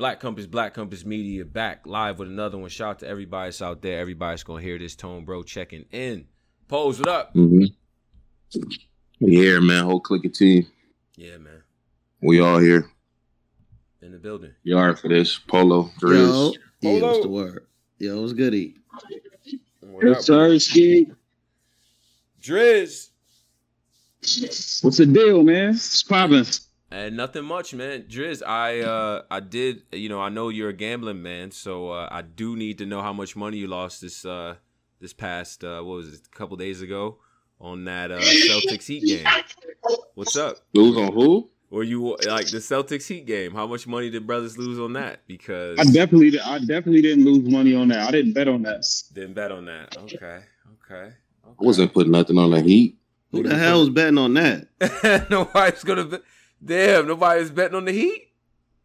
Black Compass, Black Compass Media back live with another one. Shout out to everybody that's out there. Everybody's gonna hear this tone, bro. Checking in. Pose, what up? Mm-hmm. Yeah, man. Whole click of team. Yeah, man. We all here. In the building. You are for this. Polo, Yo, Driz. yeah, Polo. what's the word? Yo, what's goody? What up? Sir, Ski. Driz. What's the deal, man? It's popping. And nothing much, man. Driz, I uh I did you know, I know you're a gambling man, so uh, I do need to know how much money you lost this uh this past uh what was it, a couple days ago on that uh Celtics Heat game. What's up? Lose on who? Or you like the Celtics Heat game? How much money did brothers lose on that? Because I definitely, I definitely didn't lose money on that. I didn't bet on that. didn't bet on that. Okay, okay. I wasn't putting nothing on the Heat. Who the hell was betting on that? okay. nobody's gonna bet. Damn, nobody's betting on the Heat.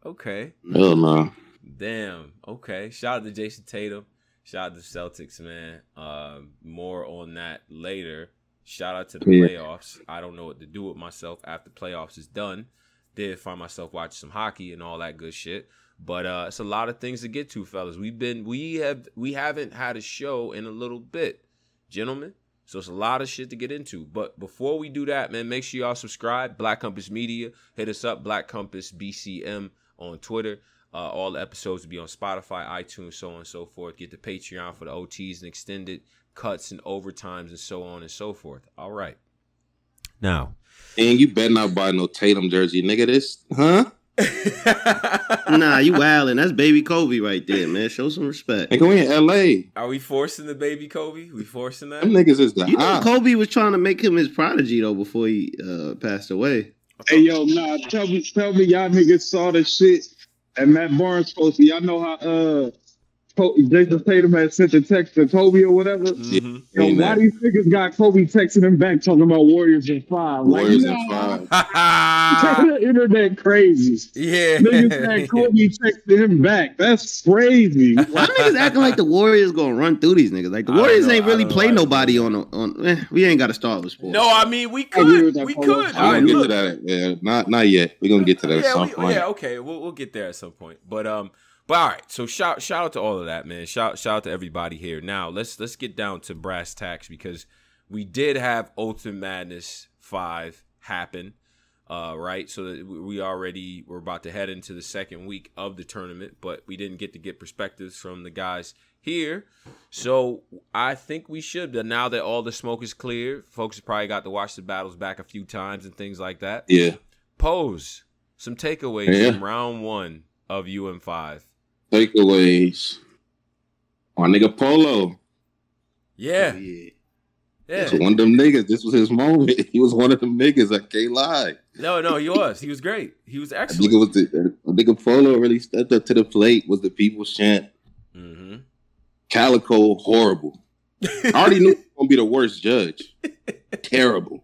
Okay. Hell no. Damn. Okay. Shout out to Jayson Tatum. Shout out to Celtics, man. Um, more on that later. Shout out to the Yeah. playoffs. I don't know what to do with myself after playoffs is done. Did find myself watching some hockey and all that good shit. But uh, it's a lot of things to get to, fellas. We've been we have we haven't had a show in a little bit, gentlemen. So it's a lot of shit to get into. But before we do that, man, make sure y'all subscribe. Black Compass Media. Hit us up, Black Compass BCM on Twitter. Uh, all the episodes will be on Spotify, iTunes, so on and so forth. Get the Patreon for the OTs and extended cuts and overtimes and so on and so forth. All right. Now. And you better not buy no Tatum jersey, nigga. This, huh? Nah, you wildin'. That's baby Kobe right there, man. Show some respect. Nigga, we in L.A. Are we forcing the baby Kobe? We forcing that? Them niggas is the You know, hot. Kobe was trying to make him his prodigy though before he uh, passed away. Hey, yo, nah, tell me, tell me, y'all niggas saw the shit at Matt Barnes posted. Y'all know how uh, Co- Jayson Tatum had sent a text to Kobe or whatever. Mhm. Yo, Seen why that. these niggas got Kobe texting him back talking about Warriors in five? Warriors like, in nah, five. the internet crazy. yeah. Niggas had Kobe texting him back. That's crazy. Why niggas acting like the Warriors gonna run through these niggas? Like the Warriors know. ain't really don't know play why nobody do on on. Eh, we ain't got to start with sports. No, I mean we I agree with could. We could. We're gonna get look. to that. Yeah, not not yet. We're gonna get to that at some we, point. yeah, okay, we'll we'll get there at some point. But um, but all right. So shout shout out to all of that, man. Shout shout out to everybody here. Now let's let's get down to brass tacks because we did have Ultimate Madness five happen, uh, right? So that we- already we're about to head into the second week of the tournament, but we didn't get to get perspectives from the guys here. So I think we should. But now that all the smoke is clear, folks have probably got to watch the battles back a few times and things like that Yeah. pose some takeaways Yeah. from round one of UM5. Takeaways. My nigga Polo. Yeah, Oh, yeah. yeah. was one of them niggas. This was his moment. He was one of them niggas. I can't lie. No, no, he was. He was great. He was I think excellent. it was the I think Polo really stepped up to the plate. Was the people's chant. hmm Calicoe horrible. I already knew he was gonna be the worst judge. Terrible.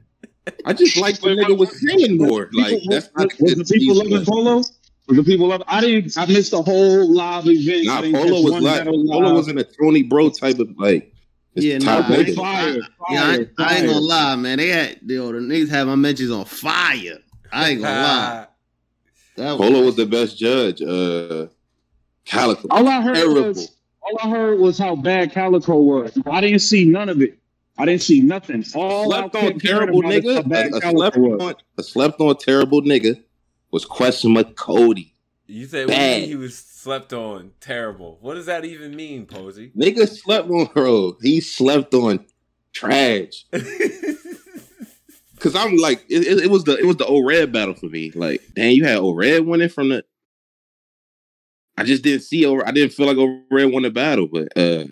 I just like the nigga was saying more. Like that's not was the people loving Polo? Was the people loving? I didn't. I missed the whole live event. Nah, I didn't Polo catch was one like Polo wasn't a Tony Bro type of like. Yeah, top nah, nigga. Fire, fire, Yeah, I, I ain't gonna lie, man. They had yo, the niggas had my mentions on fire. I ain't gonna lie. That Polo was the best judge. Uh, Calicoe. All I heard Terrible. was all I heard was how bad Calicoe was. I didn't see none of it. I didn't see nothing. All slept I on kept terrible about is nigga. A, a slept on a slept on terrible nigga was question Cody. You said what do you Bad. he was slept on terrible. What does that even mean, Posey? Nigga slept on bro. He slept on trash. Cause I'm like, it, it, it was the it was the old red battle for me. Like, dang, you had old red winning from the. I just didn't see over. I didn't feel like old red won the battle, but uh,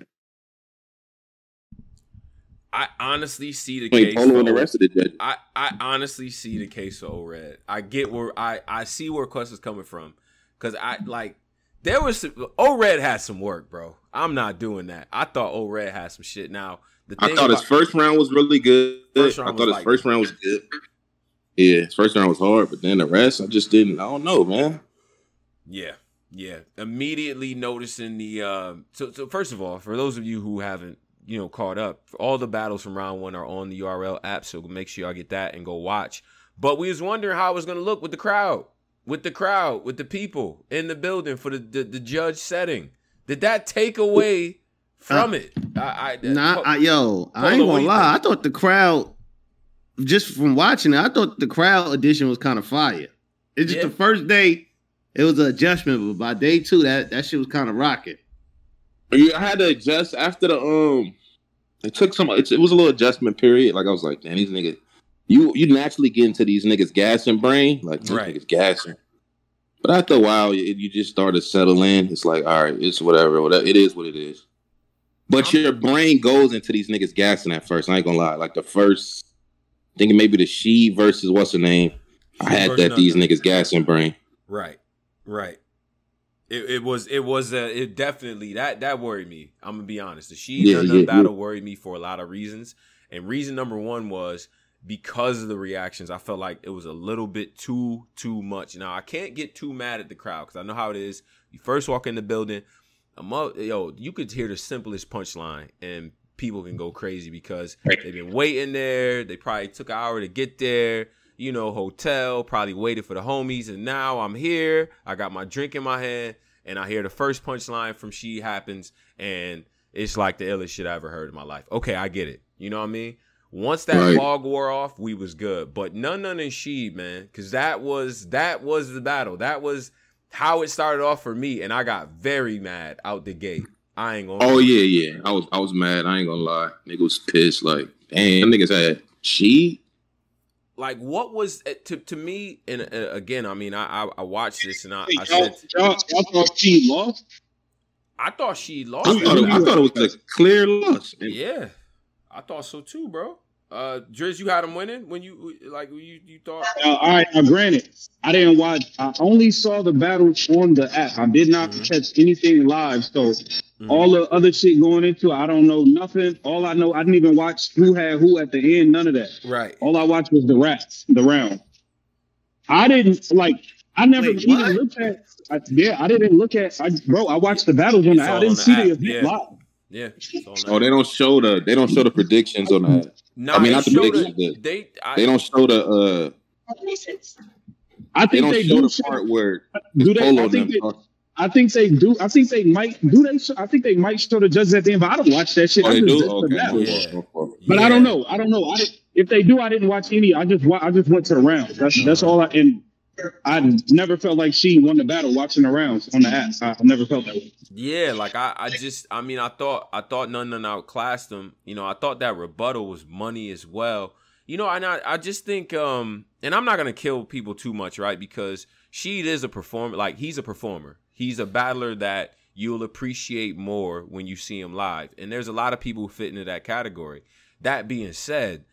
I honestly see the case. Polo and the for- rest of the judges. I, I honestly see the case for O-Red. I get where I, I see where Quest is coming from. Cause I like there was O-Red had some work, bro. I'm not doing that. I thought O-Red had some shit. Now the I thought his first round was really good. I thought his like- first round was good. Yeah, his first round was hard, but then the rest, I just didn't. I don't know, man. Yeah, yeah. Immediately noticing the. Um, so, so first of all, for those of you who haven't, you know, caught up, all the battles from round one are on the URL app, so make sure y'all get that and go watch. But we was wondering how it was gonna look with the crowd. with the crowd, with the people in the building for the the, the judge setting? Did that take away from it? I, I Nah, I, yo, I ain't gonna lie. think? I thought the crowd, just from watching it, I thought the crowd edition was kind of fire. It's just Yeah. the first day, it was an adjustment, but by day two, that that shit was kind of rocking. Yeah, I had to adjust after the um. It took some. It, it was a little adjustment period. Like I was like, man, these niggas. You you naturally get into these niggas gassing brain, like these Right. niggas gassing. But after a while, you, you just start to settle in. It's like, all right, it's whatever. Whatever it is, what it is. But your brain goes into these niggas gassing at first. I ain't gonna lie. Like the first, thinking maybe the she versus what's her name. I had that these niggas gassing brain. Right, right. It, it was it was uh, it definitely that that worried me. I'm gonna be honest. The she Yeah, yeah, Nun yeah. battle worried me for a lot of reasons, and reason number one was because of the reactions. I felt like it was a little bit too too much. Now I can't get too mad at the crowd because I know how it is. You first walk in the building, a yo, you could hear the simplest punchline and people can go crazy because they've been waiting there. They probably took an hour to get there. You know, hotel, probably waited for the homies, and now I'm here. I got my drink in my hand, and I hear the first punchline from She happens, and it's like the illest shit I ever heard in my life. Okay, I get it. You know what I mean? Once that Right. fog wore off, we was good. But none, none, and she, man, because that was that was the battle. That was how it started off for me, and I got very mad out the gate. I ain't gonna. Oh yeah, yeah. I was I was mad. I ain't gonna lie. Nigga was pissed. Like, damn, niggas had she. Like what was eh, to to me? And uh, again, I mean, I I, I watched this and I, I said y'all, y'all thought she lost? I thought she lost. I thought, it, I thought it was a clear loss. And Yeah, I thought so too, bro. Uh, Driz, you had him winning when you like you you thought. Uh, all right, now granted, I didn't watch. I only saw the battle on the app. I did not Mhm. catch anything live. So Mhm. all the other shit going into, it, I don't know nothing. All I know, I didn't even watch who had who at the end. None of that. right. All I watched was the rats, the round. I didn't like. I never Wait, even looked at. I, yeah, I didn't look at. I, bro, I watched the battles on the I didn't the see the event yeah. live. Yeah. oh, they don't show the they don't show the predictions on that. No, I mean, they not the predictions, it- the- They I, They don't show the uh I they think don't they, show do. the show- part where do they? Polo I think them they. talk. I think they do. I think they might do. They. Show, I think they might show the judges at the end, but I don't watch that shit. Oh, I they do. Okay. Yeah. But yeah. I don't know. I don't know. I if they do, I didn't watch any. I just I just went to the rounds. That's that's all I and I never felt like she won the battle watching the rounds on the app. I never felt that way. Yeah, like I, I just, I mean, I thought, I thought none none outclassed them. You know, I thought that rebuttal was money as well. You know, and I, I just think, um, and I'm not gonna kill people too much, right? Because she is a performer. Like he's a performer. He's a battler that you'll appreciate more when you see him live. And there's a lot of people who fit into that category. That being said,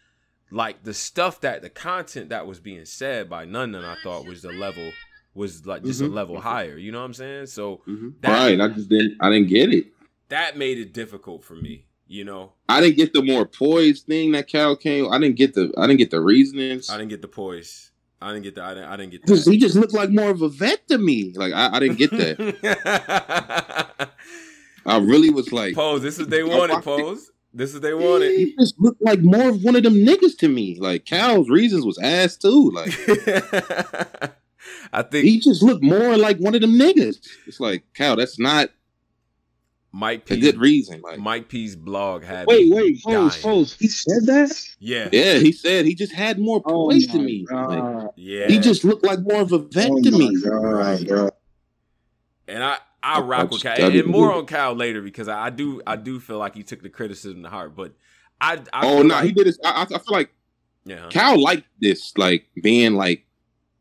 like the stuff that the content that was being said by none none, I thought was the level was like just Mhm. a level higher. You know what I'm saying? So Mhm. that, right. I just didn't I didn't get it. that made it difficult for me. You know, I didn't get the more poised thing that Cal came. I didn't get the I didn't get the reasonings. I didn't get the poise. I didn't get that. I didn't. I didn't get that. he just looked like more of a vet to me. Like I, I didn't get that. I really was like pose. This is they wanted. Pose. This is they wanted. he just looked like more of one of them niggas to me. Like Cal's reasons was ass too. Like I think he just looked more like one of them niggas. It's like Cal, that's not Mike a P's good reason. Like Mike P's blog had. Wait, wait, pose, dying. He said that. Yeah, yeah, he said he just had more Oh to my me. Like, God. yeah. he just looked like more of a vet Oh to me. God, bro. and I I I- rock I with just- Cal, I and, and more on Cal later because I, I do I do feel like he took the criticism to heart. But I, I Oh feel no, like, he did this. I, I I feel like yeah. Cal liked this, like being like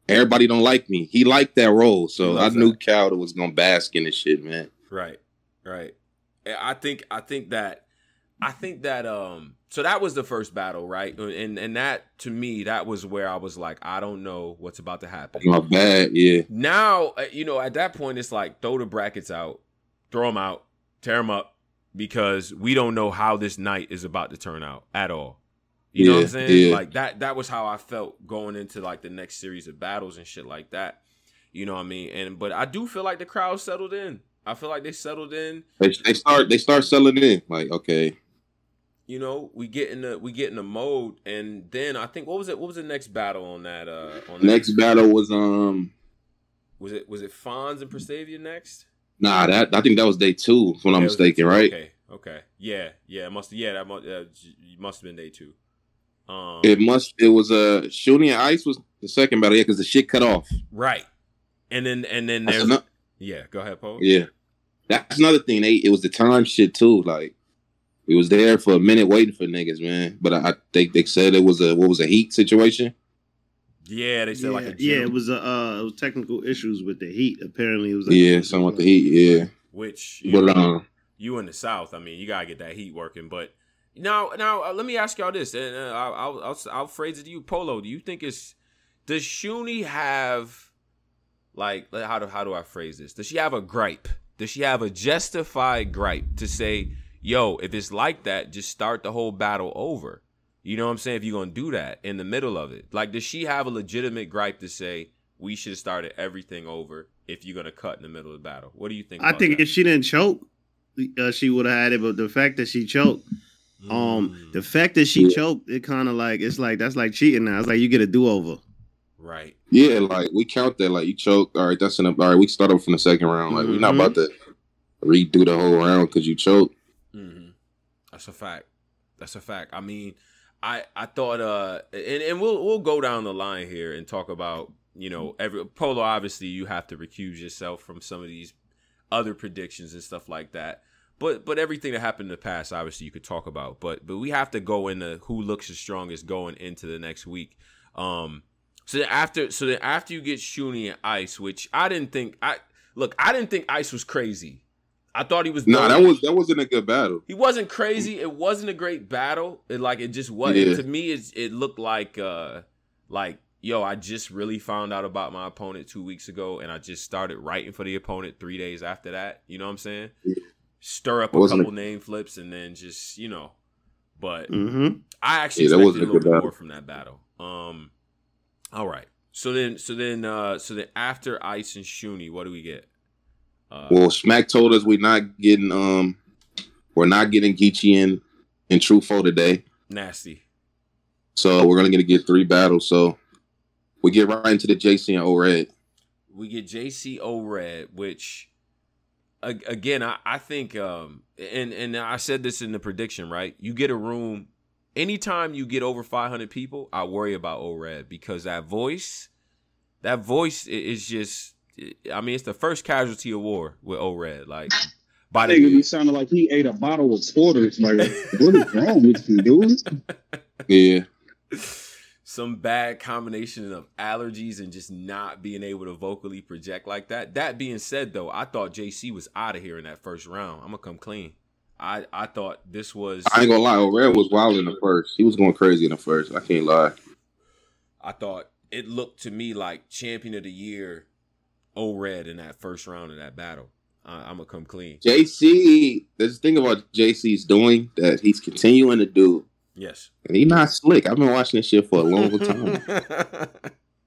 everybody don't like me. He liked that role, so I loves knew that. Cal was gonna bask in this shit, man. Right, right. I think I think that I think that um so that was the first battle, right? And and that to me that was where I was like, I don't know what's about to happen. My bad, yeah. Now, uh, you know, at that point it's like throw the brackets out, throw them out, tear them up because we don't know how this night is about to turn out at all. You know what I'm saying? yeah. Like that that was how I felt going into like the next series of battles and shit like that. You know what I mean? And but I do feel like the crowd settled in. I feel like they settled in. They, they start they start selling in. Like, okay, you know, we get in the we get in the mode, and then I think what was it? What was the next battle on that? Uh, on that? next battle was um Was it was it Fonz and Prestavia next? Nah, that I think that was day two, if I'm Yeah, it was day mistaken, right? Okay, okay, yeah, yeah. Must yeah that must uh, must have been day two. Um, It must. It was uh, Shuni and Ice was the second battle, yeah, because the shit cut off. right, and then and then there's yeah. Go ahead, Poe. yeah, that's another thing. They it was the time shit too. Like we was there for a minute waiting for niggas, man. But I, I think they said it was a what was a heat situation. Yeah, they said yeah, like a yeah, it was uh, uh, it was technical issues with the heat. Apparently, it was like, Yeah, something with the heat. Yeah, which you, but know, um, you in the South. I mean, you gotta get that heat working. But now, now uh, let me ask y'all this, and uh, I'll, I'll I'll I'll phrase it to you, Polo. Do you think it's does Shuni have like like, how do how do I phrase this? Does she have a gripe? Does she have a justified gripe to say, yo, if it's like that, just start the whole battle over? You know what I'm saying? If you're gonna do that in the middle of it, like, does she have a legitimate gripe to say we should have started everything over if you're gonna cut in the middle of the battle? What do you think? I think that? if she didn't choke, uh, she would have had it. But the fact that she choked, um, Mm, the fact that she choked, it kind of like it's like that's like cheating now. It's like you get a do over. Right. yeah, like we count that. Like you choked. All right, that's enough. All right, we start over from the second round. Like we're not about to redo the whole round because you choked. hmm That's a fact. That's a fact. I mean, I I thought uh and, and we'll we'll go down the line here and talk about, you know, every polo obviously you have to recuse yourself from some of these other predictions and stuff like that. But but everything that happened in the past obviously you could talk about. But but we have to go into who looks the strongest going into the next week. Um so then after so then after you get Shuni and Ice, which I didn't think I look, I didn't think Ice was crazy. I thought he was Nah, that was that wasn't a good battle. He wasn't crazy. It wasn't a great battle. It like it just was. Yeah. To me, it it looked like uh like yo, I just really found out about my opponent two weeks ago, and I just started writing for the opponent three days after that. You know what I'm saying? Yeah. Stir up a Wasn't a- couple name flips, and then just you know. But Mm-hmm. I actually Yeah, that expected wasn't a a little good bit battle. more from that battle. Um, all right. So then, so then, uh, so then after Ice and Shuni, what do we get? Uh, Well, Smack told us we're not getting um, we're not getting Geechee in in True Foe today. nasty. So we're gonna get to get three battles. So we get right into the JC and O Red. we get JCO Red, which again I, I think um and and I said this in the prediction, right? You get a room anytime you get over 500 people, I worry about ORED because that voice that voice is just I mean it's the first casualty of war with ORED like by the be the sounding like he ate a bottle of quarters. Like, what is wrong with you, dude? Yeah, some bad combination of allergies and just not being able to vocally project like that. That being said, though, I thought JC was out of here in that first round. I'm gonna come clean. I I thought this was. I ain't gonna lie. O Red was wild in the first. He was going crazy in the first. I can't lie. I thought it looked to me like champion of the year, O Red in that first round of that battle. I, I'm gonna come clean. JC, there's a thing about JC's doing that he's continuing to do, Yes. and he not slick. I've been watching this shit for a long time.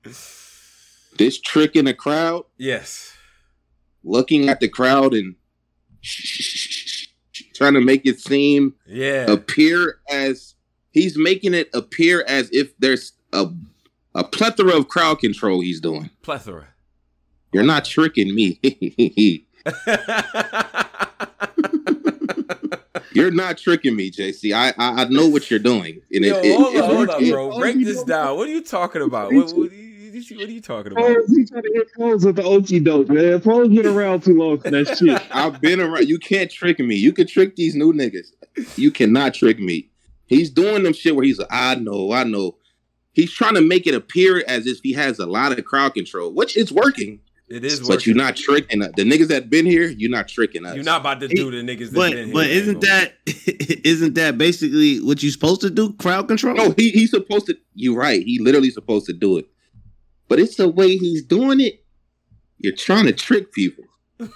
this trick in the crowd, yes. looking at the crowd and trying to make it seem Yeah. appear as he's making it appear as if there's a a plethora of crowd control he's doing. Plethora. You're not tricking me. you're not tricking me, JC. I I, I know what you're doing. And Yo, it, it, hold it- on, hold it- on, bro. Break this down. What are you talking about? What, what, you- what are you talking about? Pose, he trying to hit pose with the okie doke, man. Pose been around too long for that shit. I've been around. You can't trick me. You can trick these new niggas. You cannot trick me. He's doing them shit where he's like, I know, I know. He's trying to make it appear as if he has a lot of crowd control, which is working. It is But working. you're not tricking us. The niggas that been here, you're not tricking us. You're not about to do the niggas. that But been but here isn't that isn't that basically what you're supposed to do? Crowd control? No, he, he's supposed to. You're right. He literally supposed to do it. But it's the way he's doing it. You're trying to trick people.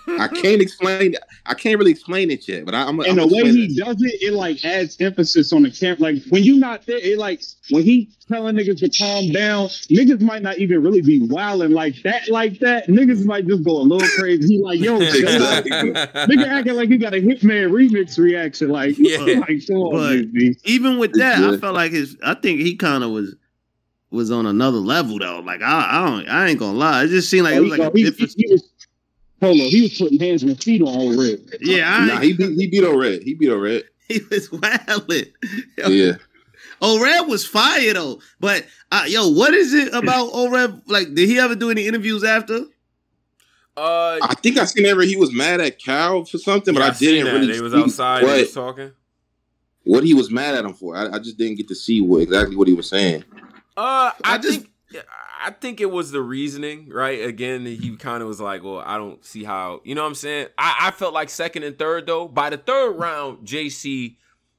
I can't explain. I can't really explain it yet. But I, I'm. And I'm the way explaining he does it, it like adds emphasis on the camp. Like when you not there, it like when he telling niggas to calm down, niggas might not even really be wilding like that, like that. Niggas might just go a little crazy. He like, yo, chill out. nigga acting like he got a Hitman remix reaction. Like, Yeah. like, come on, But- B. Even with that, I Yeah. felt like his. I think he kind of was was on another level though. Like I, I don't, I ain't gonna lie. It just seemed like it was like a he, different. he, he was, Polo, he was putting hands and feet on old red. Yeah, I Nah, he beat he beat on red. He beat on red. he was wilding. Yeah. Red was fire though. But uh, yo, what is it about Red? Like, did he ever do any interviews after? Uh, I think I seen ever he was mad at Cal for something, but yeah, I didn't that. really. They was outside. They What, was talking. what he was mad at him for. I, I just didn't get to see what exactly what he was saying. Uh, I, I just- think I think it was the reasoning, right? Again, he kind of was like, "Well, I don't see how." You know what I'm saying? I, I felt like second and third though. By the third round, JC,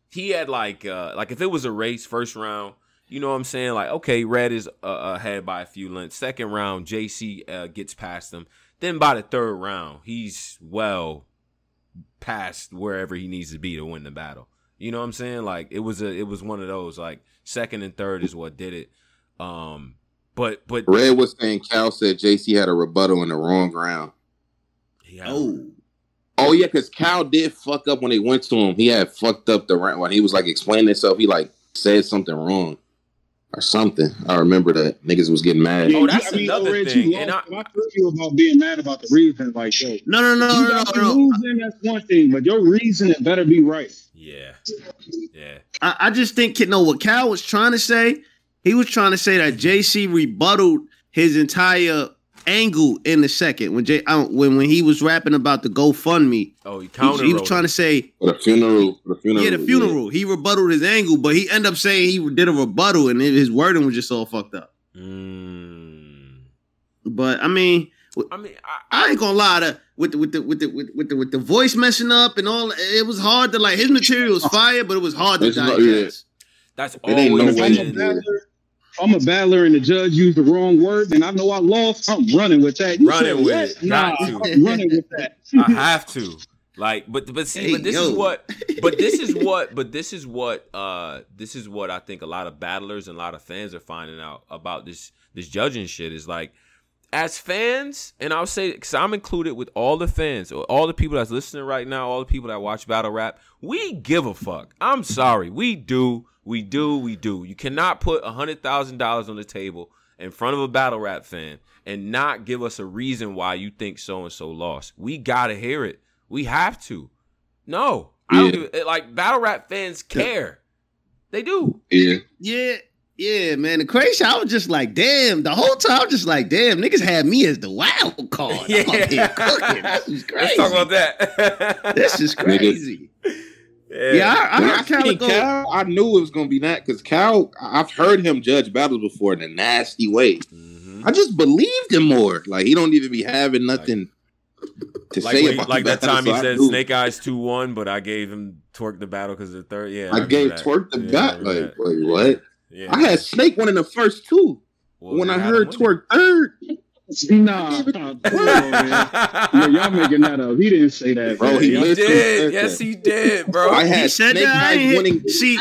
he had like uh like if it was a race, first round. You know what I'm saying? Like, okay, Red is uh, ahead by a few lengths. Second round, JC uh, gets past him. Then by the third round, he's well past wherever he needs to be to win the battle. You know what I'm saying? Like it was a it was one of those like second and third is what did it. Um but but Red was saying Cal said JC had a rebuttal in the wrong round. he had- Oh, Oh yeah, because Cal did fuck up when they went to him. He had fucked up the round when he was like explaining himself. He like said something wrong or something. I remember that niggas was getting mad. Oh, that's another Red, thing, You and I- I feel you about being mad about the reason. Like, yo, no, no, no, you no, no, no. losing. That's one thing, but your reasoning better be right. yeah. Yeah. I, I just think you know what Cal was trying to say. He was trying to say that JC rebutted his entire angle in the second when J uh, when when he was rapping about the GoFundMe. Oh, he He, counter he was trying to say For the funeral, for the funeral. yeah the funeral. He rebutted his angle, but he ended up saying he did a rebuttal, and his wording was just all fucked up. Mm. But I mean, I mean, I, I ain't gonna lie to with the with the with the with, with the with the voice messing up and all. It was hard to like his material was fire, but it was hard to It's not- digest. that's ain't no always way I'm a been. do it. battler. I'm a and the judge used the wrong word, and I know I lost. I'm running with that. You Running said with what? it. Nah, Got to. I'm running with that. I have to. Like, but but see, Hey, but this yo. is what, but this is what, but this is what, uh, this is what I think a lot of battlers and a lot of fans are finding out about this this judging shit is like, as fans, and I'll say because I'm included with all the fans, or all the people that's listening right now, all the people that watch battle rap, we give a fuck. I'm sorry, we do, we do, we do. You cannot put a hundred thousand dollars on the table in front of a battle rap fan and not give us a reason why you think so and so lost. We gotta hear it. We have to. No, I don't give it. Like battle rap fans care. They do. Yeah. Yeah, yeah, man. The crazy, I was just like, damn. The whole time, I was just like, damn. Niggas had me as the wild card. I'm cooking. This is crazy. Let's talk about that. This is crazy. Yeah. Yeah, I, I When I Cal seen go. Cal, I knew it was gonna be that because Cal, I've heard him judge battles before in a nasty way. Mhm. I just believed him more. Like he don't even be having nothing to Like, say when he- about like that battle, time he so I said knew. Snake Eyes two one, but I gave him twerk the battle because the third. Yeah, I, remember gave. Twerk the Yeah, I bat. Like, wait, what? Yeah. I had Snake one in the first two. Well, when I heard Twerk third, See, nah, nah, come on, man. Y'all making that up. He didn't say that, Bro, he He did. said Yes, he did, bro. I had He said Snake that. I Eyes ain't winning. See,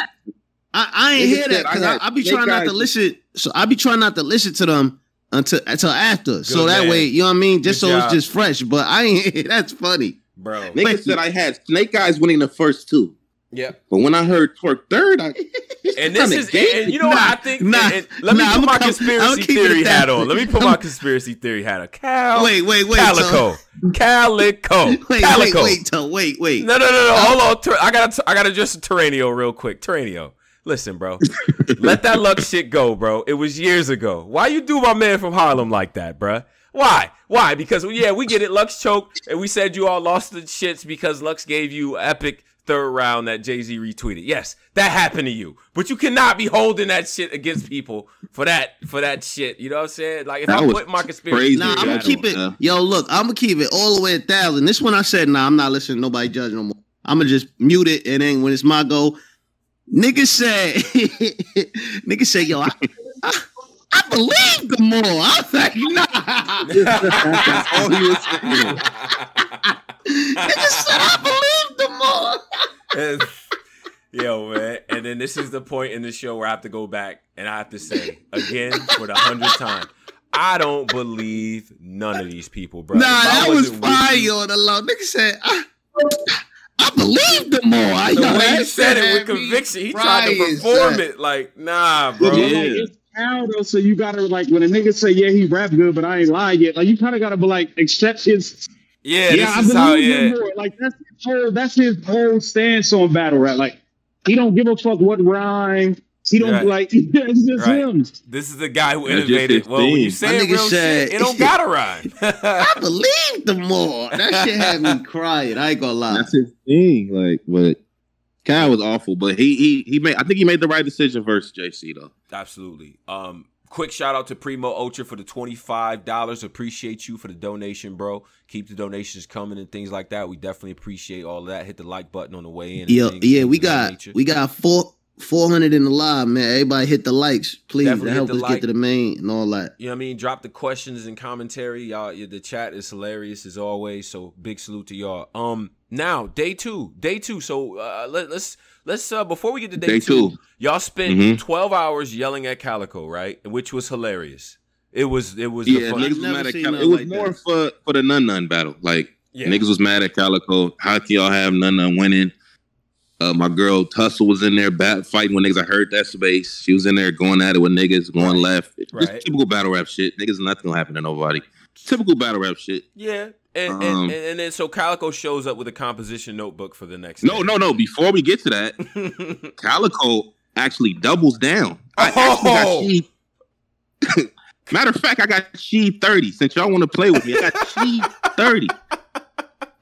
I, I ain't hear that said I because I, I be trying not to listen. So I be trying not to listen to them until until after. so Good that way, you know what I mean. Just Good so job. it's just fresh. But I ain't. That's funny. bro. Nigga Wait. said I had Snake Eyes winning the first two. Yeah. But when I heard Twerk third, I And this is, and you know what I think? nah, and- and let me put I'ma my come- conspiracy theory hat on. Let me put my conspiracy theory hat on. Cal, Wait, wait, wait. Calicoe, Calicoe, Wait, wait, Calicoe. wait, Toe, wait, wait. No, no, no, no. Hold on. Ter- I gotta, I gotta address Terranio real quick. Terranio, listen, bro. Let that luck shit go, bro. It was years ago. Why you do my man from Harlem like that, bruh? Why? Why? Because yeah, we get it. Lux choked, and we said you all lost the shits because Lux gave you epic third round that Jay Z retweeted. Yes, that happened to you, but you cannot be holding that shit against people for that for that shit. You know what I'm saying? Like if That I put my conspiracy, crazy. Nah, I'm gonna keep it. yeah. Yo, look, I'm gonna keep it all the way a thousand. This one I said, nah, I'm not listening to nobody judge no more. I'm gonna just mute it, and then when it's my go, nigga said, nigga said, yo, I, I, I believe the more. I was like, nah. That's all he was saying. nigga said, I believe the more. And- Yo, man. And then this is the point in the show where I have to go back and I have to say again for the hundredth time. I don't believe none of these people, bro. Nah, I that was wasn't fire you- on the low. Nigga said, I, I believe them more. I, The way he said it with conviction, he tried to perform it like, nah, bro. but like, Yeah. it's, though, so you gotta like when a nigga say yeah he rap good, but I ain't lied yet. Like you kind of gotta be like accept his. Yeah, Yeah, I this is how. believe him more. Like that's his whole. That's his whole stance on battle rap. Like he don't give a fuck what rhyme. He don't Right. like. it's just Right. him. this is the guy who That's just innovated. his Well, when you say My it nigga real said- shit, it don't gotta rhyme. I believe the more. That shit had me crying. I ain't gonna lie. That's his thing. Like, but Kyle was awful. But he he he made. I think he made the right decision versus JC though. Absolutely. Um, quick shout out to Primo Ultra for the twenty five dollars. Appreciate you for the donation, bro. Keep the donations coming and things like that. We definitely appreciate all of that. Hit the like button on the way in. Yeah, yeah, we got we got four four hundred in the live, man. Everybody hit the likes, please. Definitely to help us like. get to the main and all that. You know what I mean? Drop the questions and commentary. Y'all, the chat is hilarious as always. So big salute to y'all. Um, now day two, day two. So uh, let, let's let's uh before we get to day, Day two, two. y'all spent Mhm. twelve hours yelling at Calicoe, right? Which was hilarious. It was it was Yeah, the fun- niggas was never mad at seen Calicoe. It was like more that. for for the nun nun battle. Like yeah. niggas was mad at Calicoe. How can y'all have nun nun winning? Uh, my girl Tussle was in there bat fighting with niggas. I heard that space. She was in there going at it with niggas, going left. Just Right. typical battle rap shit. Niggas, nothing gonna happen to nobody. Typical battle rap shit. Yeah, and, Um, and, and then so Calicoe shows up with a composition notebook for the next. No, no, no. Before we get to that. Calicoe actually doubles down. I Oh! she. Matter of fact, I got she 30. Since y'all want to play with me, I got she 30.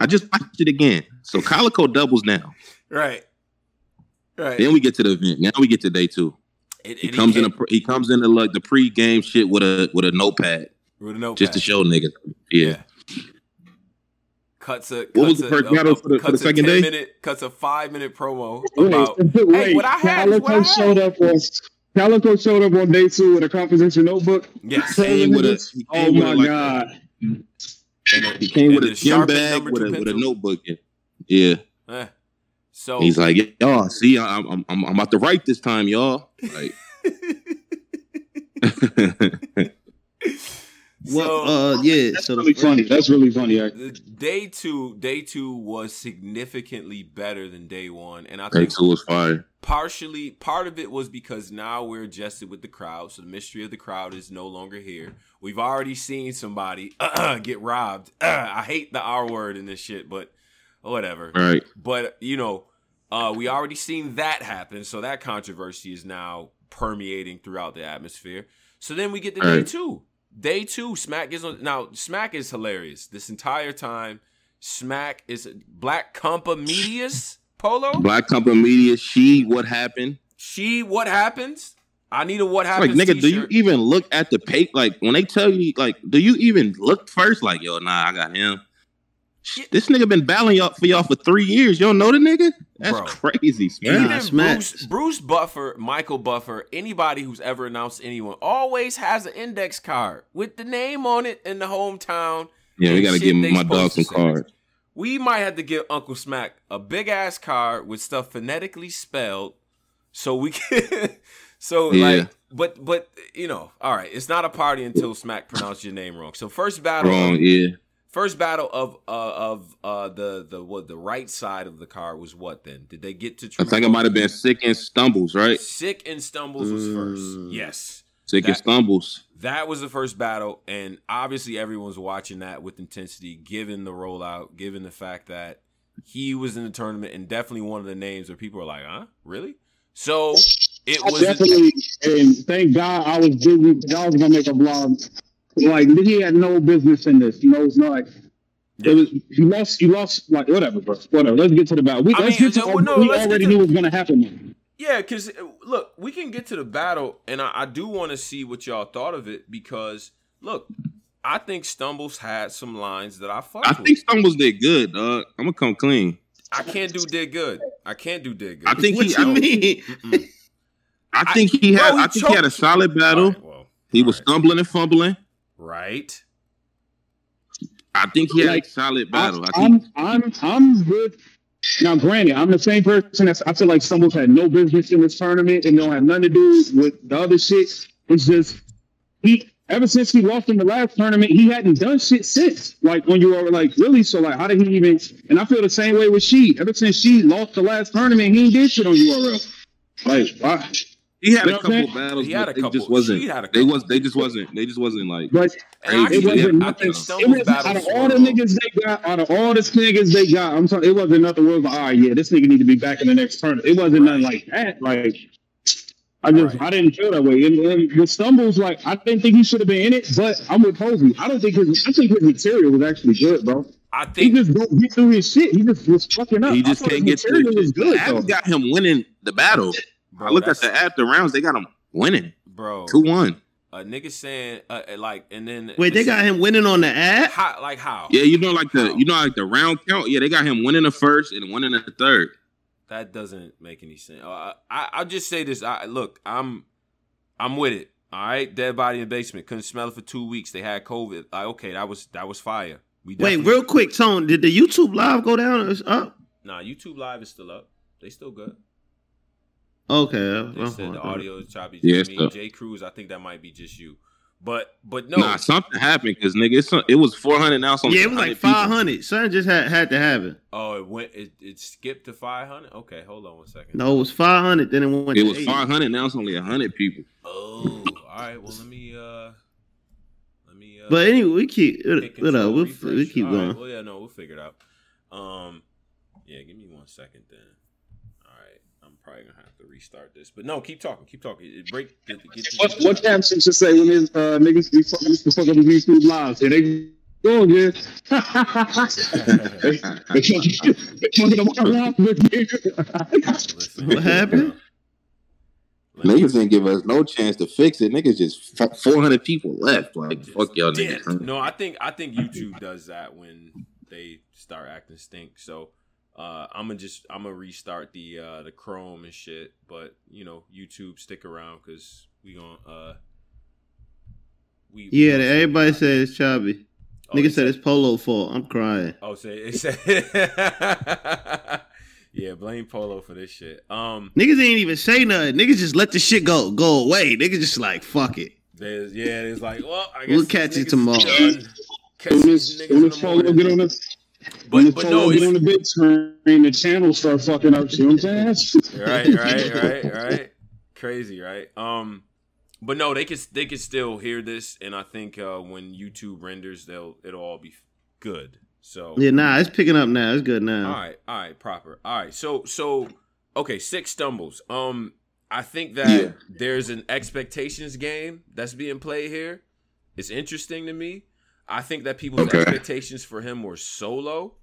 I just watched it again. So Calicoe doubles down. right, right. Then we get to the event. Now we get to day two. And- He comes in. came A, he comes into like the pre-game shit with a with a notepad with a notepad. just to show niggas. Yeah. Cuts a. What was the a- first a- battle a- for the- for the cuts a second 10 day? Minute, cuts a five minute promo Wait, about. wait, what I had is what I Calicoe had. showed up on Calicoe showed up on day two with a composition notebook. Yes. Came with a- he oh came with my a, like, god! And then- He came with a gym bag with two a with a notebook. in. Yeah. Eh. So He's like, y'all, see, I'm, I'm, I'm I'm about to write this time, y'all. Like, Well, so- uh, yeah. That's So really funny. That's really funny. Actually. day two, day two was significantly better than day one, and I day think two was fire. partially part of it was because now we're adjusted with the crowd, so the mystery of the crowd is no longer here. We've already seen somebody get robbed. I hate the R word in this shit, but whatever. Right. But you know, uh, we already seen that happen, so that controversy is now permeating throughout the atmosphere. So then we get to day Right. two. Day two, Smack is on. Now, Smack is hilarious. This entire time, Smack is Black Compa Medias Polo. Black Compa Media, she, what happened? She, what happens? I need a what It's like, happens. nigga, do you even look at the page? Like, when they tell you, like, do you even look first? Like, yo, nah, I got him. Yeah. This nigga been battling y'all for y'all for three years. You don't know the nigga? That's Bro. crazy, Yeah. man. Even Nah, Smack- Bruce, Bruce Buffer, Michael Buffer, anybody who's ever announced anyone always has an index card with the name on it in the hometown. Yeah, we gotta give my dog some cards. We might have to give Uncle Smack a big ass card with stuff phonetically spelled, so we can. so Yeah. like, but but you know, all right, it's not a party until Smack pronounced your name wrong. So first battle, Wrong, yeah. First battle of uh, of uh, the the what the right side of the card was what then? Did they get to? I think it might have been Sick and Stumbles, right? Sick and Stumbles was first. Mm. Yes. Sick and Stumbles. That was the first battle, and obviously everyone's watching that with intensity, given the rollout, given the fact that he was in the tournament and definitely one of the names where people are like, huh? Really? So it was Definitely, and thank God I was busy. I was gonna make a vlog. Like he had no business in this. You know, it's not. It was you lost. You lost. Like whatever, bro. Whatever. Let's get to the battle. We, I let's mean, get to. no, no, we let's get already to- knew what was gonna happen. Yeah, because uh, look, we can get to the battle, and I, I do want to see what y'all thought of it because look, I think Stumbles had some lines that I fucked I with. think Stumbles did good, dog. I'm gonna come clean. I can't do did good. I can't do did good. I think What he. you I, mean? Mm-mm. I think he Bro, had. he I think he had a solid battle. All right, well, He was right. stumbling and fumbling. Right. I think he had Like, a solid battle. I, think I'm, I'm, I'm good. Now, granted, I'm the same person. That's, I feel like Stumbles had no business in this tournament and don't have nothing to do with the other shit. It's just he. Ever since he lost in the last tournament, he hadn't done shit since. Like when you were like, really? So like, how did he even? And I feel the same way with she. Ever since she lost the last tournament, he ain't did shit on URL. Like, why? He had You a know what couple I'm battles, He had a couple- just wasn't. had a They was. They just wasn't. They just wasn't like. But And It wasn't I nothing. it was, out of all the niggas they got, out of all the niggas they got, I'm talking. It wasn't nothing. Where was like, all ah, right, yeah, this nigga need to be back in the next tournament. It wasn't nothing like that. Like, I just, Right. I didn't feel that way. And, and with Stumbles, like, I didn't think he should have been in it. But I'm with Posey. I don't think his, I think his material was actually good, bro. I think He just don't get through his shit. He just was fucking up. He just can't his get to material it. was good. Adams got him winning the battle. Bro, I look at that's- the after rounds. They got him winning bro. two one. A nigga saying uh, uh, like, and then Wait, they got him winning on the ad? how, like how? Yeah, you know, like the How? you know, like the round count. Yeah, they got him winning the first and winning the third. That doesn't make any sense. Uh, I I'll just say this. I look, I'm I'm with it. All right, dead body in the basement. Couldn't smell it for two weeks. They had COVID. Like, okay, that was that was fire. We Wait, real quick, Tone. Did the YouTube live go down or it's up? Nah, YouTube Live is still up. They still good. Okay. They said the audio is choppy. Yeah, Yeah, it's me, tough. Jay Cruz. I think that might be just you. But but no, Nah, something happened because nigga, it's, it was four hundred now. Some Yeah, it was like 500. Something just had, had to have it. oh, it went. It, it skipped to five hundred. Okay, hold on one second. No, it was 500. Then it went It to was five hundred. Now it's only hundred people. Oh, all right. Well, let me uh, let me. Uh, But anyway, we keep hit it, control, we'll, we keep All right, going. Well, yeah, no, we'll figure it out. Um, yeah, give me one second then. All right, I'm probably gonna have to restart this, but no, keep talking, keep talking. It break. Get, get What what caption should say when his uh, niggas be fucking the fuck up his YouTube lives? And they go again. they fucking they fucking up our lives with me. Listen, What happened? Niggas didn't give us no chance to fix it. Niggas just four hundred people left. Like just fuck y'all dipped. niggas. No, I think I think YouTube does that when they start acting stink. So uh, I'm gonna just I'm gonna restart the uh, the Chrome and shit. But you know, YouTube stick around because we gonna uh we we Yeah, gonna- everybody said it's choppy. Oh, they Nigga said it's Polo fault. I'm crying. Oh, say it said. yeah, blame Polo for this shit. Um, Niggas ain't even say nothing. Niggas just let the shit go go away. Niggas just like fuck it. there's yeah, it's like, well, I guess We'll catch you tomorrow. Catch When these niggas in the morning. get on the when But but no, get on the big screen, the channel start fucking up. See what I'm saying? right, right, right, right. Crazy, right? Um, but no, they could they could still hear this, and I think uh, when YouTube renders, they'll it'll all be good. So Yeah, nah, it's picking up now. It's good now. All right, all right, proper. All right, so so okay, six stumbles. Um, I think that Yeah. there's an expectations game that's being played here. It's interesting to me. I think that people's Okay. expectations for him were so low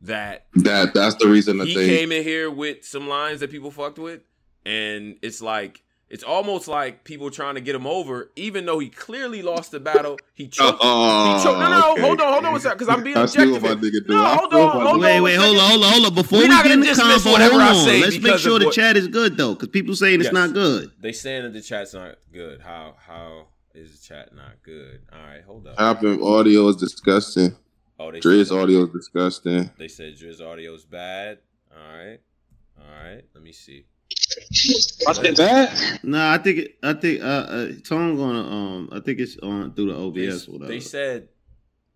that That that's the reason that he they. came in here with some lines that people fucked with, and it's like it's almost like people trying to get him over, even though he clearly lost the battle. He oh, choked. Oh, he choked. No, no, okay. hold on, hold on, because because I'm being I see what objective. my nigga do. No, I hold on, hold nigga. Wait, wait, hold on, hold on, hold on. Before We're we get in gonna the convo, whatever hold I on. say Let's make sure the what- chat is good though, because people saying it's Yes. not good. They saying that the chat's not good. How how is the chat not good? All right, hold up. Chopping audio is disgusting. Oh, they Driz said, audio is disgusting. They said Driz audio's bad. All right, all right. Let me see. I said that. Nah, I think it, I think uh, uh Tone gonna um I think it's on through the They, OBS or whatever. they said.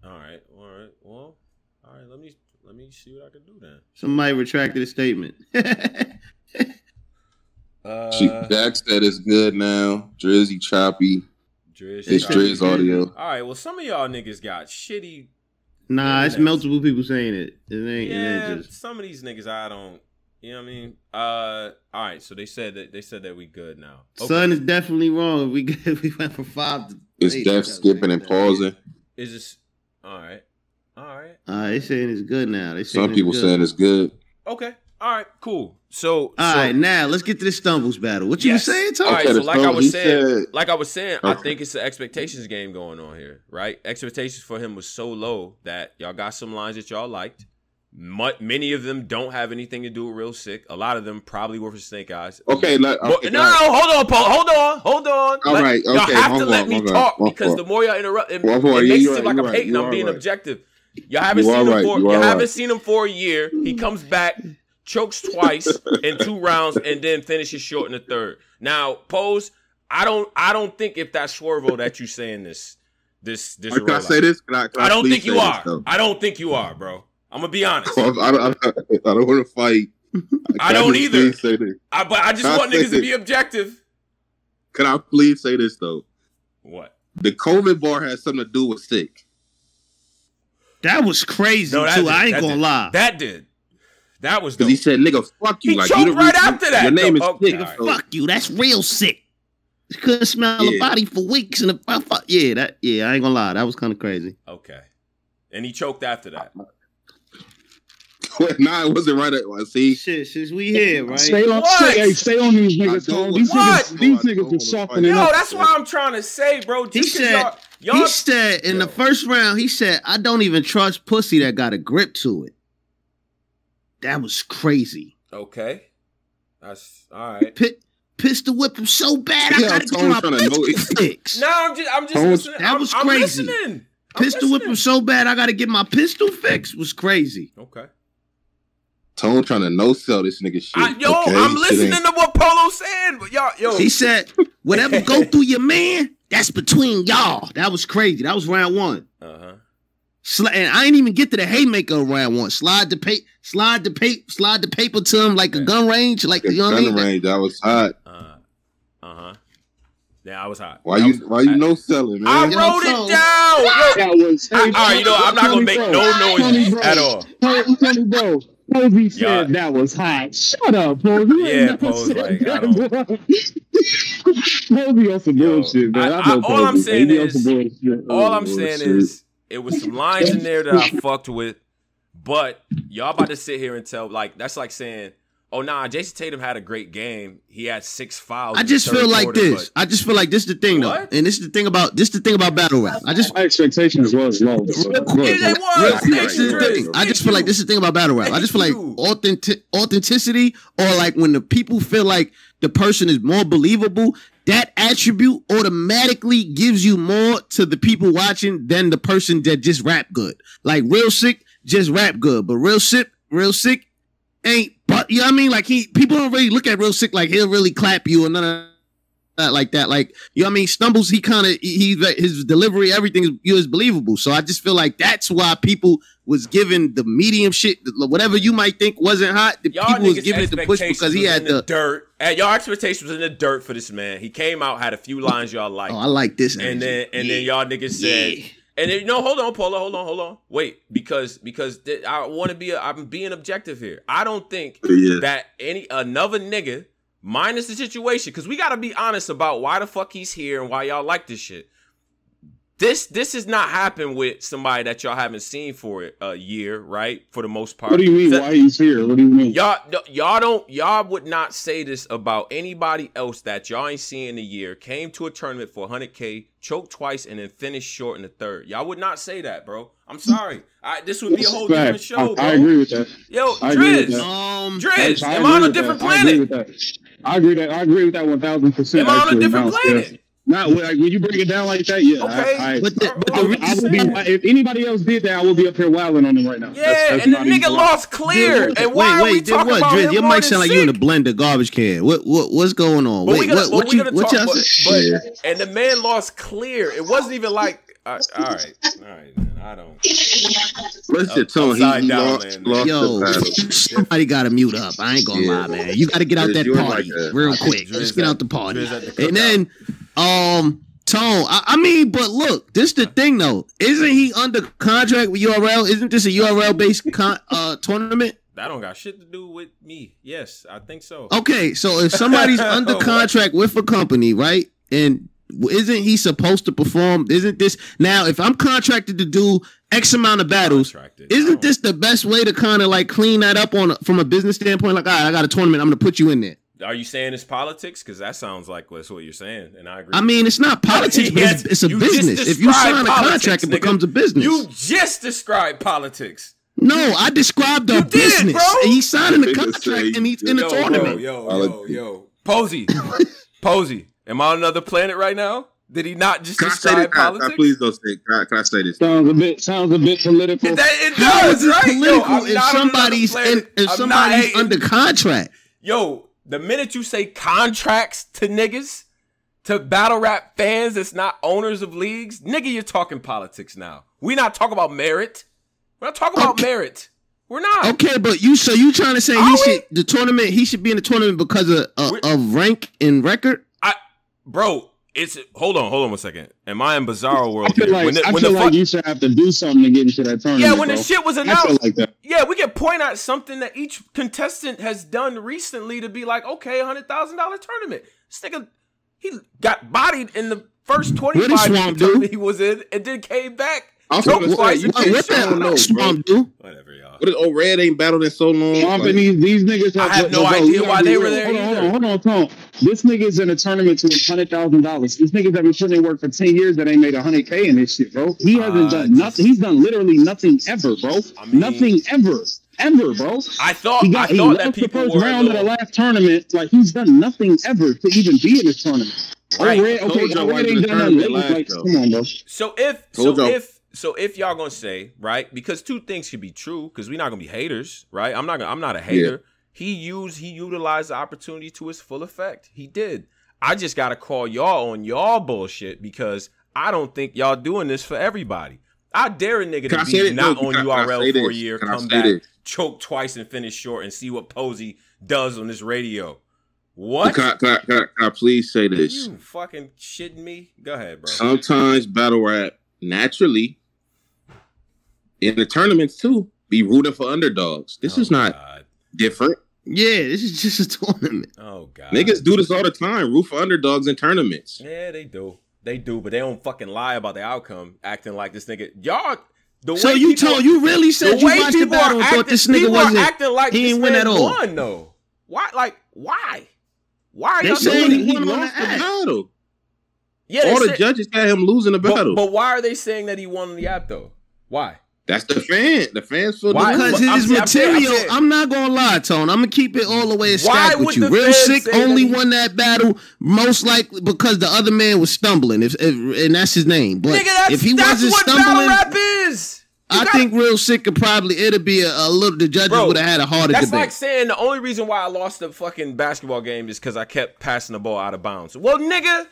All right, all right. Well, all right. Let me let me see what I can do then. Somebody retracted a statement. Uh, She, Jack said it's good now. Drizzy choppy. Driz, It's They sorry. audio. All right. Well, some of y'all niggas got shitty. nah, it's multiple people saying it. It ain't, it Yeah, ain't just some of these niggas I don't. You know what I mean? Uh, all right. So they said that they said that we good now. Okay. Son is definitely wrong. We good. we went from five to It's eight. Def skipping and pausing. Is this all right? All right. Uh, they saying it's good now. They saying Some people it's good. saying it's good. Okay. All right. Cool. So All so, right, now let's get to the stumbles battle. What you Yes. were saying, Tone? All right. So like I was saying, said- like I was saying, I think it's an expectations game going on here, right? Expectations for him was so low that y'all got some lines that y'all liked. Many of them don't have anything to do with real sick. A lot of them probably were for Snake Eyes. Okay, let, okay, no, no, no, hold on, Paul. Hold on, hold on. All Let- right, y'all okay, have to hold let on, me hold on, talk one because for- the more y'all interrupt, it, One for it you, makes you it seem right, like you I'm right, hating. you I'm are being right. objective. Y'all haven't You seen are him right, for. you You are haven't right. seen him for a year. He comes back, chokes twice in two rounds, and then finishes short in the third. Now, pose. I don't. I don't think if that's Swervo that you saying this. This. This. Can I say this? Can I, can I don't think you are. this. I don't think you are, bro. I'm gonna be honest. I don't, I I don't want to fight. I don't either. Say this? I, but I just Can want say niggas to be objective. can I please say this though? What? The COVID bar has something to do with sick. That was crazy No, that too. did, I ain't that gonna did. lie. That did. That was Because dope. he said, "Nigga, fuck you." He like choked you the right reason- after that. Your name No, is okay, sick. all right. Fuck you. That's real sick. Couldn't smell a Yeah. body for weeks and a, fuck, yeah, that yeah, I ain't gonna lie. That was kind of crazy. okay. And he choked after that. nah, it wasn't right. At, well, see, Shit, since we here, right? Stay on, What? stay, hey, stay on these niggas, I Tone. These What? niggas, these I niggas are softening Yo, up. that's what I'm trying to say, bro. He said- y'all, y'all he said in the first round, he said, I don't even trust pussy that got a grip to it. That was crazy. okay. That's all right. Pit, pistol whip him so bad, I gotta get Tone my tryna know pistol it. fixed. No, I'm just, I'm just That was- listening. that I'm- was I'm, crazy. listening. I'm Pistol whip him so bad, I gotta get my pistol fixed. Was crazy. Okay. Tone trying to no sell this nigga shit. I, yo, okay? I'm listening to what Polo's saying, but y'all, yo, He said, whatever go through your man, that's between y'all. That was crazy. That was round one. uh huh. Sli- and I ain't even get to the haymaker round one. Slide the paper, slide the paper, slide the paper to him like a gun range, like you know what I Gun mean. range, that was hot. Uh huh. Yeah, I was hot. Why That you was- why you no selling, I man? Yo, wrote so- it down. Yo, That was. I, all right, you know, I'm not gonna make no noise bro. at all. Tony, Tony, bro. Posey said Y'all- that was hot. Shut up, Posey. Yeah, never Pose, said like, I that, bro. Posey on some bullshit, man. I- I, know I- all I'm saying is- All I'm saying is it was some lines in there that I fucked with, but y'all about to sit here and tell like that's like saying, "Oh nah, Jayson Tatum had a great game. He had six fouls." I in the just feel like quarter, this. but- I just feel like this is the thing though, and this is the thing about this is the thing about battle rap. I just My expectations was low. Real Real quick, Thank this is you, the Dre. thing. I just feel like this is the thing about battle rap. I just feel like authentic authenticity, or like when the people feel like the person is more believable, that attribute automatically gives you more to the people watching than the person that just rap good. Like real sick, just rap good, but real sick, real sick ain't. You know what I mean? Like he, people don't really look at real sick like he'll really clap you or none of that like that. Like you know what I mean? Stumbles, he kind of he his delivery, everything is, you is believable. So I just feel like that's why people was giving the medium shit, whatever you might think wasn't hot. The Y'all people was giving it the push because he had the, the. dirt. And y'all expectations was in the dirt for this man. He came out, had a few lines y'all like. Oh, I like this. and energy. then and then y'all niggas said. Yeah. And then, no, hold on, Paula, hold on, hold on. Wait, because because th- I want to be, a, I'm being objective here. I don't think Yeah. that any another nigga, minus the situation, because we got to be honest about why the fuck he's here and why y'all like this shit. This this has not happened with somebody that y'all haven't seen for a year, right? For the most part. What do you mean? So- Why he's here? What do you mean? Y'all, y'all don't, y'all would not say this about anybody else that y'all ain't seen in a year. Came to a tournament for 100k, choked twice, and then finished short in the third. Y'all would not say that, bro. I'm sorry. I, this would be a whole different Fact. show, bro. I, I agree with that. Yo, I agree with Driz, that. Um, Driz, I am I on a different that. I agree planet? with that. I agree that I agree with that one thousand percent. Am I on a different Mouse, planet? Yeah. Not when, like, when you bring it down like that, yeah. Okay. I, I, but the, but I, the would- I would be, if anybody else did that, I would be up here wilding on him right now. Yeah, That's- that's and the nigga a lie. lost clear. Did- And why wait, are we wait, did talking what? about Driz, him your mic sound like you in a blender garbage can. What what what's going on? But Wait, gonna, what what you gonna what y'all but, say? but- and the man lost clear. It wasn't even like, uh, all right, all right, man, I don't. Listen, Up- Tone, he, upside he down, lost, man. lost Yo, somebody got to mute up. I ain't gonna Yeah. lie, man. You got to get out that party like a- real quick. Driz Just get at- out the party. The And then, um, Tone. I, I mean, but look, this the thing though. Isn't he under contract with URL? Isn't this a URL based con- uh tournament? That don't got shit to do with me. Yes, I think so. Okay, so if somebody's under contract with a company, right, and isn't he supposed to perform? Isn't this now? If I'm contracted to do X amount of battles, Contracted. Isn't this the best way to kind of like clean that up on from a business standpoint? Like, all right, I got a tournament, I'm gonna put you in there. Are you saying it's politics? Because that sounds like that's what you're saying, and I agree. I mean, it's not politics, but it's, it's a business. If you described sign a politics, contract, it nigga. becomes a business. you just described politics. no, I described You a did, business, bro. and he's signing a contract, say- and he's in a yo, tournament. Yo, yo, yo, yo. Posey, Posey. Am I on another planet right now? Did he not just Can I say this? describe Can I- politics? please don't say. Can I, can I say this? Sounds a bit sounds a bit political. That, it How does, is right? Political I'm if not on another somebody's in, if I'm somebody's under contract? Yo, the minute you say contracts to niggas, to battle rap fans that's not owners of leagues, nigga, you're talking politics now. We not talking about merit. We're not talking about Okay. merit. We're not. Okay, but you so you trying to say Are he we? should the tournament he should be in the tournament because of uh, of rank and record? Bro. It's hold on, hold on one second. Am I in Bizarro I world feel here? like, when the, I when feel the like fuck- you should have to do something to get into that tournament. yeah, when bro. the shit was announced, like that. yeah, we can point out something that each contestant has done recently to be like, okay, hundred thousand dollar tournament. This nigga, he got bodied in the first twenty five tournament he was in, and then came back. I was Choked gonna say, twice you and What, finished what I that don't know, swamp do? Whatever, y'all. What is oh Red ain't battled in so long? Swamp Like, and these, these niggas I have, have no bro, idea why they were there Hold on, hold on, hold on, hold on. This nigga's in a tournament to hundred thousand dollars. These niggas have been putting in work for ten years that ain't made hundred k in this shit, bro. He hasn't Uh, done nothing. He's done literally nothing ever, bro. I mean- nothing ever, ever, bro. I thought He I got he that lost the first were round of the last tournament. Like he's done nothing ever to even be in this tournament. Right. Oh, Red, I told okay, y'all why Red ain't done in the nothing. tournament Like, come on, bro. So if so if so if y'all gonna say right because two things could be true because we're not gonna be haters right? I'm not gonna I'm not a hater. He used he utilized the opportunity to his full effect. He did. I just gotta call y'all on y'all bullshit because I don't think y'all doing this for everybody. I dare a nigga Can to be not No, on can I- can URL for a year come back this? choke twice and finish short and see what Posey does on this radio. What? Can, I- can, I- I- please say this? you fucking shitting me? Go ahead bro. Sometimes battle rap naturally in the tournaments too be rooting for underdogs. This Oh, is not God. different. Yeah, this is just a tournament. oh god Niggas do this all the time. Root for underdogs in tournaments. Yeah, they do. They do, but they don't fucking lie about the outcome, acting like this nigga. Y'all, the So way you people, told you really the said you way watched the people battle and thought this nigga wasn't. acting like he didn't win at all. won though. Why? Like why? Why are They y'all said doing he? He lost the the act. battle. Yeah, all the said- judges had him losing the battle. but why are they saying that he won the app though? Why? That's the fan. The fans feel Why? Because I'm his I'm saying- I'm material, saying- I'm not gonna lie, Tone. I'm gonna keep it all the way a Why stack would with you. Real sick only that won that battle most likely because the other man was stumbling, if, if and that's his name. But Nigga, that's, if he that's wasn't that's what battle stumbling, rap is. You I gotta- think Real Sick could probably it'll be a, a little. The judges would have had a harder That's debate. like saying the only reason why I lost the fucking basketball game is because I kept passing the ball out of bounds. Well, nigga,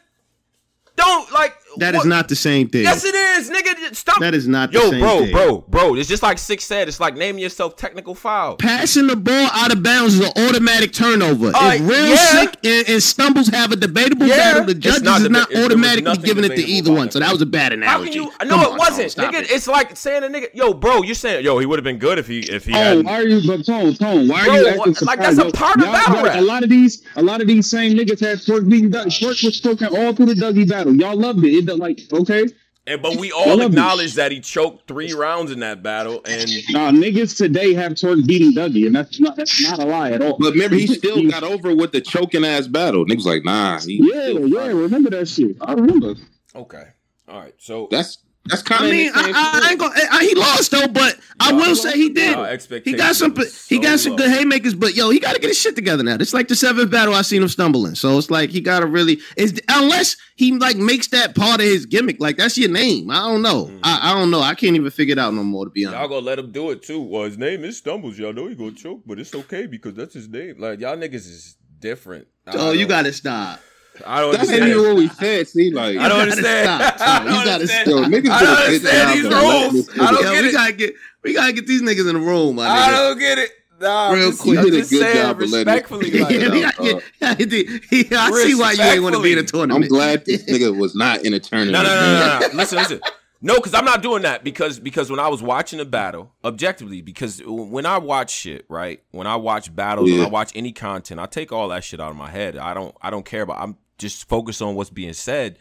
don't like. That is what- not the same thing. Yes, it is, nigga. Stop. That is not the Yo, same bro, thing. bro, bro. It's just like Six said. It's like naming yourself technical foul. Passing the ball out of bounds is an automatic turnover. Uh, if Real yeah. Sick and, and Stumbles have a debatable Yeah. battle, the judges not is not automatically giving it to either one. So that was a bad How analogy. can you? No, on, it wasn't, stop nigga. it. It's like saying a nigga. Yo, bro, you're saying yo, he would have been good if he if he Oh, had. why are you, but Tone, Tone, why are Bro, you what- acting like, that's a Yo, part of battle rap. A lot of these, a lot of these same niggas had Twork beating Doug. Twork was choking all through the Dougie battle. Y'all loved it. It don't- like, okay, And but we all acknowledge that he choked three rounds in that battle, and nah, niggas today have Twork beating Dougie, and that's not that's not a lie at all. But remember, he still got over with the choking ass battle. Niggas like, nah. He Yeah, yeah, remember that shit. I remember. okay, all right. So That's that's kind I of. mean, I, I, I ain't gonna. I, he lost though, but I will he say he did. He got some. was He got some low. good haymakers, but yo, he got to get his shit together now. It's like the seventh battle I seen him stumbling. So it's like he got to really. It's unless he like makes that part of his gimmick. Like that's your name. I don't know. Mm. I, I don't know. I can't even figure it out no more. To be honest. Y'all gonna let him do it too. Well, his name is Stumbles. Y'all know he gonna choke, but it's okay because that's his name. Like y'all niggas is different. I Oh, you got to stop. I don't That's understand. even what we said. See, like, I don't gotta understand. stop, I You don't gotta understand. yo, niggas I do don't understand these rules. I don't Yo, get we it. gotta get. We gotta get these niggas in the room, my I nigga. don't get it. Nah, Real just, quick. I'm You did a just good saying job of letting it- respectfully. Like, we Yeah, gotta get- I see why you ain't want to be in a tournament. I'm glad this nigga was not in a tournament. no, no, no, no, no. Listen, listen. No, because I'm not doing that because because when I was watching the battle, objectively, because when I watch shit, right? When I watch battles, when I watch any content, I take all that shit out of my head. I don't I don't care about. I'm just focus on what's being said.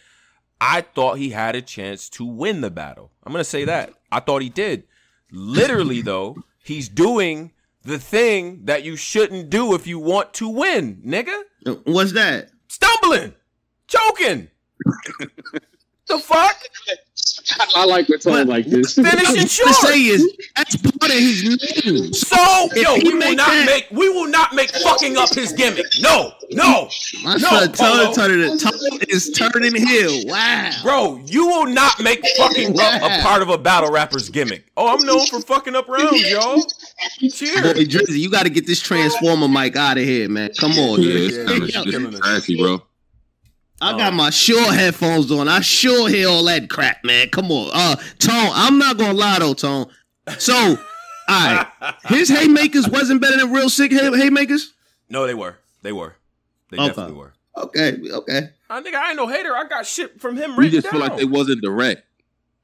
I thought he had a chance to win the battle. I'm gonna say that. I thought he did. Literally, though, he's doing the thing that you shouldn't do if you want to win, nigga What's that? stumbling, choking. the fuck? I like the tone like this. Finishing to short. say is that's part of his name. So, yo, we will not that- make we will not make fucking up his gimmick. No, no, My no, son Polo. turning, turning, turning is turning hill. Wow. bro, you will not make fucking up a part of a battle rapper's gimmick. Oh, I'm known for fucking up rounds, y'all. Boy, Cheers. Drizzy, you got to get this transformer mic out of here, man. Come on, Yeah, dude. it's kind of Yeah. this is trashy, bro. I got my Shure headphones on. I sure hear all that crap, man. Come on. Uh Tone, I'm not gonna lie though, Tone. So, all right. His haymakers wasn't better than real sick hay- haymakers? No, they were. They were. They Okay. definitely were. Okay, okay. I think I ain't no hater. I got shit from him You written just feel like down. they wasn't direct.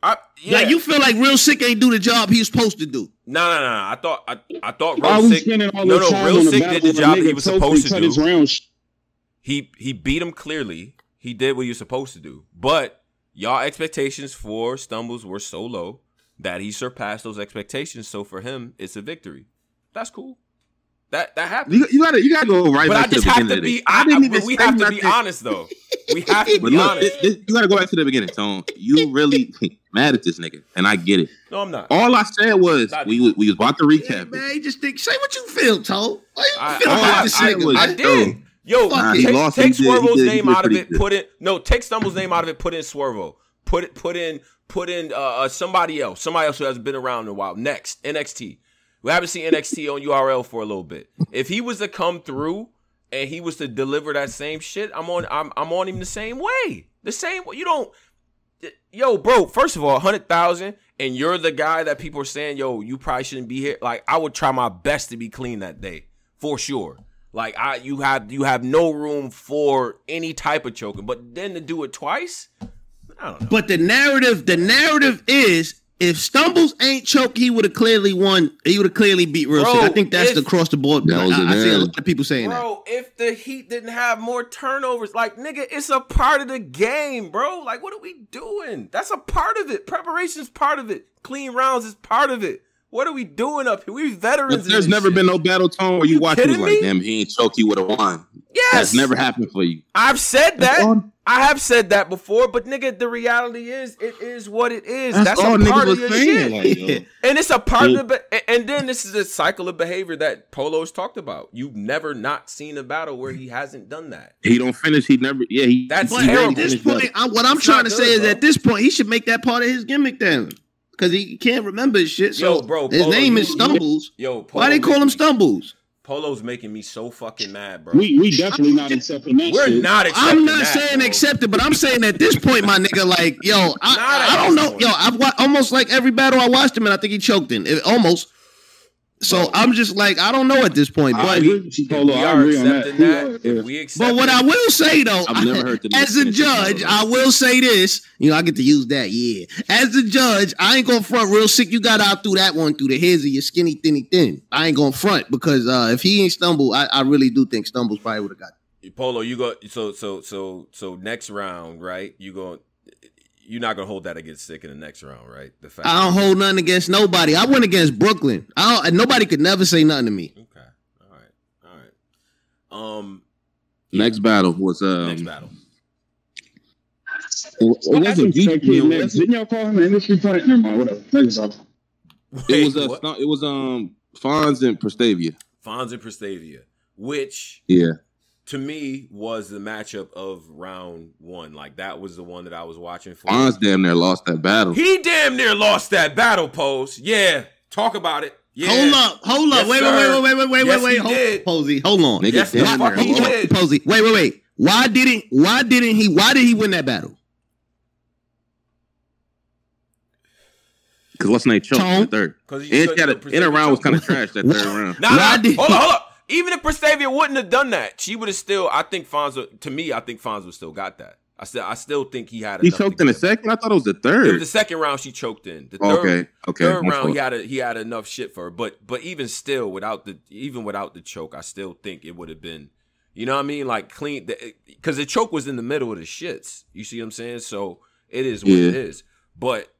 I, yeah. Like you feel like real sick ain't do the job he was supposed to do. No, no, no. I thought I, I thought real we sick. spending all no, no, Real on the Sick did the of a job he was supposed to do. his round He he beat him clearly. He did what he was supposed to do. But y'all expectations for Stumbles were so low that he surpassed those expectations. So for him, it's a victory. That's cool. That that happened. You, you gotta you gotta go right but back I to just the have beginning to of be. this. I, I didn't I- even we have to be nothing. honest though. We have to But be look, honest. this, this, you gotta go back to the beginning, Tone. You really mad at this nigga, and I get it. No, I'm not. All I said was Not- we was, we was about to recap it. man, you just think say what you feel, Toe. Why you I- feel about I- this I nigga? was- I man? did. Yo, Nah, take, take he did, he Swervo's did, name out of it. good. Put in no. Take Stumble's name out of it. Put in Swervo. Put it. Put in. Put in uh, uh, somebody else. Somebody else who hasn't been around in a while. Next NXT. We haven't seen NXT on URL for a little bit. If he was to come through and he was to deliver that same shit, I'm on. I'm, I'm on him the same way. The same. way. You don't. Yo, bro. First of all, hundred thousand, and you're the guy that people are saying, yo, you probably shouldn't be here. Like, I would try my best to be clean that day for sure. Like, I you have you have no room for any type of choking, but then to do it twice, I don't know. But the narrative, the narrative is if Stumbles ain't choked, he would have clearly won. He would have clearly beat Real Bro, I think that's if- the cross the board. That was I, I see a lot of people saying that. Bro, if the Heat didn't have more turnovers, like nigga, it's a part of the game, bro. Like, what are we doing? That's a part of it. Preparation's part of it. Clean rounds is part of it. What are we doing up here? We veterans. But there's this never shit. been no battle tone where you, You watch it was kidding like, me? damn, he ain't choked, he would have won. Yes, That's never happened for you. I've said That's that. all- I have said that before, but nigga, the reality is, it is what it is. That's, That's, all a niggas part of was your saying. shit. Like, yo. And it's a part Yeah. of the, be- and then this is a cycle of behavior that Polo's talked about. You've never not seen a battle where he hasn't done that. he don't finish. He never. Yeah, he. That's But he terrible. at this point, I, what I'm It's trying to good, say is bro. at this point, he should make that part of his gimmick then. Because he can't remember his shit. So Yo, bro, his name you- is Stumbles. Yo, Polo Why they call him Stumbles? Polo's making me so fucking mad, bro. We we definitely not accepting that We're shit. not accepting I'm not that, saying bro. accept it, but I'm saying at this point, my nigga, like, yo, I, I don't know. point. Yo, I've wa- almost like every battle I watched him and I think he choked in. It, almost. So Bro. I'm just like, I don't know at this point. But agree with you, If Polo. we I are agree that. accepting that, Yeah. we accept But what I will say though, I've never heard the as a judge. I will say this. You know, I get to use that. Yeah, as a judge, I ain't gonna front real sick. You got out through that one through the hairs of your skinny thinny thin. I ain't gonna front because uh, if he ain't stumble, I, I really do think stumbles probably would have got. Polo, you go so so so so next round, right? You go you're not gonna hold that against sick in the next round, right? The fact I don't hold nothing against nobody. I went against Brooklyn. I don't, nobody could never say nothing to me. Okay. All right. All right. Um Next battle was um. next battle. It, it wasn't think that deep. It was, Didn't y'all call him an industry plant? Never mind, whatever. Next up. it was Wait, uh, what? no, it was um Fonz and Prestavia. Fonz and Prestavia, which Yeah, to me was the matchup of round one. Like that was the one that I was watching for. Fonz damn near lost that battle. He damn near lost that battle pose. Yeah. Talk about it. Yeah. Hold up, hold up, Yes, wait, sir. wait, wait, wait, wait, wait, Yes, wait, wait, hold, did. Posey, hold on. Nigga, Yes, the damn fuck near he did. Posey, wait, wait, wait. Why didn't why didn't he why did he win that battle? Because what's name choked in the third. Because And got a, in a round was kind of trash that third round. Nah, Why nah, did- hold on, hold on. Even if Prestavia wouldn't have done that, she would have still. I think Fonz. would- To me, I think Fonz would still got that. I still, I still think he had. He choked in the second. I thought it was the It was third. the second round she choked in. The Oh, third, okay, okay. third my round fault. he had a, he had enough shit for her. But but even still, without the even without the choke, I still think it would have been. You know what I mean? Like clean because the choke was in the middle of the shits. You see what I'm saying? So it is what it Yeah. is. But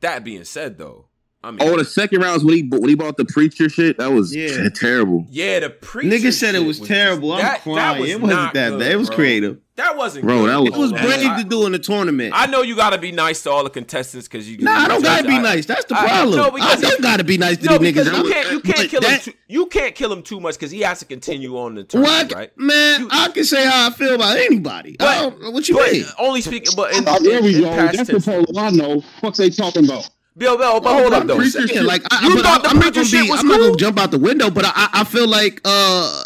that being said, though, I mean, Oh, the second round was when he when he bought the preacher shit. That was Yeah. terrible. yeah, the preacher Nigga said it shit was just- terrible. I'm that- that crying. was it wasn't that good, bad. It was bro. creative. That wasn't Bro, good. that was- It was Oh, brave to do in the tournament. I know you got to be nice to all the contestants because you. nah, I don't gotta be I- nice. That's the I- problem. no, I don't gotta be nice to No, these because niggas. you can't. You can't But kill him. Too, you can't kill him too much because he has to continue on the tournament, What right? man? You- I can say how I feel about anybody. I But- don't, what you But mean? only speaking, but oh, in, Oh, there in, we in go. That's the tense. polo I know. Fuck they talking about. Bill, Bill, but hold up though. I'm saying, like, I, You but thought I, the I'm not preacher gonna shit be. was I'm not gonna jump out the window, but I, I feel like. uh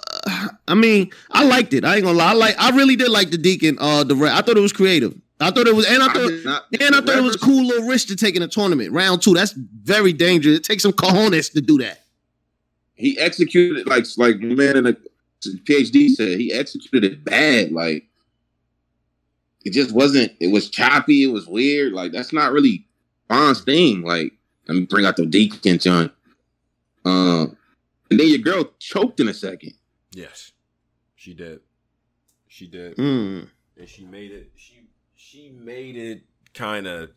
I mean, I liked it. I ain't gonna lie. I like. I really did like the Deacon. Uh, the I thought it was creative. I thought it was, and I I thought, did not- and I thought it was a cool little risk to take in a tournament. Round two, that's very dangerous. It takes some cojones to do that. He executed like like man in a PhD said, he executed it bad. Like it just wasn't. It was choppy. It was weird. Like that's not really Fonz's thing. Like let me bring out the deacon joint. Um, and then your girl choked in a second. Yes, she did. She did, Mm. and she made it. She she made it kind of.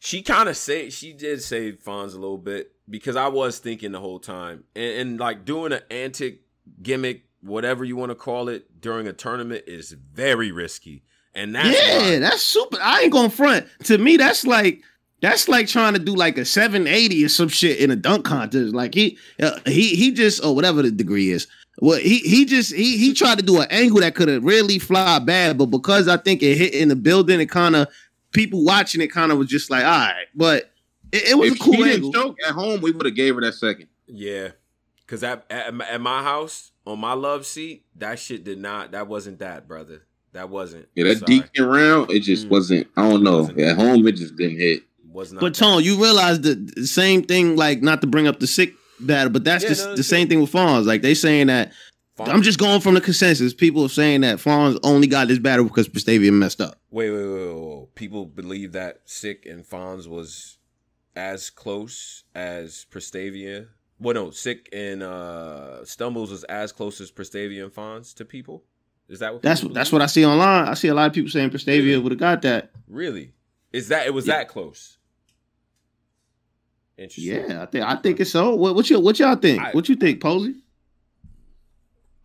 She kind of say she did save Fonz a little bit because I was thinking the whole time, and, and like doing an antic gimmick, whatever you want to call it, during a tournament is very risky, and that's yeah, why. that's super. I ain't gonna front. To me, that's like that's like trying to do like a 780 or some shit in a dunk contest. Like he uh, he he just or whatever the degree is. Well, he he just he he tried to do an angle that could have really fly bad, but because I think it hit in the building, it kind of people watching it kind of was just like, all right. But it, it was if a cool she angle. didn't choke at home, we would have gave her that second. Yeah, because at, at at my house on my love seat, that shit did not. That wasn't that, brother. That wasn't. Yeah, that Sorry. deacon round, it just Mm. wasn't. I don't know. Wasn't. At home, it just didn't hit. Was not. But. Tone, you realize the, the same thing, like not to bring up the sick battle, but that's Yeah, just no, the same thing with Fonz. Like they saying that Fonz- I'm just going from the consensus. People are saying that Fonz only got this battle because Prestavia messed up. Wait, wait, wait, wait, wait. People believe that Sick and Fonz was as close as Prestavia. Well, no, Sick and uh, Stumbles was as close as Prestavia and Fonz to people. Is that what? That's people that's what I see online. I see a lot of people saying Prestavia Really? would have got that. Really? Is that it? Was Yeah. that close? Interesting. Yeah, I think I think it's so. What, what you what y'all think? I- what you think, Posey?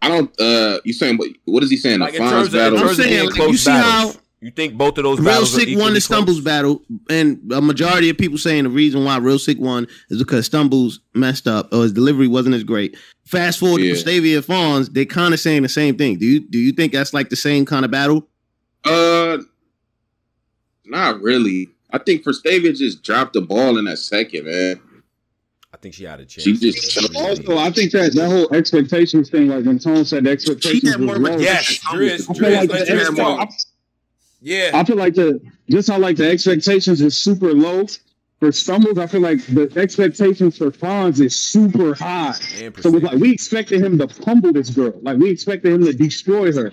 I don't. uh You saying what? What is he saying? Like the in Fonz terms of, in battle. I'm saying, like, close you see battles, how you think both of those Real battles Sick won equally the close? Stumbles battle, and a majority of people saying the reason why Real Sick won is because Stumbles messed up or his delivery wasn't as great. Fast forward Yeah. to Prestavia and Fonz, they kind of saying the same thing. Do you do you think that's like the same kind of battle? Uh, not really. I think Prestavia just dropped the ball in that second, man. I think she had a chance. She just. Also, I think that that whole expectations thing, like when Tone said the expectations had was more low, Yes, Driz, I feel Driz, like let the Driz ex- I- Yeah. I feel like the just how like the expectations is super low for stumbles. I feel like the expectations for Fonz is super high. And So it's Prestavia. like we expected him to pummel this girl. Like we expected him to destroy her.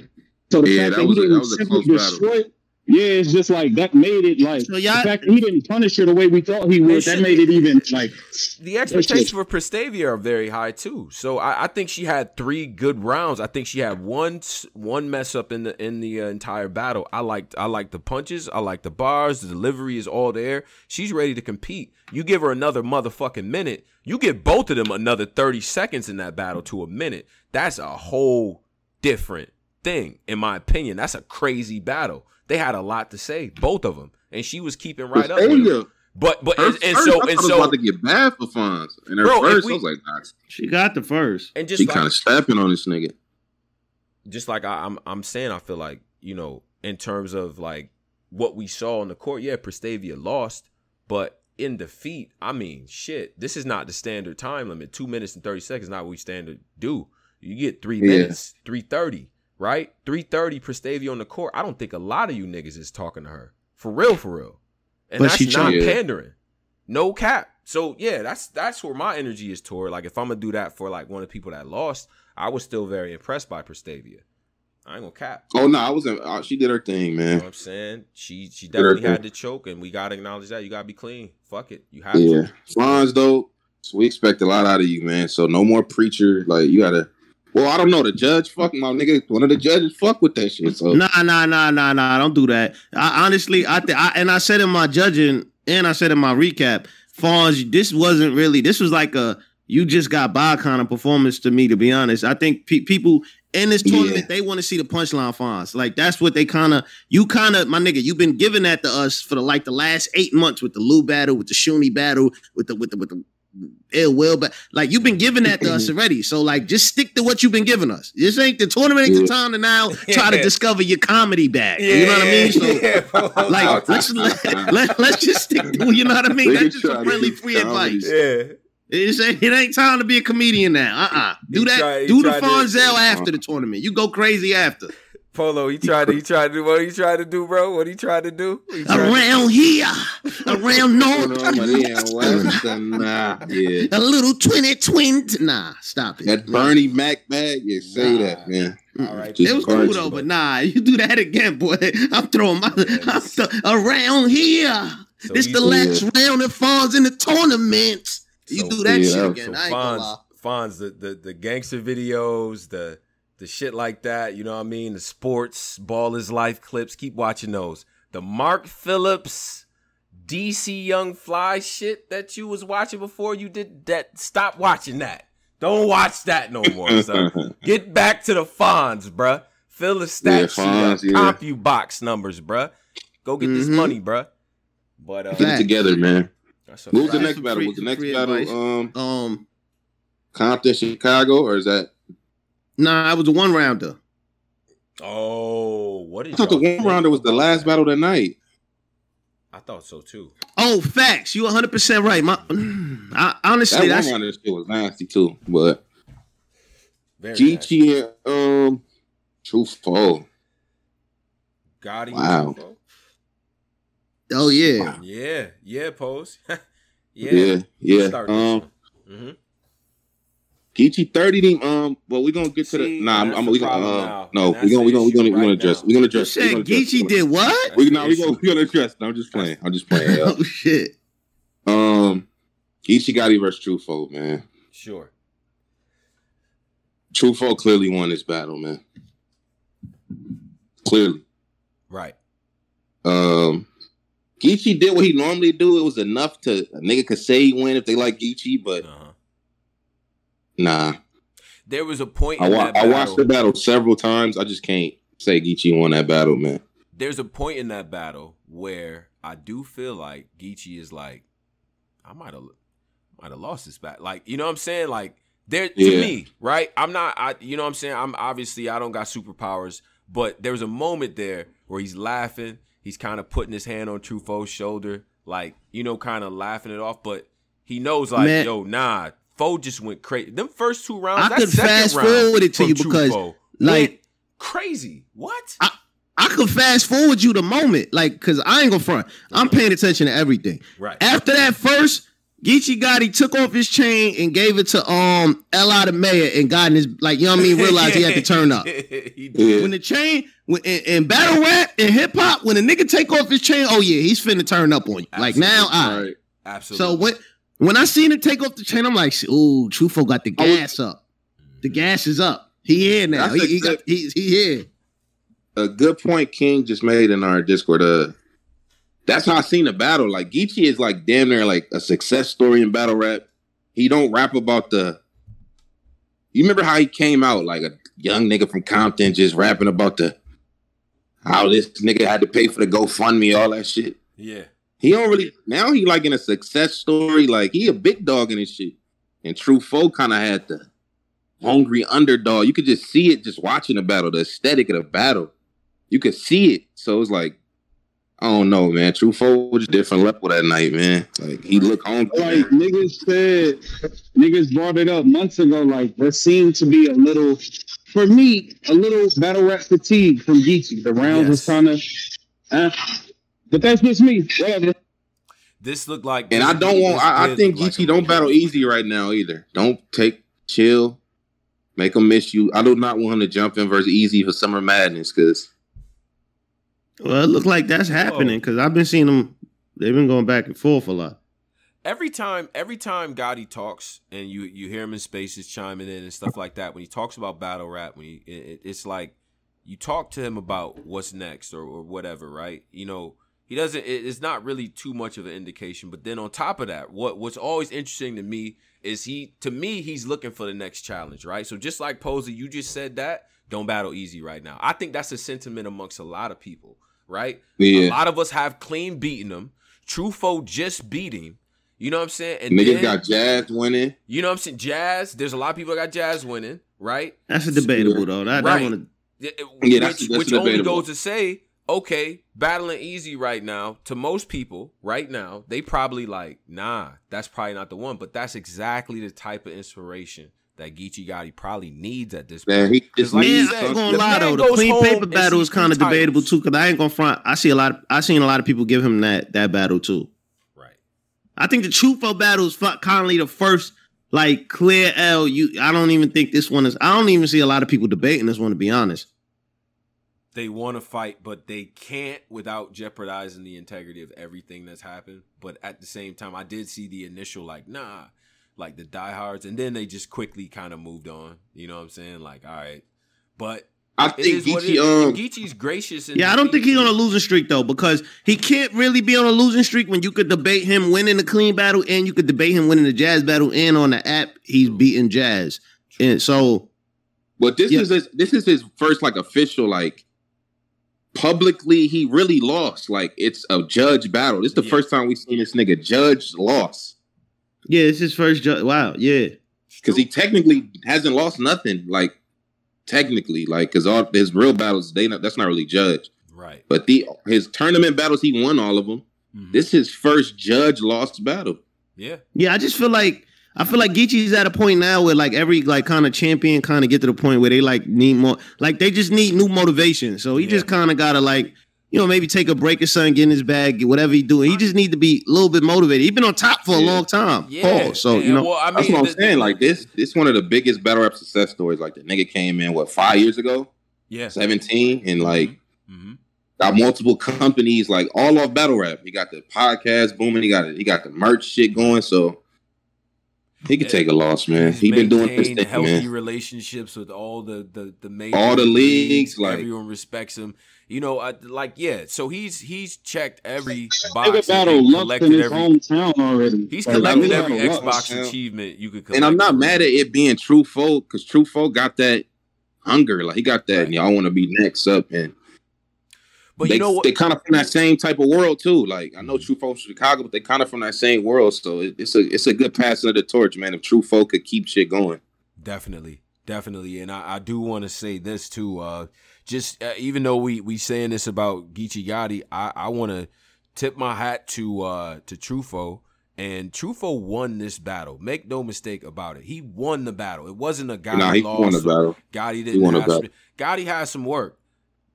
So the Yeah, fact that that, was he a- that didn't was simply destroy it, yeah, it's just like that made it like So the y'all- fact he didn't punish her the way we thought he would. That made it even like the expectations for Prestavia are very high too. So I, I think she had three good rounds. I think she had one one mess up in the in the uh, entire battle. I liked I like the punches. I like the bars. The delivery is all there. She's ready to compete. You give her another motherfucking minute. You give both of them another thirty seconds in that battle to a minute. That's a whole different thing, in my opinion. That's a crazy battle. They had a lot to say, both of them, and she was keeping right up with them. But but her and, and first, so I and thought it was so about to get bad for Fonz. And her Bro, first, we- I was like, nah, She got the first. and just she like, kind of stepping on this nigga. just like I, I'm I'm saying, I feel like you know, in terms of like what we saw on the court, yeah, Prestavia lost, but in defeat, I mean, shit, this is not the standard time limit. Two minutes and thirty seconds, not what we standard do. You get three Yeah. minutes, three thirty, right? Three thirty, Prestavia on the court. I don't think a lot of you niggas is talking to her for real, for real, and But that's not. Pandering. No cap. So yeah, that's that's where my energy is toward. Like if I'm gonna do that for like one of the people that lost, I was still very impressed by Prestavia. I ain't gonna cap. Oh no, I wasn't. Uh, she did her thing, You know man. what I'm saying? She she definitely had to choke, and we gotta acknowledge that. You gotta be clean. Fuck it. You have Yeah, to. Fonz though, so we expect a lot out of you, man. So no more preacher. Like you gotta. Well, I don't know. The judge, fuck my nigga. One of the judges, fuck with that shit. So Nah, nah, nah, nah, nah. Don't do that. I honestly, I, th- I and I said in my judging, and I said in my recap, Fonz, this wasn't really. This was like a you just got by kind of performance to me. To be honest, I think pe- people in this tournament Yeah. they want to see the punchline Fonz. Like that's what they kind of. You kind of, my nigga, you've been giving that to us for the like the last eight months with the Lou battle, with the Shuni battle, with the with the with the ill will, but like you've been giving that to us already. So like, just stick to what you've been giving us. This ain't the tournament. Ain't the time to now try to discover your comedy bag. you know what I mean? So like let's let, let, let's just stick to you know what I mean. They That's just some friendly free comedy. advice. yeah. It's, it ain't time to be a comedian now. Uh uh Do that. tried- do the Fonzel after the tournament. You go crazy after. Polo, he tried to he tried to do what he tried to do, bro. What he tried to do? He tried to- Around here, around Going North, on, but yeah, Western, nah, yeah. a little twenty twin. Nah, stop it. That Bernie Mac bag, yeah, say Nah. that, man. All right, It was cool though, but nah, you do that again, boy. I'm throwing my I'm th- around here. So this the last round that falls in the tournament. You So- do that Yeah, shit again. So I ain't gonna lie. Fonz, Fonz, the, the the gangster videos, the the shit like that, you know what I mean? The sports, ball is life clips, keep watching those. The Mark Phillips, DC Young Fly shit that you was watching before you did that. Stop watching that. Don't watch that no more. son. Get back to the Fonz, bruh. Fill the stat sheet Fonz, yeah. Comp you box numbers, bruh. Go get this Mhm. money, bruh. But uh, Get it together, man. that's What was the next battle? free- Was the next battle advice. um Um, Compton, Chicago, or is that? Nah, it was a one rounder. Oh, what I thought the one rounder was the last battle of the night. I thought so too. Oh, facts. You 100 percent right. My, I, honestly, That that's one rounder shit was nasty too. But Very nice. GT and um Trufo. Gotti. Wow. oh yeah. Yeah, yeah, pose. yeah, Yeah, yeah. Start Um hmm Geechee 30 team, um well we're gonna get to See, the nah I'm, I'm the we gonna uh, now. no, we're gonna the we gonna we issue gonna we're gonna right address we're gonna address we're said gonna address- Geechee did what? We the nah, we gonna we gonna address. No, I'm just playing. I'm just playing. yeah. Oh shit. Um Geechee Gotti versus Trufo, man. Sure. Trufo clearly won this battle, man. Clearly. Right. Um, Geechee did what he normally do. It was enough to a nigga could say he win if they like Geechee, but Uh-huh. Nah. There was a point I, in wa- that I watched the battle several times. I just can't say Geechee won that battle, man. There's a point in that battle where I do feel like Geechee is like, I might have, might have lost this battle. Like, you know what I'm saying? Like, there to Yeah. me, right? I'm not. I, you know what I'm saying? I'm obviously I don't got superpowers, but there was a moment there where he's laughing. He's kind of putting his hand on Trufo's shoulder, like you know, kind of laughing it off. But he knows, like, Man. yo, nah, Foe just went crazy. Them first two rounds, I that could fast round forward it to you because, Trufo like- crazy. What? I I could fast forward you the moment, like, cause I ain't gonna front. I'm paying attention to everything. right. After that first, Geechee Gotti took off his chain and gave it to um L. the mayor and got in his like, you know what I mean, realized he had to turn up. He did. When the chain when, in, in battle rap and hip hop, when a nigga take off his chain, oh yeah, he's finna turn up on you. Like now, I All right. Absolutely. so when when I seen him take off the chain, I'm like, ooh, Trufo got the I was- gas up. The gas is up. He here now. That's He, a he got he, he here. A good point King just made in our Discord. Uh, that's how I seen the battle. Like Geechee is like damn near like a success story in battle rap. He don't rap about the. You remember how he came out like a young nigga from Compton, just rapping about the how this nigga had to pay for the GoFundMe, all that shit. yeah. He don't really now he like in a success story, like he a big dog in his shit. And Trufo kind of had the hungry underdog. You could just see it just watching the battle, the aesthetic of the battle. You could see it. So it's like, I don't know, man. Trufo was different level that night, man. Like he looked hungry. Like niggas said, niggas brought it up months ago. Like there seemed to be a little, for me, a little battle rap fatigue from Geechee. The rounds was kind of, uh, but that's just me. Whatever. This looked like And I don't want. I, I think look like don't battle easy right now either. Don't take chill. Make him miss you. I do not want him to jump in versus easy for Summer Madness because Well, it looked like that's happening because I've been seeing them. They've been going back and forth a lot. Every time, every time Gotti talks and you you hear him in spaces chiming in and stuff like that, when he talks about battle rap, when he, it, it's like you talk to him about what's next or, or whatever, right? You know, he doesn't. It's not really too much of an indication. But then on top of that, what what's always interesting to me is he to me he's looking for the next challenge, right? So just like Posey, you just said that don't battle easy right now. I think that's a sentiment amongst a lot of people, right? Yeah. A lot of us have clean beaten him. Trufo just beating. You know what I'm saying? And niggas then, got Jazz winning. you know what I'm saying? Jazz. There's a lot of people that got Jazz winning, right? That's a debatable though. That, Right. that one, Yeah, it- Yeah, that's- which that's which only debatable. goes to say, okay, battling easy right now to most people right now, they probably like, nah, that's probably not the one. But that's exactly the type of inspiration that Geechee Gotti probably needs at this Man, point. he 'Cause just like you Man, I ain't gonna the lie man though. The clean paper battle is kind of debatable too. Cause I ain't gonna front. I see a lot. Of, I seen a lot of people give him that that battle too. Right. I think the Trufo battle is fu- currently the first like clear L. You, I don't even think this one is. I don't even see a lot of people debating this one to be honest. They want to fight, but they can't without jeopardizing the integrity of everything that's happened. But at the same time, I did see the initial like, nah, like the diehards, and then they just quickly kind of moved on. You know what I'm saying? Like, all right, but I it think is what it Geechee, um, Geechee's gracious. And Yeah, I don't think he's on a losing streak though, because he can't really be on a losing streak when you could debate him winning the clean battle and you could debate him winning the jazz battle and on the app he's beating jazz. And so But this Yeah. is his, this is his first like official like publicly he really lost. Like it's a judge battle. This is the Yeah. first time we've seen this nigga judge loss yeah, it's his first ju- wow, yeah. because he technically hasn't lost nothing. Like technically, like because all his real battles they not, that's not really judged. right. But the his tournament battles he won all of them. Mhm. This is his first judge lost battle. yeah, Yeah, I just feel like I feel like Geechee's at a point now where like every like kind of champion kind of get to the point where they like need more like they just need new motivation. So he Yeah. just kind of gotta like you know maybe take a break or something, get in his bag, get whatever he doing. He just need to be a little bit motivated. He's been on top for a Yeah. long time. yeah. Pause. So you know, well, I mean, That's what I'm the- saying. Like this, this one of the biggest battle rap success stories. Like the nigga came in what five years ago, yeah, 17, and like hmm got multiple companies like all off battle rap. He got the podcast booming. He got it. He got the merch shit going. So he could take a loss, man. He's He been doing this maintained thing, healthy man. relationships with all the the the major All the leagues, like- everyone respects him. You know, I, like yeah. So he's he's checked every box. battle and Lux in collected his every. hometown already. He's Like, collected we every battle Lux. Xbox achievement you could collect. And I'm not mad real. at it being Trufo because Trufo got that hunger. Like he got that. Right. Y'all want to be next up, and But they, you know what? they kind of from that same type of world too. Like I know Trufo from Chicago, but they kind of from that same world. So it, it's a it's a good passing of the torch, man. If Trufo could keep shit going. Definitely, definitely, and I, I do want to say this too. Uh, just uh, even though we we saying this about Geechee Gotti, I I want to tip my hat to uh to Trufo. And Trufo won this battle. Make no mistake about it. He won the battle. It wasn't a Gotti nah, he loss. won the battle. Gotti didn't won the battle. some, Gotti has some work.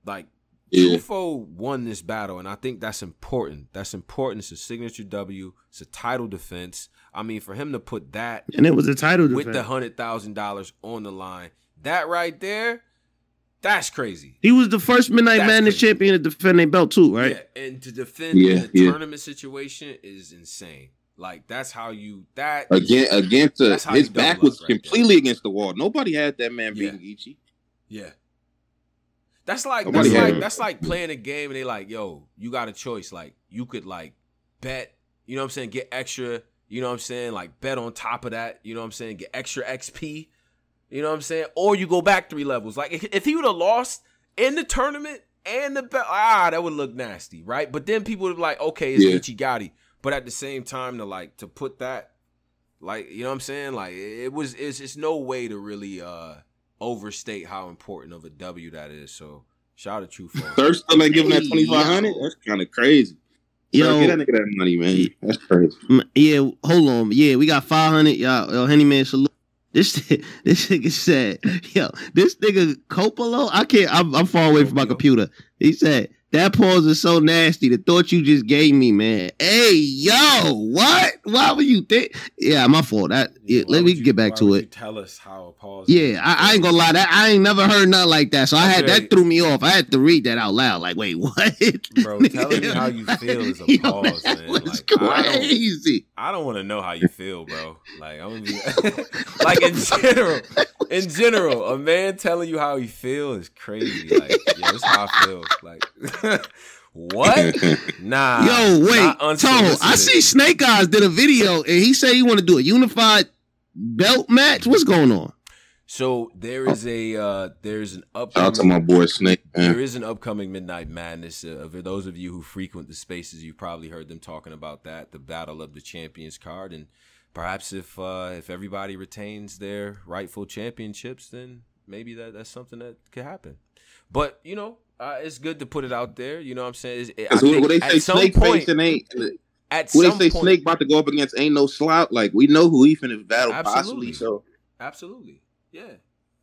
Like Yeah. Won this battle, and I think that's important. That's important. It's a signature W. It's a title defense. I mean, for him to put that and it was a title with the hundred thousand dollars on the line. That right there, that's crazy. He was the first Midnight That's Madness crazy. champion to defend their belt too, right? Yeah, and to defend Yeah, in a yeah. tournament situation is insane. Like that's how you that Again, against the, his back was right there. completely against the wall. Nobody had that man beating Geechee. Yeah. That's like that's like that's like playing a game and they like, yo, you got a choice. Like you could like bet, you know what I'm saying, get extra, you know what I'm saying, like bet on top of that, you know what I'm saying, get extra XP, you know what I'm saying? Or you go back three levels. Like if, if he would have lost in the tournament and the bet, ah, that would look nasty, right? But then people would be like, okay, it's Yeah. Geechee Gotti. But at the same time, to like to put that, like, you know what I'm saying? Like it was it's it's no way to really uh overstate how important of a W that is. So shout out to Trufo. Third still ain't giving that twenty five hundred. That's kind of crazy. Yo, Yo, get that nigga that money, man. That's crazy. Yeah, hold on. Yeah, we got 500. Y'all, yo, Henny Man, salute. This this nigga said, yo, this nigga Coppola, I can't, I'm, I'm far away from my computer. He said, that pause is so nasty. The thought you just gave me, man. Hey, yo, what? Why would you think? Yeah, my fault. That, yeah, let me you- get back to it. tell us how a pause. Yeah, I, I ain't gonna lie. That I ain't never heard nothing like that. So I had that threw me off. I had to read that out loud. Like, wait, what? Bro, telling me how you feel is a Yo, pause, that man. Like, don't- crazy. I don't want to know how you feel, bro. Like I'm be like in general, in general, a man telling you how he feel is crazy. Like, yeah, this is how I feel. Like, what? Nah. Yo, wait, Toe, I see Snake Eyes did a video and he said he want to do a unified belt match. What's going on? So there is a uh there's an Shout out to upcoming my boy Snake, there man. is an upcoming Midnight Madness. Uh, for those of you who frequent the spaces, you've probably heard them talking about that, the Battle of the Champions card, and perhaps if uh, if everybody retains their rightful championships, then maybe that that's something that could happen. But you know, uh, it's good to put it out there. You know what I'm saying? It's- I think what they at say, some Snake point, ain't. at What some they say, point, Snake about to go up against ain't no slouch. Like we know who he finna battle Absolutely. possibly. So Absolutely. Yeah.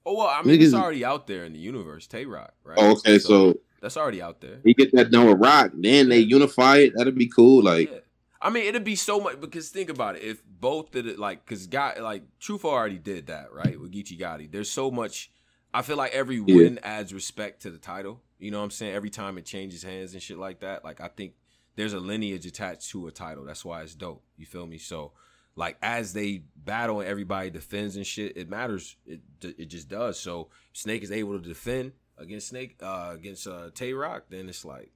Oh well, I mean, it's already out there in the universe. Tay Roc, right? Oh, okay, so that's already out there. he get that done with Roc, then they unify it. That'd be cool. Like, yeah. I mean, it'd be so much because think about it. If both did it, like, because guy like Truth already did that, right? With Geechee Gotti, there's so much. I feel like every Yeah. win adds respect to the title. You know what I'm saying? Every time it changes hands and shit like that. Like, I think there's a lineage attached to a title. That's why it's dope. You feel me? So, like, as they battle and everybody defends and shit, it matters. It it just does. So, Snake is able to defend against Snake uh against uh Tay Roc, then it's like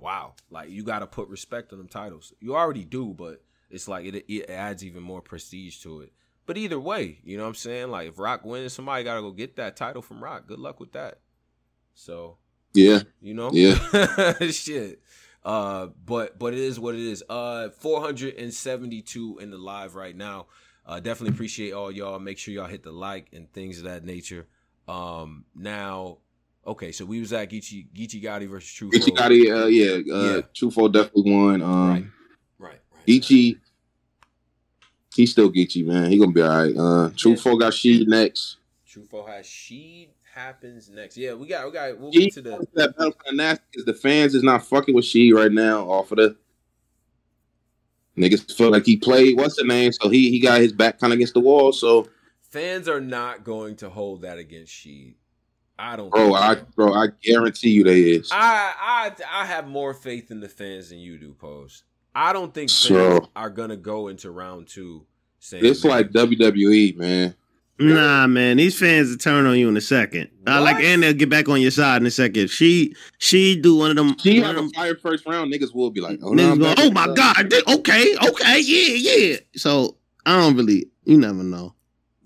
wow, like you got to put respect on them titles. You already do, but it's like it, it adds even more prestige to it. But either way, you know what I'm saying? Like if Roc wins, somebody got to go get that title from Roc. Good luck with that. So, yeah, you know? Yeah. Shit. Uh but but it is what it is. Uh 472 in the live right now. Uh definitely appreciate all y'all. Make sure y'all hit the like and things of that nature. Um now okay, so we was at Geechee Geechee Gotti versus True. Gotti, uh, yeah, uh, Yeah. Trufo definitely won. Um, Right. Right, right. Geechee, he's still Geechee, man. He gonna be all right. Uh, True Trufo got she next. Trufo has Sheed happens next. Yeah, we got we got we'll get to the that battle nasty because the fans is not fucking with she right now off of the niggas feel like he played what's the name, so he he got his back kind of against the wall. So, fans are not going to hold that against she. I don't bro, think I bro, I guarantee you they is. I I I have more faith in the fans than you do, Pose. I don't think fans So- are gonna go into round two saying It's like WWE, man. Nah, man, these fans will turn on you in a second. I like, What? and they'll get back on your side in a second. If she, she do one of them. She one have of a them fire first round, niggas will be like, oh, no, niggas go, oh my god, they- okay, okay, yeah, yeah. So I don't really, you never know.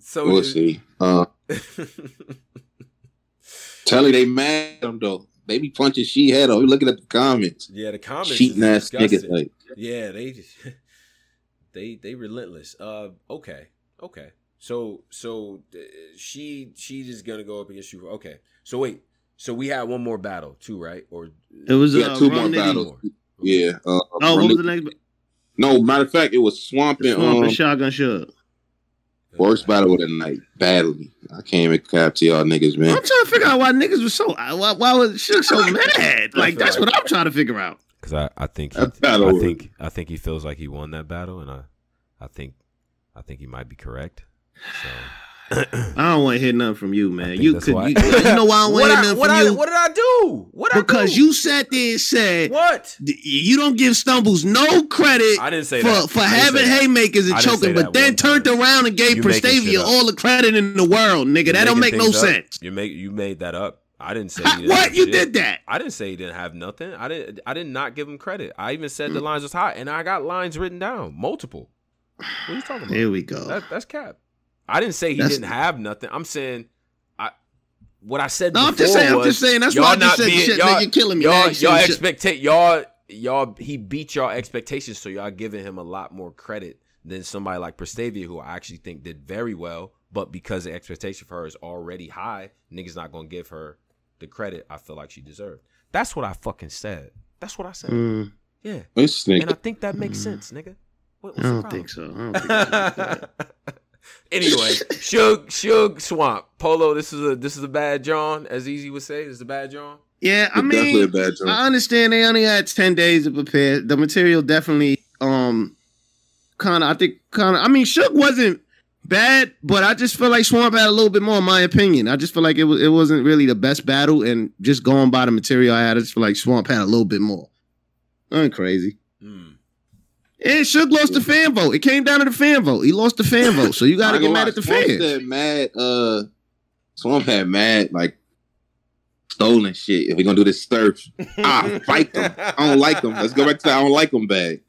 so We'll see. Uh, tell you they mad at him though. They be punching she head off. We looking at the comments. yeah, the comments Cheating ass niggas. Like, Yeah, they just they they relentless. Uh okay. Okay. So so uh, she she just gonna go up against you. Okay. So wait. So we had one more battle too, right? Or It was Yeah, uh, two more Rum Nitty. battles. yeah. Uh, Oh, what was the next? No, matter of fact, it was Swamp and Swamp um, and Shotgun Suge. worst battle of the night. Badly. I can't even cap to y'all niggas, man. I'm trying to figure out why niggas was so why, why was Suge so mad? Like that's what I'm trying to figure out. Because I, I think he, I think I think he feels like he won that battle, and I I think I think he might be correct. So I don't want to hear nothing from you, man. You could, you, you know why I don't want what, to hear I, nothing what, from I, you? what did I do? What I because do? you sat there and said what? you don't give Stumbles no credit I didn't say for, that for didn't having say that. haymakers and I didn't say choking, but then one turned time. around and gave You making shit Prestavia all the credit in the world, nigga. You're that don't make no up. sense. You make you made that up. I didn't say How- didn't what you shit. did that? I didn't say he didn't have nothing. I didn't. I did not give him credit. I even said Mm. the lines was hot, and I got lines written down, multiple. What are you talking about? Here we go. That, that's cap. I didn't say he That's- didn't have nothing. I'm saying, I what I said. No, I'm before just saying. I'm was, just saying. That's y'all why I just not said being- shit. y'all- you're killing me. Y'all, man. y'all Shit. expectate y'all, y'all. He beat y'all expectations, so y'all giving him a lot more credit than somebody like Prestavia, who I actually think did very well. But because the expectation for her is already high, niggas not gonna give her the credit I feel like she deserved. That's what I fucking said. That's what I said. Mm, Yeah, This and I think that makes Mm. sense, nigga. What, what's I don't problem? think so. I don't think so. anyway, Suge Suge Swamp, Polo. This is a this is a bad John, as Easy would say. This is a bad John. Yeah, I It's definitely a mean, bad joke. I understand they only had ten days to prepare. The material definitely, um, kind of. I think kind of. I mean, Suge wasn't bad, but I just feel like Swamp had a little bit more, in my opinion. I just feel like it was it wasn't really the best battle, and just going by the material I had, I just feel like Swamp had a little bit more. I'm crazy. Hmm. And Suge lost the fan vote. It came down to the fan vote. He lost the fan vote, so you got to I get mad gonna at the lie, Swamp fans. said mad. Uh, Swamp had mad like stolen shit. If we gonna do this surf, ah, fight them. I don't like them. Let's go back to the I don't like them bag.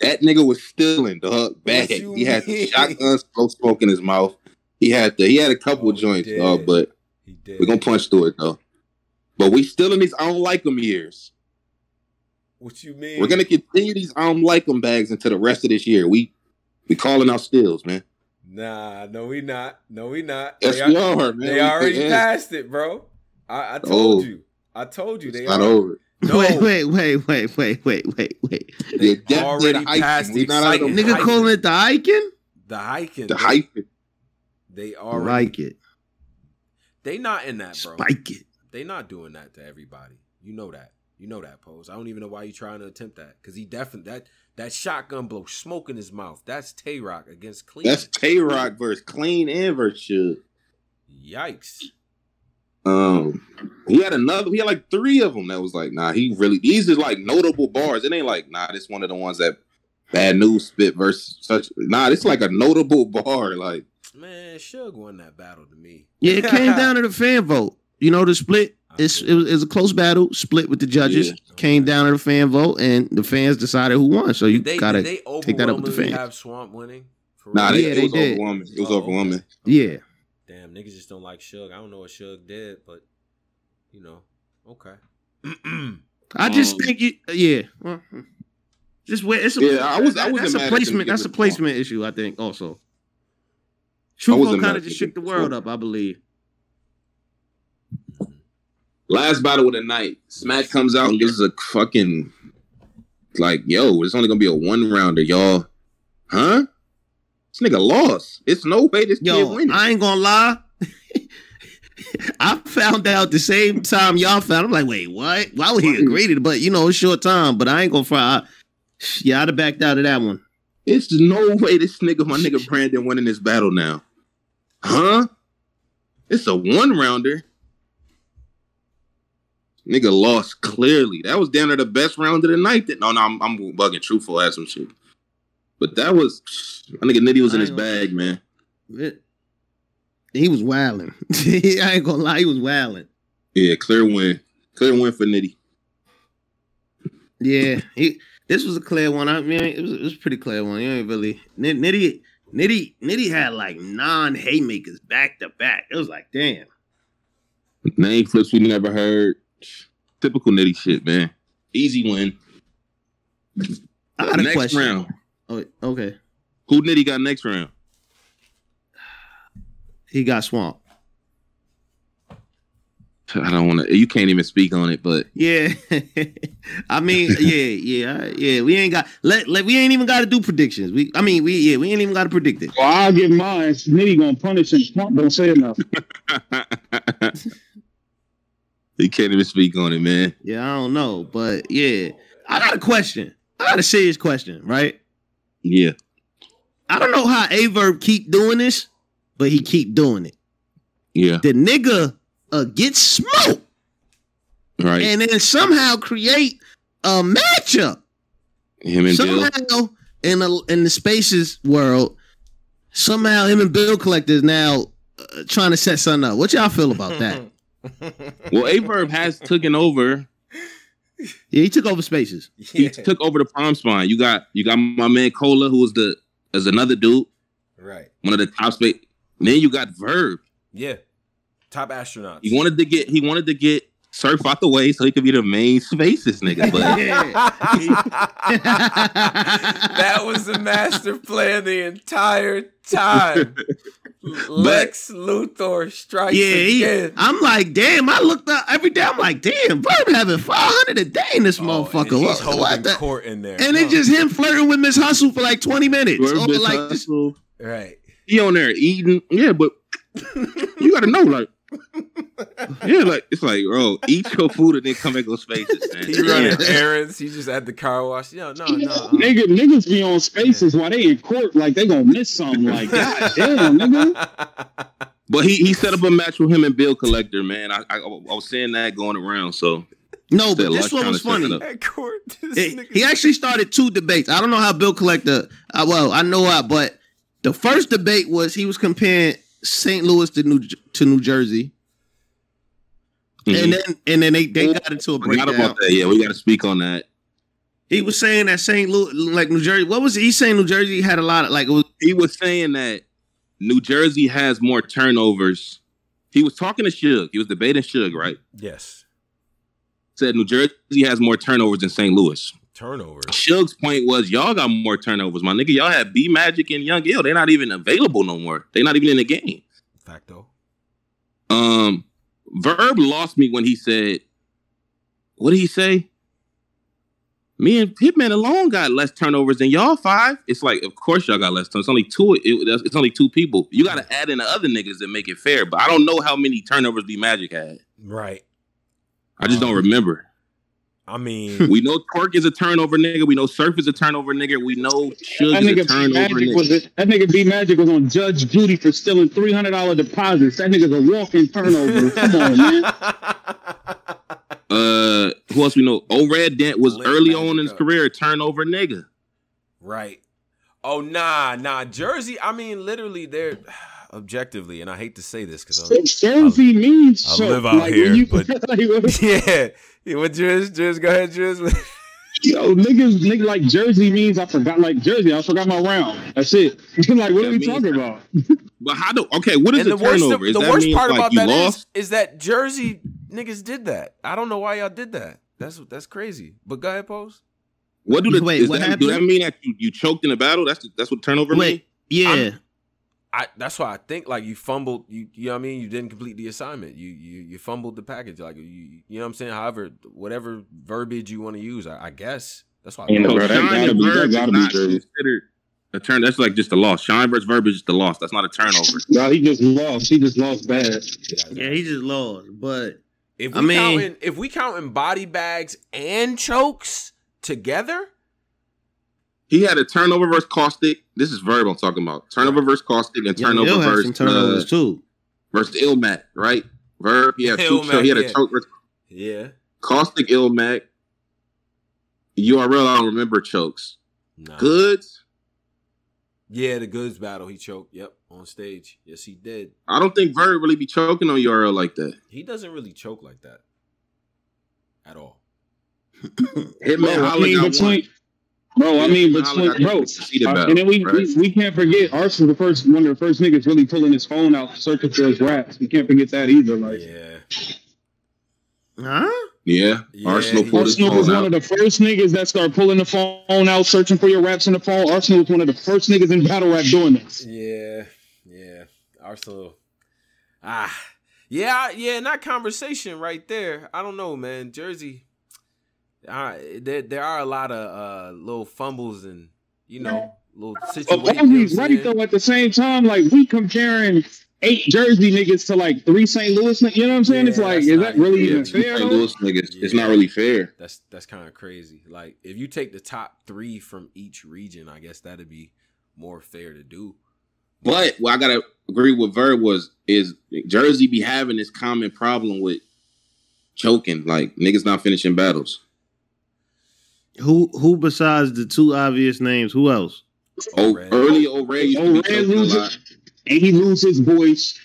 That nigga was stealing dog bag. you He had the mean? shotgun smoke smoke in his mouth. He had the he had a couple Oh, he joints, did. dog, but we're gonna punch through it though. But we still in these I don't like them years. What you mean? We're gonna continue these I don't like them bags until the rest of this year. We we calling out steals, man. Nah, no, we not. No, we not. Yes, they we are- are, man. they We- already yeah, passed it, bro. I, I told Oh. you. I told you. It's They not are, over. No, Wait, wait, wait, wait, wait, wait, wait, wait. They The already of the passed We not out of excitement. the- Nigga Hyphen. calling it the Icon? the hiking. The bro. hyphen. They I already like it. they not in that, bro. Spike it. They not doing that to everybody. You know that. You know that pose. I don't even know why you trying to attempt that because he definitely that that shotgun blow smoke in his mouth. That's Tay Roc against Clean. That's Tay Roc versus Clean and versus Suge. Yikes. Um, he had another. He had like three of them. That was like, nah. He really. These is like notable bars. It ain't like, nah. This one of the ones that Bad News spit versus such. Nah, it's like a notable bar. Like, Man, Suge won that battle to me. Yeah, it came down to the fan vote. You know the split. It's it was, it was a close battle, split with the judges. Yeah. Came down to the fan vote, and the fans decided who won. So you Did they, gotta, they take that up with the overwhelmingly fans. have Swamp winning? Nah, real? they, Yeah, it they was did. overwhelming. It was Oh, overwhelming. okay. yeah. Damn, niggas just don't like Suge. I don't know what Suge did, but you know, okay. I just Um, think you, yeah. Well, Just wait. It's a, Yeah, I was- I that- wasn't That's a placement. That's a giving it placement issue. I think also. wasn't Trufo kind of just shook the world up. I believe. Last battle of the night. Smack comes out and gives us a fucking like, yo, it's only gonna be a one rounder, y'all. Huh? This nigga lost. It's no way this kid Yo, winning. I ain't gonna lie. I found out the same time y'all found. I'm like, wait, what? Why would he agree to? it? But you know, it's short time. But I ain't gonna fry. Yeah, I'd have backed out of that one. It's no way this nigga, my nigga Brandon, winning this battle now. Huh? It's a one rounder. Nigga lost clearly. That was down to the best round of the night. That, no, no, I'm, I'm bugging. Truthful ass some shit. But that was my nigga Nitty was in his bag, man. It- he was wilding. I ain't gonna lie, he was wilding. Yeah, clear win. Clear win for Nitty. Yeah, he. This was a clear one. I mean, it was, it was a pretty clear one. You ain't really Nitty. Nitty. Nitty had like non haymakers back to back. It was like, damn. Name flips we never heard. Typical Nitty shit, man. Easy win. I got a next question. round. Oh, okay. Who Nitty got next round? He got swamped. I don't want to. You can't even speak on it, but Yeah, I mean, yeah, yeah, yeah. We ain't got let, let we ain't even got to do predictions. We, I mean, we yeah, we ain't even got to predict it. Well, I'll give mine. Nitty gonna punish him. Trump don't say enough. you can't even speak on it, man. Yeah, I don't know, but yeah, I got a question. I got a serious question, right? Yeah, I don't know how Aye Verb keep doing this, but he keep doing it. yeah, The nigga uh, gets smoked right. and then somehow create a matchup. Him and Bill. somehow in the in the spaces world, somehow him and Bill Collector is now uh, trying to set something up. What y'all feel about that? Well, Aye Verb has taken over. Yeah, he took over spaces. He took over the prom spine. You got you got my man Cola, who was the as another dude, right. one of the top space. Then you got Verb. Yeah. Top astronauts. He wanted to get he wanted to get Surf out the way so he could be the main spaces nigga. But that was the master plan the entire time. Lex Luthor strikes Yeah, he, again. I'm like, damn. I looked up every day. I'm like, damn, Verb having 500 a day in this Oh, and motherfucker. he's What, holding what the- court in there. And it's just him flirting with Miss Hustle for like 20 minutes. Verb Or bitch like, just, right. he on there eating. Yeah, but you gotta know, like, yeah, like it's like, bro, eat your food and then come back on spaces, man. He running errands. He just at the car wash. No, no, no. uh, Nigga, niggas be on spaces while they in court like they gonna miss something. Like, god damn, nigga. But he he set up a match with him and Bill Collector, man. I I, I was saying that going around, so no, but this Lux one was to set it funny. up. At court, this He- actually started two debates. I don't know how Bill Collector. Uh, well, I know how, but the first debate was he was comparing St. Louis to New to New Jersey, and mhm. then and then they, they got into a forgot breakdown. about that. Yeah, we got to speak on that. He was saying that St. Louis, like New Jersey, what was he saying? New Jersey had a lot of like it was. He was saying that New Jersey has more turnovers. He was talking to Suge. He was debating Suge, right? yes. Said New Jersey has more turnovers than St. Louis. Turnover. Suge's point was y'all got more turnovers, my nigga. Y'all have B Magic and Young Ill. They're not even available no more. They're not even in the game. Facto. Um, Verb lost me when he said, "What did he say?" Me and Hitman alone got less turnovers than y'all five. It's like, of course y'all got less turnovers. It's only two. It, it's only two people. You got to add in the other niggas that make it fair. But I don't know how many turnovers B Magic had. Right. I just don't remember. I mean, We know Twork is a turnover nigga. We know Surf is a turnover nigga. We know Suge That is a nigga B turnover Magic nigga. was a, that nigga B Magic was on Judge Judy for stealing three hundred dollar deposits. That nigga's a walking turnover. Come on, man. Uh, who else we know? O Red Dent was Lit early on in his up. career a turnover nigga. right. Oh nah, nah. Jersey. I mean, literally, they're objectively, and I hate to say this because I, Jersey means I live out like, here, when you, but- like, what- yeah. yeah. What Driz? Driz, go ahead, Driz. yo, niggas, nigga, like Jersey means I forgot. Like Jersey, I forgot my round. That's it. like, what That are we means- talking about? But how do okay? What is and a the worst, turnover? the, the worst mean, part like, about you that is, lost? is that Jersey niggas did that. I don't know why y'all did that. That's that's crazy. But go ahead, pose. What do the, Wait, what that, do that mean that you, you choked in a battle? That's that's what turnover mean? Yeah. I'm- I that's why I think like you fumbled. You you know what I mean. You didn't complete the assignment. You you you fumbled the package. Like you you know what I'm saying. However, whatever verbiage you want to use, I, I guess that's why. I Ain't So bro, that shine gotta be- that gotta be considered a turn. That's like just a loss. Shine versus verb is just a loss. That's not a turnover. No, he just lost. He just lost bad. yeah, he just lost. But If I we mean- counting if we counting body bags and chokes together, He had a turnover versus caustic. This is verb I'm talking about. Turnover versus caustic and Young turnover Ill versus some turnovers uh, too. versus Ilmac, right? Verb. He had two. Ilmac, he had a choke versus yeah. caustic Ilmac. URL. I don't remember chokes. Nah. Goods. Yeah, the goods battle. He choked. Yep, on stage. Yes, he did. I don't think Verb really be choking on URL like that. He doesn't really choke like that at all. Hitman Bro, I Holla mean, got one. between, bro, I mean, Hitman Holla between, bro, uh, and then we, right? we we can't forget Arsenal, the first one of the first niggas really pulling his phone out, searching for his raps. We can't forget that either. Like Yeah. Huh? Yeah, Yeah, Arsenal he- pulled his Arsenal was phone one of the first niggas that started pulling the phone out, searching for your raps in the phone. Arsenal was one of the first niggas in battle rap doing this. Yeah, yeah. Arsenal. Ah, yeah, yeah. In that conversation right there, I don't know, man. Jersey. Uh, there, there are a lot of uh, little fumbles and you know little situations. you know Ozzy's what right saying? though. At the same time, like we comparing eight Jersey niggas to like three St. Louis. niggas, You know what I'm saying? it's like, is that really even- even Two fair? St. Louis niggas. It's not really fair. That's that's kind of crazy. Like if you take the top three from each region, I guess that'd be more fair to do. But what I gotta agree with Verb was is Jersey be having this common problem with choking, like niggas not finishing battles. Who who besides the two obvious names? Who else? Oh, early O'Reilly used to O'Reilly loses- and he loses his voice.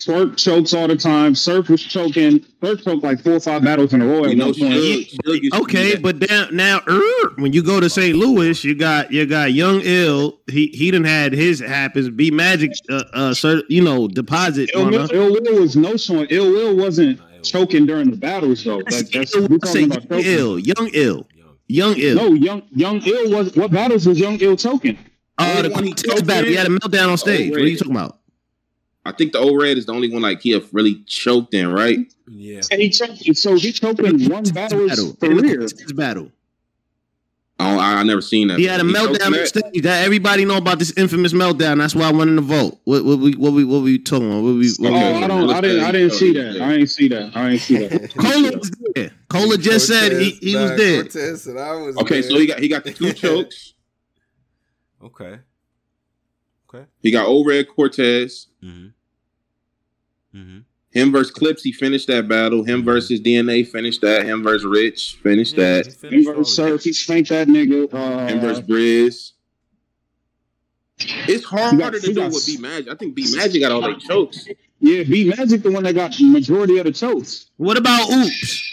Twork chokes all the time. Surf was choking. Surf choked like four or five battles in a row. You At know, one point. Suge, Suge used to Okay, but now now er, when you go to St. Louis, you got you got Young Ill. He he done had his happens. B Magic, uh, uh, cert, you know, deposit. Ill on Will. Ill Will was no showing. Ill Will wasn't Nah, Ill Will. choking during the battles though. Like that's we're talking about choking. Ill, Young Ill, Young. Young Ill. No, young young Ill was what battles was young Ill choking? uh, the Only one he Cortez choked battle. He had a meltdown on stage. What are you talking about? I think the old Red is the only one like he have really choked in, right? Yeah. And he choked. So he choked in one battle of his the battle. Oh, I, I never seen that. He had a choked in meltdown that? everybody know about this infamous meltdown. That's why I wanted to vote. What, what we what we what we talking about? What we, what Oh, we I don't. I didn't. I didn't see that. I ain't see that. I ain't see that. Cola was there. Cola just said he, he was there. Cortez said I was Okay, so he got he got the two chokes. Okay. Okay. He got O Red Cortez. Mm-hmm. Mm-hmm. Him versus Clips, he finished that battle. Him versus DNA finished that. Him versus Rich finished that. He versus Surf. He spanked that nigga. Him Uh, versus Briz. It's harder He got- to do got- with B Magic. I think B Magic got all their chokes. yeah, B Magic the one that got majority of the chokes. What about Oops?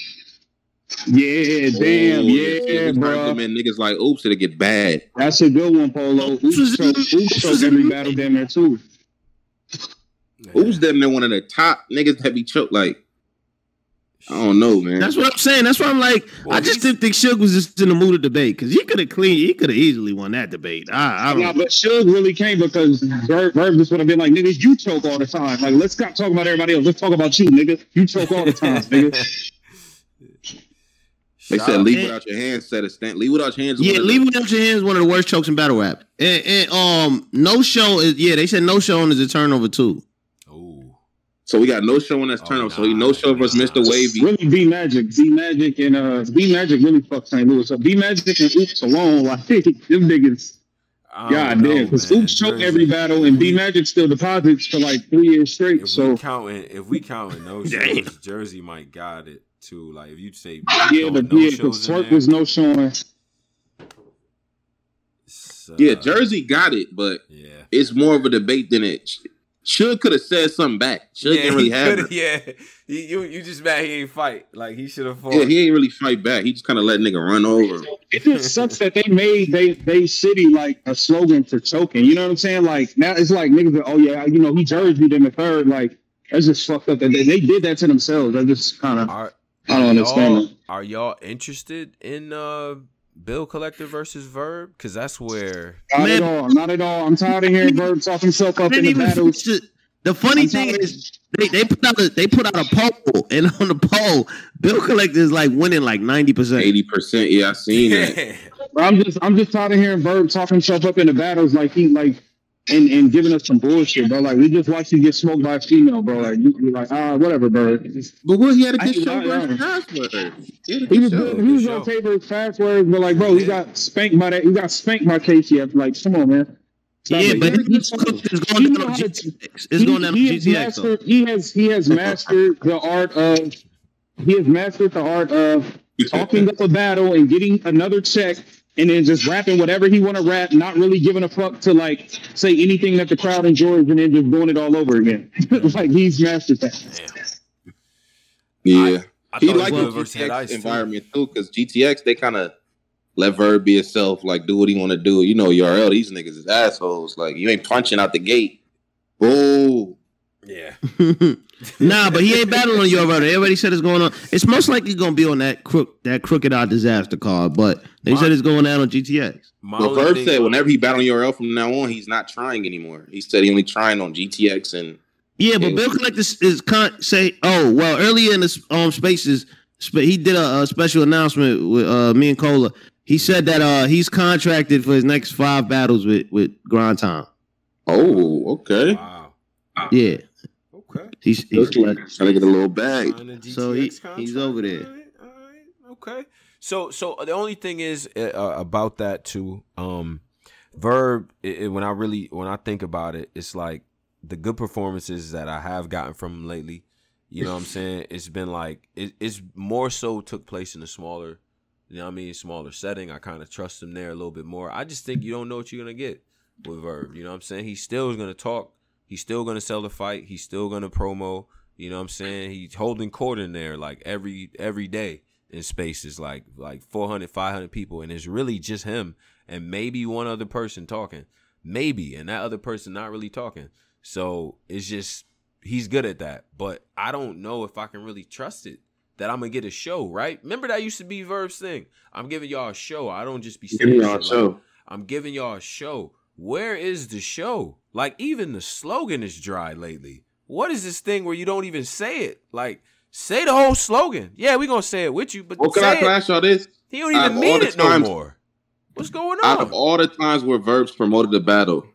Yeah, damn, Oh, yeah, niggas bro. turn them in, niggas like, oops, it'll get bad. That's a good one, Polo. Oops, This was- choke, oops, was choke every battle damn there too. Oops, them they're one of the top niggas that be choked. Like, I don't know, man. That's what I'm saying. That's why I'm like, Well, I just didn't think Suge was just in the mood to debate because he could have clean, he could have easily won that debate. I, I Nah, don't. but Suge really came because Verb, Verb just would have been like, nigga, you choke all the time. Like, let's stop talking about everybody else. Let's talk about you, nigga. You choke all the time, nigga. They Shout said leave And- without your hands set a stand. Leave without your hands. Yeah, one of leave the- without your hands. One of the worst chokes in battle rap. And, and um, no show is yeah. They said no showing is a turnover too. Ooh. So we got no show in that Oh, turnover. So he no show versus nah. Mr. Wavy. Really, B Magic, B Magic, and uh, B Magic really fucked St. Louis up. B Magic and Oops alone, like them niggas. God know, damn, because. Oops choke every battle, and B Magic still deposits for like three years straight. If So we counting, if we counting no Damn. shows, Jersey might got it too. Like if you say yeah, the no yeah, because in Twork was no showing. it's, uh, Yeah, Jersey got it, but Yeah. it's more of a debate than it. Sh- Should could have said something back. Should yeah, didn't really he have coulda- it. Yeah, He- you you just mad he ain't fight. Like he should have fought. Yeah, he ain't really fight back. He just kind of let nigga run over. It just sucks that they made they they city like a slogan for choking. You know what I'm saying? Like now it's like niggas. Are, oh yeah, you know he Jerseyed in the third. Like that's just fucked up. That they, they did that to themselves. I just kind of I don't understand. are y'all interested in uh Bill Collector versus Verb? Because that's where Not Man. at all. Not at all. I'm tired of hearing Verb talk himself up in the even battles. finish. The funny I'm thing is they, they put out a they put out a poll and on the poll, Bill Collector is like winning like ninety percent. Eighty percent. Yeah, I seen it. I'm just I'm just tired of hearing Verb talk himself up in the battles like he like and and giving us some bullshit, bro. Like we just watched you get smoked by a female, bro. Like you you like ah whatever, bro. But what he had a I good ain't show lying. versus Password. He had a He good was show. good. He was Good show. okay for fast words, but like, bro, he got spanked by that. He got spanked by KCF. Like, come on, man. Stop Yeah, it. but He- it's he- going down on to- GTX. It's going down on GTX. he has he has mastered the art of he has mastered the art of talking up a battle and getting another check and then just rapping whatever he want to rap, not really giving a fuck to like say anything that the crowd enjoys and then just doing it all over again. like he's mastered that. Damn. Yeah, I he thought liked Verb the GTX environment too, because GTX they kind of let Verb be himself, like do what he want to do. You know, URL these niggas is assholes. Like you ain't punching out the gate. Boo. Yeah. nah, but he ain't battling on your brother. Everybody said it's going on. It's most likely going to be on that crook that crooked out disaster card, but they My- said it's going down on GTX. My Well, Verb said whenever he battling URL from now on, he's not trying anymore. He said he only trying on GTX and Yeah, but Yeah. Bill Collector is, is con- say, oh well, earlier in the um spaces, sp- he did a, a special announcement with uh me and Cola. He said that uh he's contracted for his next five battles with with Grind Time. oh, okay. Wow. Yeah, Okay. he's, Bill he's Collector trying to get a little bag. So he- he's over there. All right, all right, okay. So so the only thing is uh, about that too. Um, Verb. It, it- when I really when I think about it, it's like the good performances that I have gotten from him lately. You know what I'm saying? It's been like it, it's more so took place in a smaller, you know what I mean, smaller setting. I kind of trust him there a little bit more. I just think you don't know what you're gonna get with Verb. You know what I'm saying? He still is gonna talk. He's still gonna sell the fight. He's still gonna promo. You know what I'm saying? He's holding court in there like every every day in spaces like like 400 500 people and it's really just him and maybe one other person talking. Maybe and that other person not really talking. So it's just he's good at that. But I don't know if I can really trust it that I'm gonna get a show, right? Remember that used to be Verb's thing. I'm giving y'all a show. I don't just be Give saying me shit y'all like- show. I'm giving y'all a show. Where is the show? Like even the slogan is dry lately. What is this thing where you don't even say it? Like say the whole slogan. Yeah, we gonna say it with you, but Well, can I can I this? He don't even mean it no more. What's going on? Out of all the times where Verbs promoted the battle,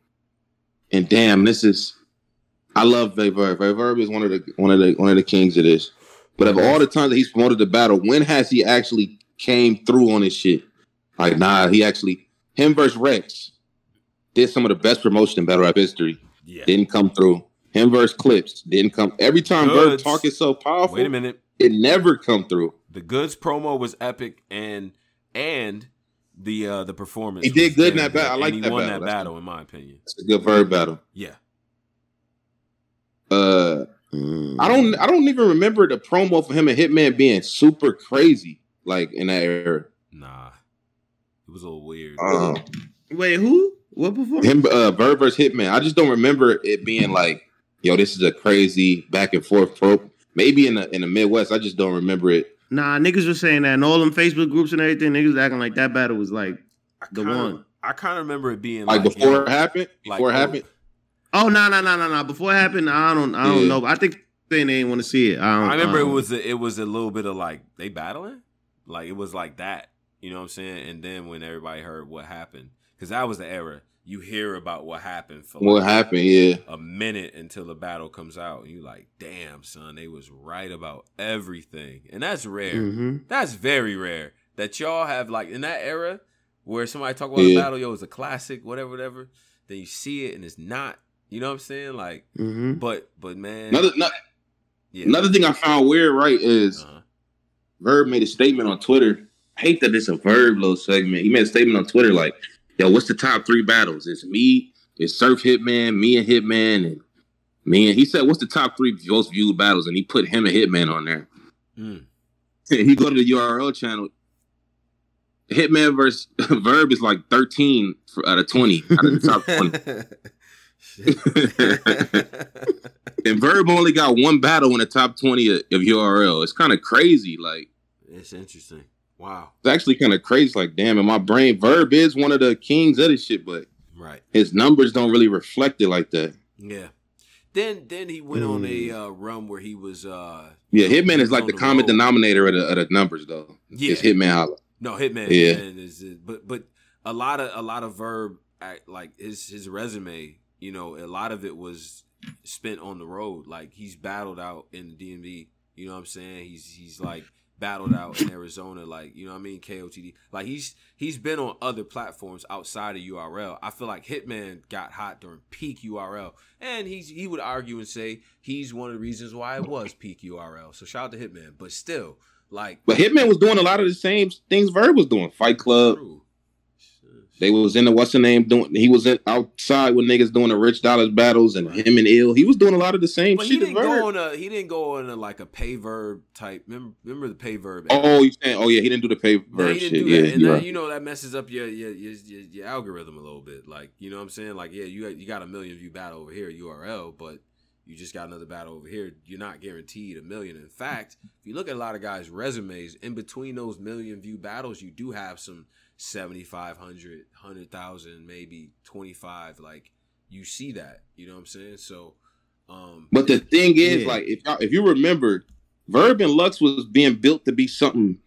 and damn, this is I love Verb. Verb is one of the one of the one of the kings of this. But of all the times that he's promoted the battle, when has he actually came through on his shit? Like, nah, he actually him versus Rex did some of the best promotion in battle rap history. yeah. Didn't come through. Him versus Clips didn't come. Every time Verb talk is so powerful, Wait a minute. it never come through. The goods promo was epic and and the uh the performance. He did was good in that battle. I good, like and he that won battle. that That's battle in my opinion. It's a good Verb battle. Yeah. Uh, Mm. I don't. I don't even remember the promo for him and Hitman being super crazy like in that era. Nah. It was a little weird. Um, Wait, who? What performance? him, uh, Verb versus Hitman. I just don't remember it being like, yo, this is a crazy back and forth pro. Maybe in the in the Midwest, I just don't remember it. Nah, niggas were saying that in all them Facebook groups and everything. Niggas acting like that battle was like I the kinda, one. I kind of remember it being Like like, before yo, it happened. like, Before it oh, happened. Oh no no no no no! Before it happened, I don't I don't Yeah. know. I think they didn't want to see it. I, don't, I remember it don't- was a, it was a little bit of like they battling, Like it was like that. You know what I'm saying? And then when everybody heard what happened, because that was the era. You hear about what happened for What like happened? Yeah. a minute until the battle comes out. And you like, damn, son, they was right about everything. And that's rare. hmm That's very rare that y'all have like in that era where somebody talk about a battle, yo, it's a classic, whatever, whatever. Then you see it and it's not. You know what I'm saying? Like, hmm but but man, Another no- yeah. another thing I found weird, right, is Uh-huh. Verb made a statement on Twitter. I hate that it's a Verb little segment. He made a statement on Twitter like, "Yo, what's the top three battles? It's me, it's Surf Hitman, me and Hitman, and me and." He said, "What's the top three most viewed battles?" And he put him and Hitman on there. Mm. he go to the URL channel. Hitman versus Verb is like 13 for, out of 20 out of the top 20. and Verb only got one battle in the top 20 of, of URL. It's kind of crazy. Like, it's interesting. Wow. it's actually kind of crazy. Like, damn, in my brain, Verb is one of the kings of this shit, but Right. his numbers don't really reflect it like that. Yeah. Then then he went on a uh, run where he was uh Yeah, Hitman is like on the common road. denominator of the, of the numbers, though. Yeah. It's Hitman Holla. No, Hitman. Yeah. Hitman is- but but a lot of a lot of verb like his his resume. You know, a lot of it was spent on the road. Like he's battled out in the DMV. You know what I'm saying? He's he's like battled out in Arizona. Like you know what I mean? KOTD. Like he's he's been on other platforms outside of URL. I feel like Hitman got hot during peak URL, and he's he would argue and say he's one of the reasons why it was peak URL. So shout out to Hitman. But still, like But Hitman was doing a lot of the same things Verb was doing. Fight Club. true. They was in the what's the name doing. He was in outside with niggas doing the rich dollars battles and him and ill. He was doing a lot of the same But he shit. as didn't go on a he didn't go on a like a pay verb type. Remember, remember the pay verb? oh, you saying? Oh yeah, he didn't do the pay verb he shit. Yeah, and you're right. you know that messes up your your, your your your algorithm a little bit. Like you know what I'm saying? Like yeah, you got, you got a million view battle over here URL, but you just got another battle over here. You're not guaranteed a million. In fact, if you look at a lot of guys' resumes, in between those million view battles, you do have some 7,500, 100,000, maybe 25. Like you see that. You know what I'm saying? So. Um, But the thing is, Yeah. like, if y'all, if you remember, Verb and Lux was being built to be something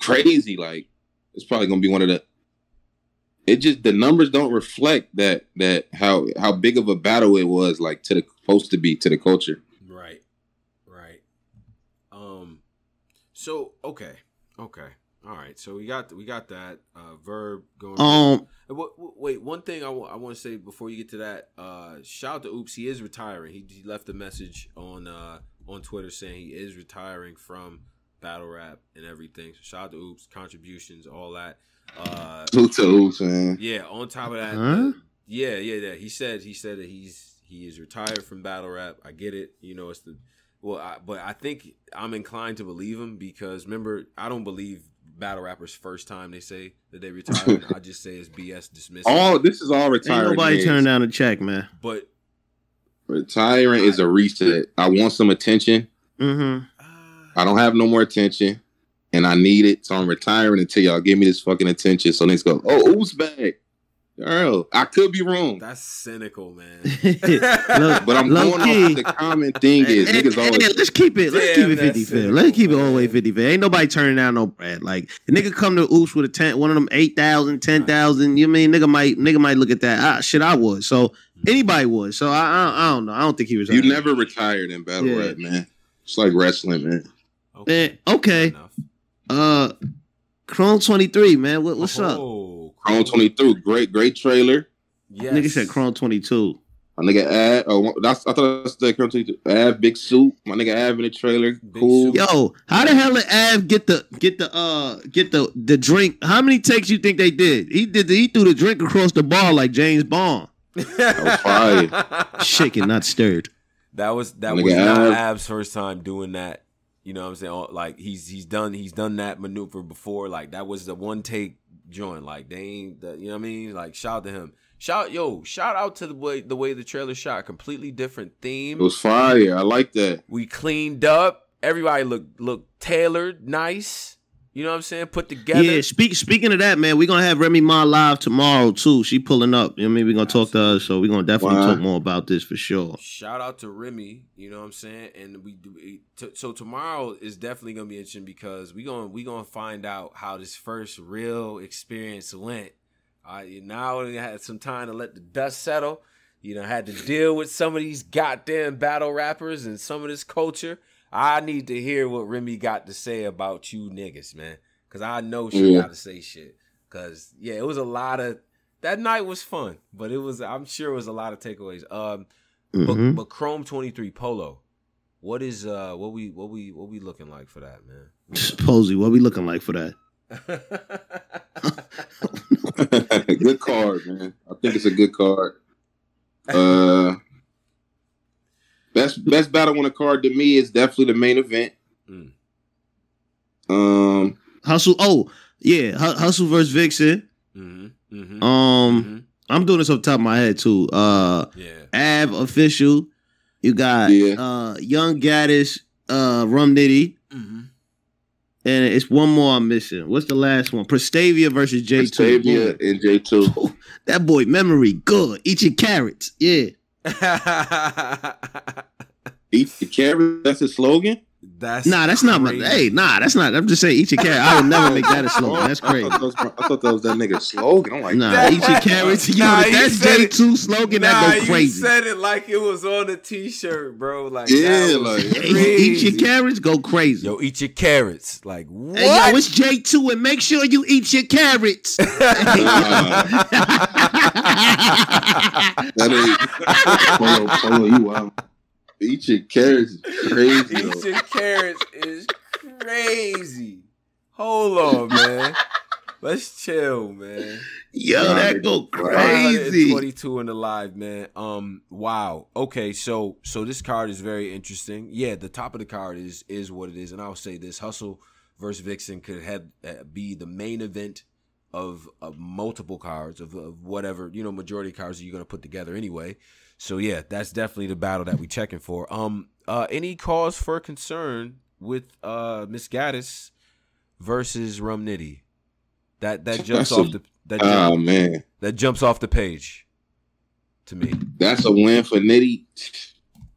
crazy. Like, it's probably gonna be one of the. It just the numbers don't reflect that that how how big of a battle it was like to the supposed to be to the culture. Right. Right. Um so okay. Okay. All right. So we got we got that uh verb going Um, wa- wa- wait, one thing I want to say before you get to that uh shout out to Oops, he is retiring. He, he left a message on uh on Twitter saying he is retiring from battle rap and everything. So shout out to Oops, contributions, all that. Uh Salute to Oops, man. yeah, on top of that, Huh? uh, yeah, yeah, yeah. He said he said that he's he is retired from battle rap. I get it. You know, it's the well, I, but I think I'm inclined to believe him because remember, I don't believe battle rappers first time they say that they retire. I just say it's BS dismissal. All this is all ain't retired. nobody names. turning down a check, man. but Retiring is a reset. I want some attention. Mm-hmm. uh, I don't have no more attention, and I need it. So I'm retiring until y'all give me this fucking attention. So let's go, oh, Oops back. Girl, I could be wrong, that's cynical, man. Look, but I'm low going off key. what the common thing is. Hey, Niggas hey, always hey, let's keep it. Let's Damn, keep it that's 50 fair. Let's keep it all the way man. 50 fair. Ain't nobody turning down no bread. Like the nigga come to Oops with a ten, one of them 8,000, 10,000. You mean nigga might nigga might look at that. Ah, shit, I would. So anybody would. So I, I, I don't know. I don't think he was. you never retired in battle Yeah. rap, man. It's like wrestling, man. Man, okay. Uh, Chrome 23, man. What, what's up? Chrome 22, great, great trailer. Yes. Nigga said Chrome 22. My nigga Av, oh, that's I thought that's the Chrome 22. Av, big suit. My nigga Av in the trailer, Big cool. suit. Yo, how the hell did Av get the get the uh get the the drink? How many takes you think they did? He did. The, he threw the drink across the bar like James Bond. that Shaken, not stirred. That was that Nigga, was not Ab- Ab's first time doing that. You know what I'm saying? Like he's he's done he's done that maneuver before. Like that was the one take joint. Like they ain't the, you know what I mean? Like shout out to him. Shout yo, shout out to the way the way the trailer shot. Completely different theme. It was fire. I like that. we cleaned up. Everybody looked looked tailored, nice. You know what I'm saying? Put together. Yeah, speak, speaking of that, man, we're gonna have Remy Ma live tomorrow too. She pulling up. You know what I mean, we're gonna talk to her, so we're gonna definitely Wow. talk more about this for sure. Shout out to Remy, you know what I'm saying? And we do t- so tomorrow is definitely gonna be interesting because we gonna we gonna find out how this first real experience went. I now we had some time to let the dust settle. You know, had to deal with some of these goddamn battle rappers and some of this culture. I need to hear what Remy got to say about you niggas, man. Cause I know she Yeah. gotta say shit. Cause yeah, it was a lot of that night was fun, but it was I'm sure it was a lot of takeaways. Um but, Mhm. but Chrome 23 Polo, what is uh what we what we what we looking like for that, man? Posey, what we looking like for that? good card, man. I think it's a good card. Uh, best best battle on the card to me is definitely the main event. Mm. Um, Hustle. Oh, yeah, Hu- Hustle versus Vixen. hmm hmm Um, hmm I'm doing this off the top of my head too. Uh, Yeah. Av official. You got Yeah. uh Young Gaddis, uh Rum Nitty, hmm and it's one more I'm missing. What's the last one? Prestavia versus J2. Octavia and J two. That boy memory good. Eat your carrots. Yeah. Eat the carrot. That's his slogan. that's Nah, that's not my hey, nah, that's not I'm just saying eat your carrots. I would never make that a slogan. That's I crazy. thought that was, I thought that was that nigga's slogan. I'm like, Nah, That- eat your carrots. Yo, Nah, if that's said it. J2 slogan, Nah, that go you crazy. said it like it was on a t-shirt, bro. Like Yeah, that was like- Hey, eat your carrots, go crazy. Yo, eat your carrots. Like what? Hey, yo, it's J2 and make sure you eat your carrots. That ain't polo, polo, you wow. Eat your carrots is crazy. Eat though. carrots is crazy. Hold on, man. Let's chill, man. Yo, Nah, that go crazy. 522 in the live, man. Um, wow. Okay, so so this card is very interesting. Yeah, the top of the card is is what it is, and I'll say this: Hustle versus Vixen could have uh, be the main event of of multiple cards of, of whatever you know majority cards that you're gonna put together anyway. So yeah, that's definitely the battle that we checking for. Um, uh, any cause for concern with uh Miss Gaddis versus Rum Nitty? That that jumps That's off a- the that Oh jump, man, that jumps off the page to me. that's a win for Nitty.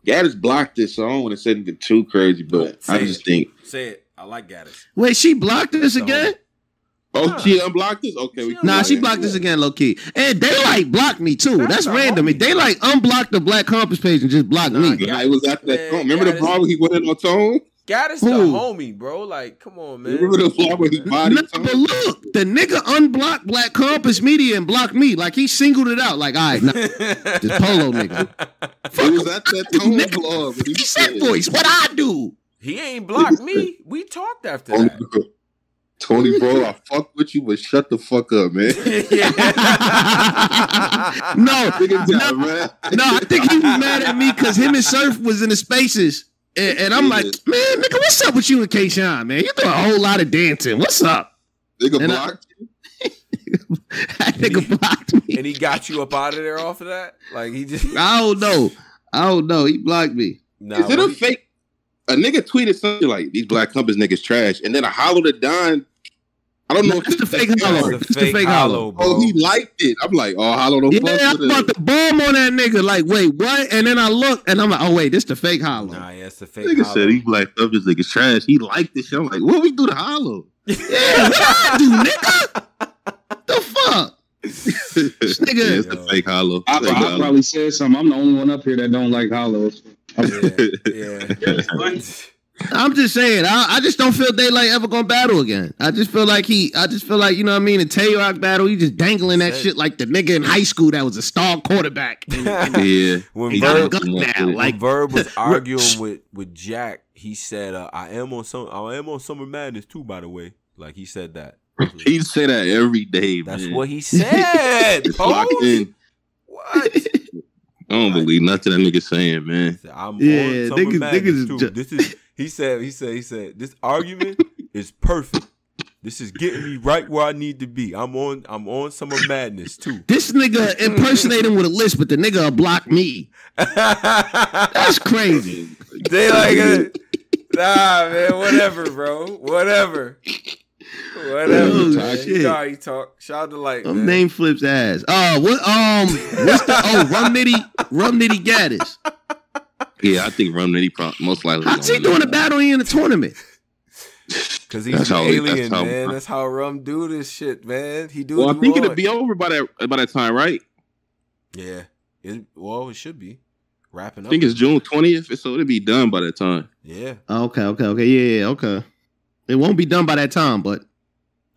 Gaddis blocked this, so I don't want to say anything too crazy, but I just it. think. Say it. I like Gaddis. Wait, she blocked this The again? Oh, Huh. she unblocked this. Okay, we She Nah, she yeah. blocked this again, low key. And Daylight blocked me too. That's That's, a random. homie. Daylight unblocked the Black Compass page and just blocked Nah, me. yeah. Nah, it was after that. Man, Tone. Remember the Gaddis- vlog he went in on tone? Gaddis the Who? homie, bro. Like, come on, man. Remember the vlog with his body? Nah, but look, the nigga unblocked Black Compass Media and blocked me. Like he singled it out. Like, all right, nah, this polo nigga. Fuck was at that tone Nigga, vlog. he He said said, voice. What I do? He ain't blocked me. We talked after that. Bro, Tony, bro, I fuck with you, but shut the fuck up, man. No, Nigga, no, man. no, I think he was mad at me because him and Surf was in the spaces. And, and I'm like, man, nigga, what's up with you and Kayshawn, man? You do a whole lot of dancing. What's up? Nigga And I- blocked you. That nigga blocked me. and he got you up out of there off of that. Like he just. I don't know. I don't know. He blocked me. Nah, Is it a he- fake? A nigga tweeted something like these Black Compass niggas trash, and then a Hollow Da Don. I don't know No, it's the fake hollow. hard. It's It's the fake hollow. Oh, bro. Oh, he liked it. I'm like, oh, hollow don't Yeah, fuck I with was about it. bomb on that nigga. Like, wait, what? And then I look and I'm like, oh wait, this the fake hollow. Nah, yeah, it's the fake. Nigga hollow. said these Black Compass niggas trash. He liked this shit. I'm like, what we do to hollow? Yeah, what do, nigga? The fuck? this nigga- yeah, it's the fake hollow. I, Fake I hollow. probably said something. I'm the only one up here that don't like hollows. Yeah, yeah. I'm just saying, I, I just don't feel Daylight ever gonna battle again. I just feel like he, I just feel like, you know what I mean? In Taylor battle, he just dangling that shit like the nigga in high school that was a star quarterback. yeah. when He got a Verb, gun now. when Like, Verb was arguing with with Jack, he said, uh, "I am on some. I am on Summer Madness too." By the way, like he said that. He said that every day, That's man. what he said. Locked in. What? I don't believe nothing that nigga saying, man. said, I'm Yeah, on Summer niggas- niggas is too. ju- this is he said he said he said this argument is perfect. This is getting me right where I need to be. I'm on I'm on Summer Madness too. this nigga impersonate him with a list, but the nigga will block me. That's crazy. they like uh, nah man, whatever, bro. Whatever. Whatever. Oh, man. shit. You know how you talk. Shout out to Light, Um, man. name flips ass. Oh, what? Um, what's the? Oh, Rum Nitty, Rum Nitty Gaddis. Yeah, I think Rum Nitty pro- most likely. How's he gonna doing a battle in the tournament? Cause he's That's an how- that's alien, how- man. That's how Rum do this shit, man. He do. Well, I think it'll be over by that by that time, right? Yeah. It, well, it should be wrapping up. I think it's June twentieth, so it'll be done by that time. yeah. Oh, okay, okay, okay, yeah, yeah, okay. It won't be done by that time, but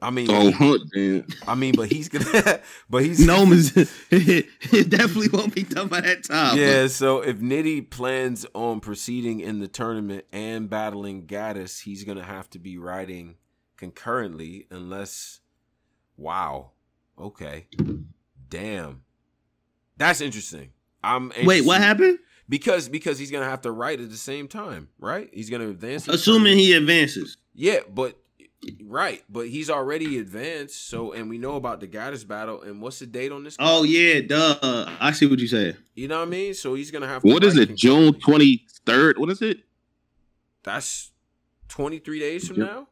I mean, Oh, hunt, man. I mean, but he's gonna, but he's Gnome is it definitely won't be done by that time. Yeah, so if Nitty plans on proceeding in the tournament and battling Gaddis, he's gonna have to be riding concurrently, unless. Wow. Okay. Damn. That's interesting. I'm but- Wait, what happened? Because because he's gonna have to write at the same time, right? He's gonna advance. Assuming he advances. Yeah, but right, but he's already advanced. So, and we know about the goddess battle. And what's the date on this? Oh yeah, duh. I see what you saying. You know what I mean? So he's gonna have. to What is it? June twenty third. What is it? That's 23 days from Yep. now.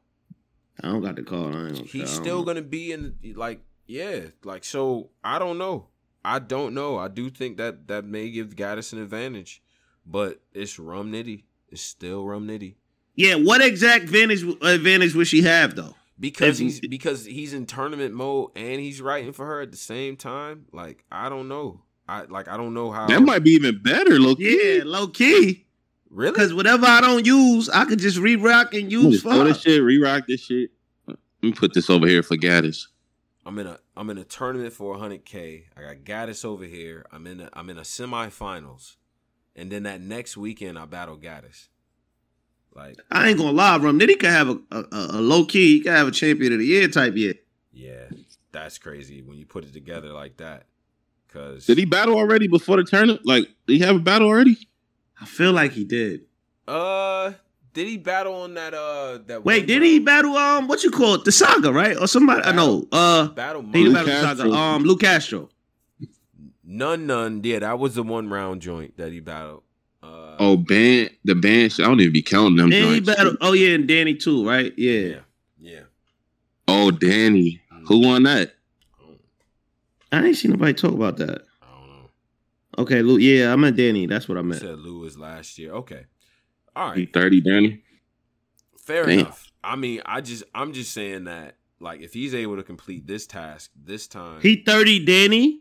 I don't got the call. I ain't He's I still know. gonna be in like yeah, like so. I don't know. I don't know. I do think that that may give Gaddis an advantage, but it's Rum Nitty. It's still Rum Nitty Yeah, what exact advantage advantage would she have though? because he's because he's in tournament mode and he's writing for her at the same time. Like I don't know. I like I don't know how. That might be even better, look. Yeah, low key. really Because whatever I don't use, I could just re-rock and use for throw this shit, re-rock this shit. Let me put this over here for Gaddis. I'm in a I'm in a tournament for 100k. I got Gaddis over here. I'm in a I'm in a semifinals, and then that next weekend I battle Gaddis. Like I ain't gonna lie, Rum. Then he could have a, a, a, a low key. He could have a champion of the year type year. yeah, that's crazy when you put it together like that. Cause Did he battle already before the tournament? Like, did he have a battle already? I feel like he did. uh did he battle on that uh that Wait, did round? he battle um what you call it? The saga, right? Or somebody I know. Uh battle he Luke Monk? battled saga. Um Luke Castro. none none yeah that was the one round joint that he battled. Uh, Oh, band the band. I don't even be counting them. And he joints. battled oh yeah, and Danny too, right? Yeah. yeah yeah. Oh, Danny. Who won that? I ain't seen nobody talk about that. I don't know. Okay, Luke. Yeah, I meant Danny. That's what I You meant. said Lou was last year. Okay, all right. He thirty, Danny. Fair Damn. enough. I mean, I just I'm just saying that like if he's able to complete this task this time, He 30 Danny.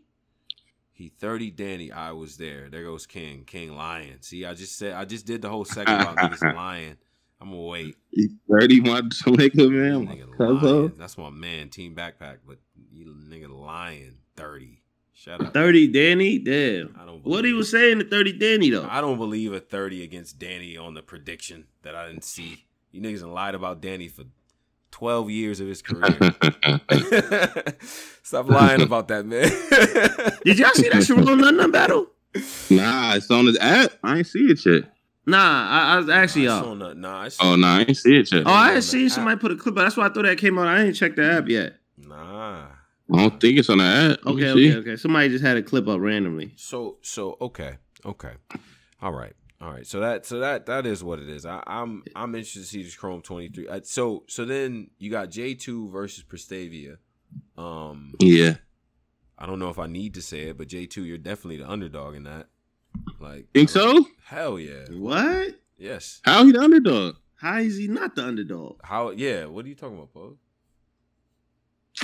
He 30 Danny, I was there. There goes King, King Lion. See, I just said I just did the whole segment about niggas lying. I'm gonna wait. He thirty, my Jamaica man. Nigga my cousin. lying. That's my man, Team Backpack, but you nigga lying 30. Shut up. 30 Danny. Damn. I don't What he was saying to 30 Danny though. I don't believe a 30 against Danny on the prediction that I didn't see. You niggas lied about Danny for 12 years of his career. Stop lying about that, man. Did y'all see that Sharon London battle? nah, it's on his app. I ain't see it yet. Nah, I, I was actually Nah, y'all. saw no- nah, I Oh no, I ain't see it yet. Oh, I on didn't the see app. somebody put a clip. out. That's why I thought that came out. I ain't checked the app yet. Nah. I don't think it's on the app. Let me Okay, see. okay, okay. Somebody just had a clip up randomly. So so okay okay, all right all right. So that so that that is what it is. I, I'm I'm interested to see this Chrome 23. Uh, so so then you got J2 versus Prestavia. Um, Yeah. I don't know if I need to say it, but J2, you're definitely the underdog in that. Like Think so? Hell yeah. What? Yes. How he the underdog? How is he not the underdog? How? Yeah. What are you talking about, Paul?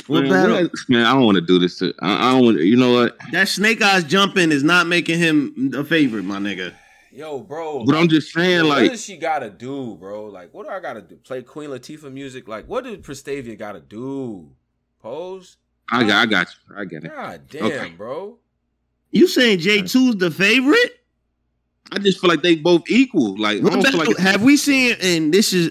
What man, battle? man, I don't want to do this. To, I, I don't want. You know what? That snake eyes jumping is not making him a favorite, my nigga. Yo, bro. But I'm just saying, like, what like, does she gotta do, bro? Like, what do I gotta do? Play Queen Latifah music? Like, what did Prestavia gotta do? Pose? I got, I got you. I get it. God damn, Okay. bro. You saying J2's the favorite? I just feel like they both equal. Like, I don't feel like have we seen? And this is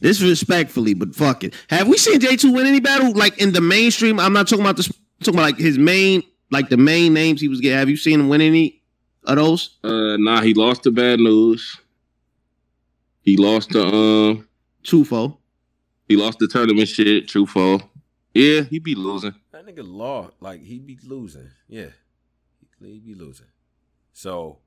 disrespectfully, but fuck it. Have we seen J2 win any battle like in the mainstream? I'm not talking about this. I'm talking about like his main, like the main names he was getting. Have you seen him win any of those? Uh, nah, he lost to bad news. He lost to um, Trufo. he lost the tournament shit. Trufo. Yeah, he be losing. That nigga law, like he be losing. Yeah, he be losing. So,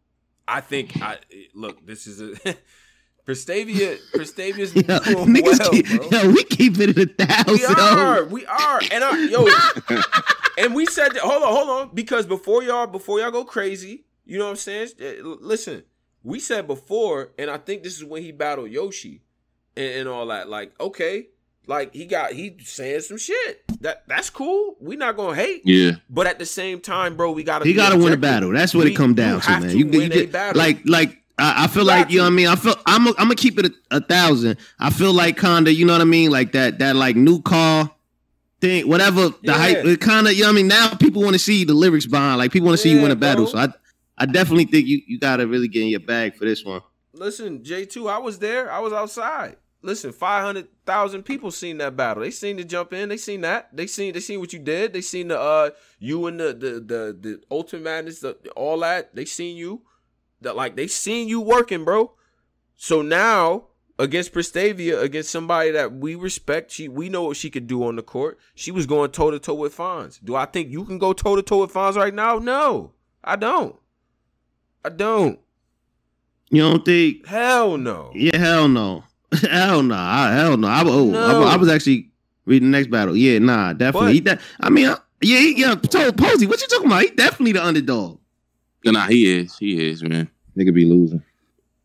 I think I look. This is a Prestavia, Prestavia's Yo, doing niggas well, keep, bro. yo, we keep it at a thousand. We are, we are, and I, yo, and we said that. Hold on, hold on, because before y'all, before y'all go crazy, you know what I'm saying? Eh, Listen, we said before, and I think this is when he battled Yoshi, and, and all that. Like, okay, like he got he saying some shit. That that's cool. We not gonna hate, Yeah. but at the same time, bro, we gotta He be got to win a battle. That's what We- it come down to, man. to You, win you a get battle. like like I, I feel like you know what I mean. I feel I'm i I'm gonna keep it a, a thousand. I feel like kinda you know what I mean, like that that like new car thing, whatever the Yeah. hype. It kind of you know what I mean. Now people want to see the lyrics behind. Like people want to see you win a battle. bro. So I I definitely think you you got to really get in your bag for this one. Listen, J2, I was there. I was outside. Listen, 500,000 people seen that battle. They seen the jump in. They seen that. They seen they seen what you did. They seen the uh you and the the the, the Ultimate Madness, the, all that. They seen you. That like they seen you working, bro. So now against Prestavia, against somebody that we respect, she we know what she could do on the court. She was going toe to toe with Fonz. Do I think you can go toe to toe with Fonz right now? No, I don't. I don't. You don't think? Hell no. Yeah, hell no, hell no, I, hell no. I, oh, No. I, I was actually reading the next battle. Yeah, nah, definitely. But- He de- I mean, I, yeah, he, yeah. Told Posey, what you talking about? He definitely the underdog. Nah, he is. He is, man. Nigga be losing.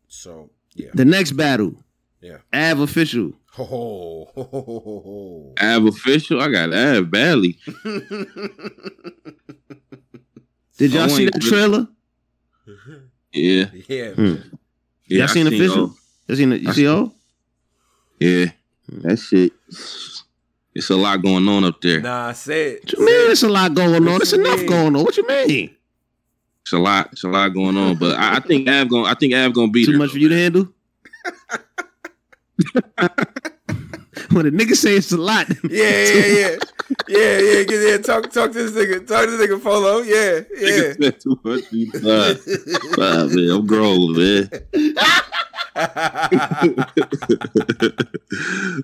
So yeah. The next battle, Yeah. Av official. Ho ho ho ho ho ho. Av official. I got Av badly. Did y'all I see want- that trailer? Yeah. yeah, Hmm. Yeah. Y'all I seen official? all- You seen it? You see all? Yeah. That shit. It's a lot going on up there. Nah, say it. What you mean? There's a lot going on. It's enough mean? going on. What you mean? It's a lot. It's a lot going on. But I, I think Av gonna I think Av gonna beat Too her, much for though, you to handle? when a nigga say it's a lot, Yeah, yeah, yeah. Yeah, yeah, get yeah. Talk talk to this nigga. Talk to this nigga Polo. Yeah, yeah. Nigga said too much. for you. Uh, uh, man, I'm grown, man.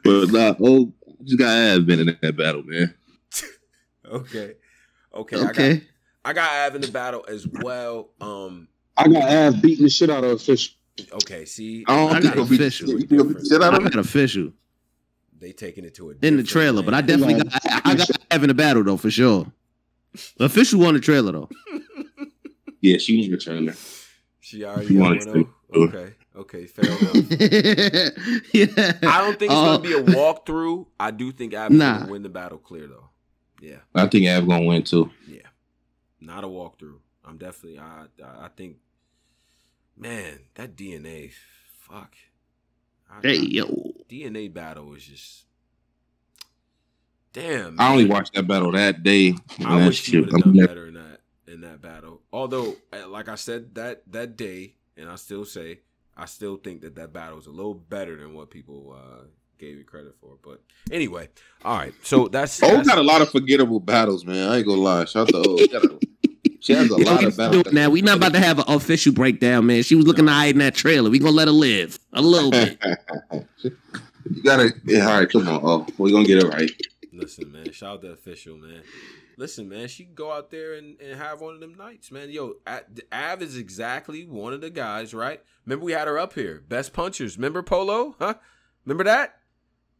but nah, oh, just got Av been in that battle, man. okay. Okay. I got okay. I got Av in the battle as well. Um I got Av beating the shit out of official. okay, see I don't I think got he'll beat official. you think he'll beat the shit out I of him. got official they taking it to a in the different trailer, but I definitely got I, I got Av in the battle though for sure. The Official won the trailer though. Yeah, she was the trailer. She already You got to- oh. Okay. Okay, fair enough. yeah. I don't think it's Uh, gonna be a walkthrough. I do think Av is Nah. gonna win the battle clear though. Yeah. I think Av gonna win too. Yeah, not a walkthrough. I'm definitely. I I I think, man, that DNA, fuck. I, Hey yo. DNA battle was just, damn. I only watched that battle that day. I Man, wish he would have done never- better in that in that battle. Although, uh, like I said that that day, and I still say, I still think that that battle was a little better than what people uh, gave you credit for. But anyway, all right. So that's, Oh, that's got a lot of forgettable battles, man. I ain't gonna lie. Shout out to O. She got a- She has a Yo, lot we of do it now we not about to have an official breakdown, man. She was looking to hide in that trailer. We gonna let her live a little bit. you gotta. Yeah, all right, come on. Oh, we gonna get it right. Listen, man. Shout out to official, man. Listen, man. She can go out there and, and have one of them nights, man. Yo, Av is exactly one of the guys, right? Remember we had her up here, best punchers. Remember Polo? Huh? Remember that?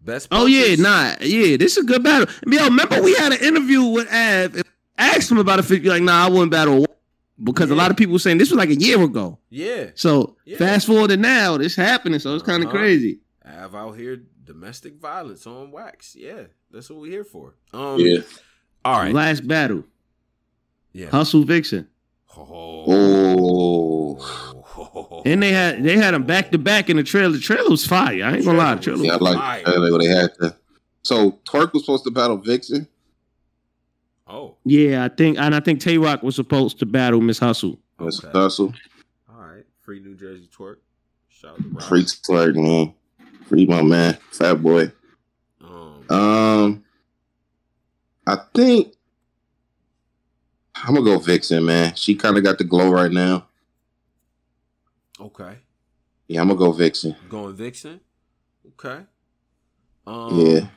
Best. Oh yeah, punchers? nah, yeah, this is a good battle. Yo, remember we had an interview with Av. Asked him about a fifty, like, nah, I wouldn't battle because a lot of people were saying this was like a year ago. Yeah. So Yeah. fast forward to now, this happening. So it's kind of Uh-huh. crazy. Av out here, domestic violence on wax. Yeah, that's what we're here for. Um, Yeah. All right. Last battle, Yeah. Hustle Vixen, Oh. and they had they had them back to back in the trailer. The trailer was fire. I ain't gonna lie, the trailer. Yeah, I Was, like Fire. I like what they had to. So Twork was supposed to battle Vixen. Oh, yeah, I think, and I think Tay Roc was supposed to battle Miss Hustle. Miss Okay. Hustle. all right. Free New Jersey Twork. Shout out to Rob. Free Twork, man. Free my man, Fat Boy. Um, Um, I think I'm gonna go Vixen, man. She kind of got the glow right now. okay. Yeah, I'm gonna go Vixen. Going Vixen. Okay. Um, Yeah.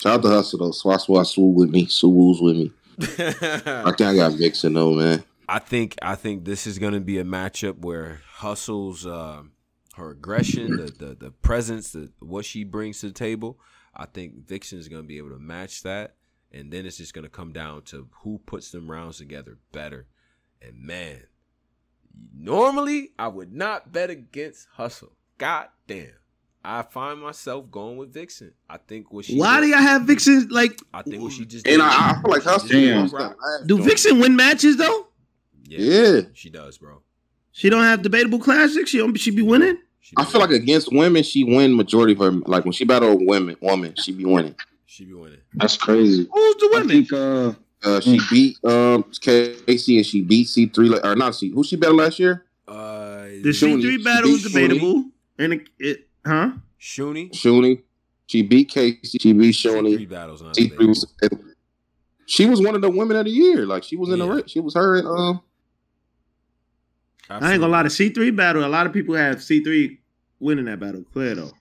Shout out to Hustle though. Swat swat swoo with me. Swoo's with me. I think I got Vixen though, man. I think I think this is going to be a matchup where Hustle's uh, her aggression, the the the presence, the what she brings to the table. I think Vixen is gonna be able to match that, and then it's just gonna come down to who puts them rounds together better. And man, normally I would not bet against Hustle. God damn. I find myself going with Vixen. I think what she Why do did- y'all have Vixen like? I think what she just And did- I, I feel like she Hustle just did wants rock. that last Do joint. Vixen win matches though? Yeah. she does, bro. She don't have debatable classics. She don't. She be winning. She I feel like against women, she win majority of her. Like when she battle a women, woman, she be winning. she be winning. That's crazy. Who's the I women? think uh Uh, she beat um Casey and she beat C three or not C. Who she battled last year? Uh, The C three battle was beat debatable, and it, it huh? Shuni. Shuni. She beat Casey. She beat Three battles. Not C three was. She was one of the women of the year. Like she was in Yeah. the race. She was her. and, Um, I ain't gonna lie. The C three battle. A lot of people have C three winning that battle. Clear though.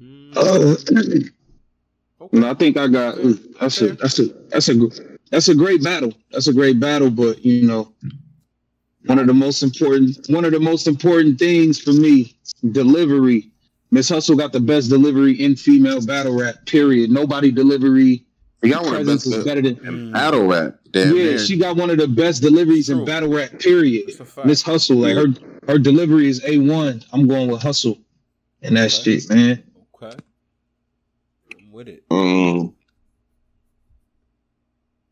Mm, uh, okay. No, I think I got that's a that's a that's a that's a great battle. That's a great battle, but you know, one of the most important one of the most important things for me, delivery. Miss Hustle got the best delivery in female battle rap. Period. Nobody delivery she got one of the presence is better than. Mm, battle rap. Damn yeah, near. she got one of the best deliveries True. in battle rap. Period. That's a fact. Miss Hustle, like her her delivery is a one. I'm going with Hustle, and that Okay. shit, man. Okay. I'm with it. Um.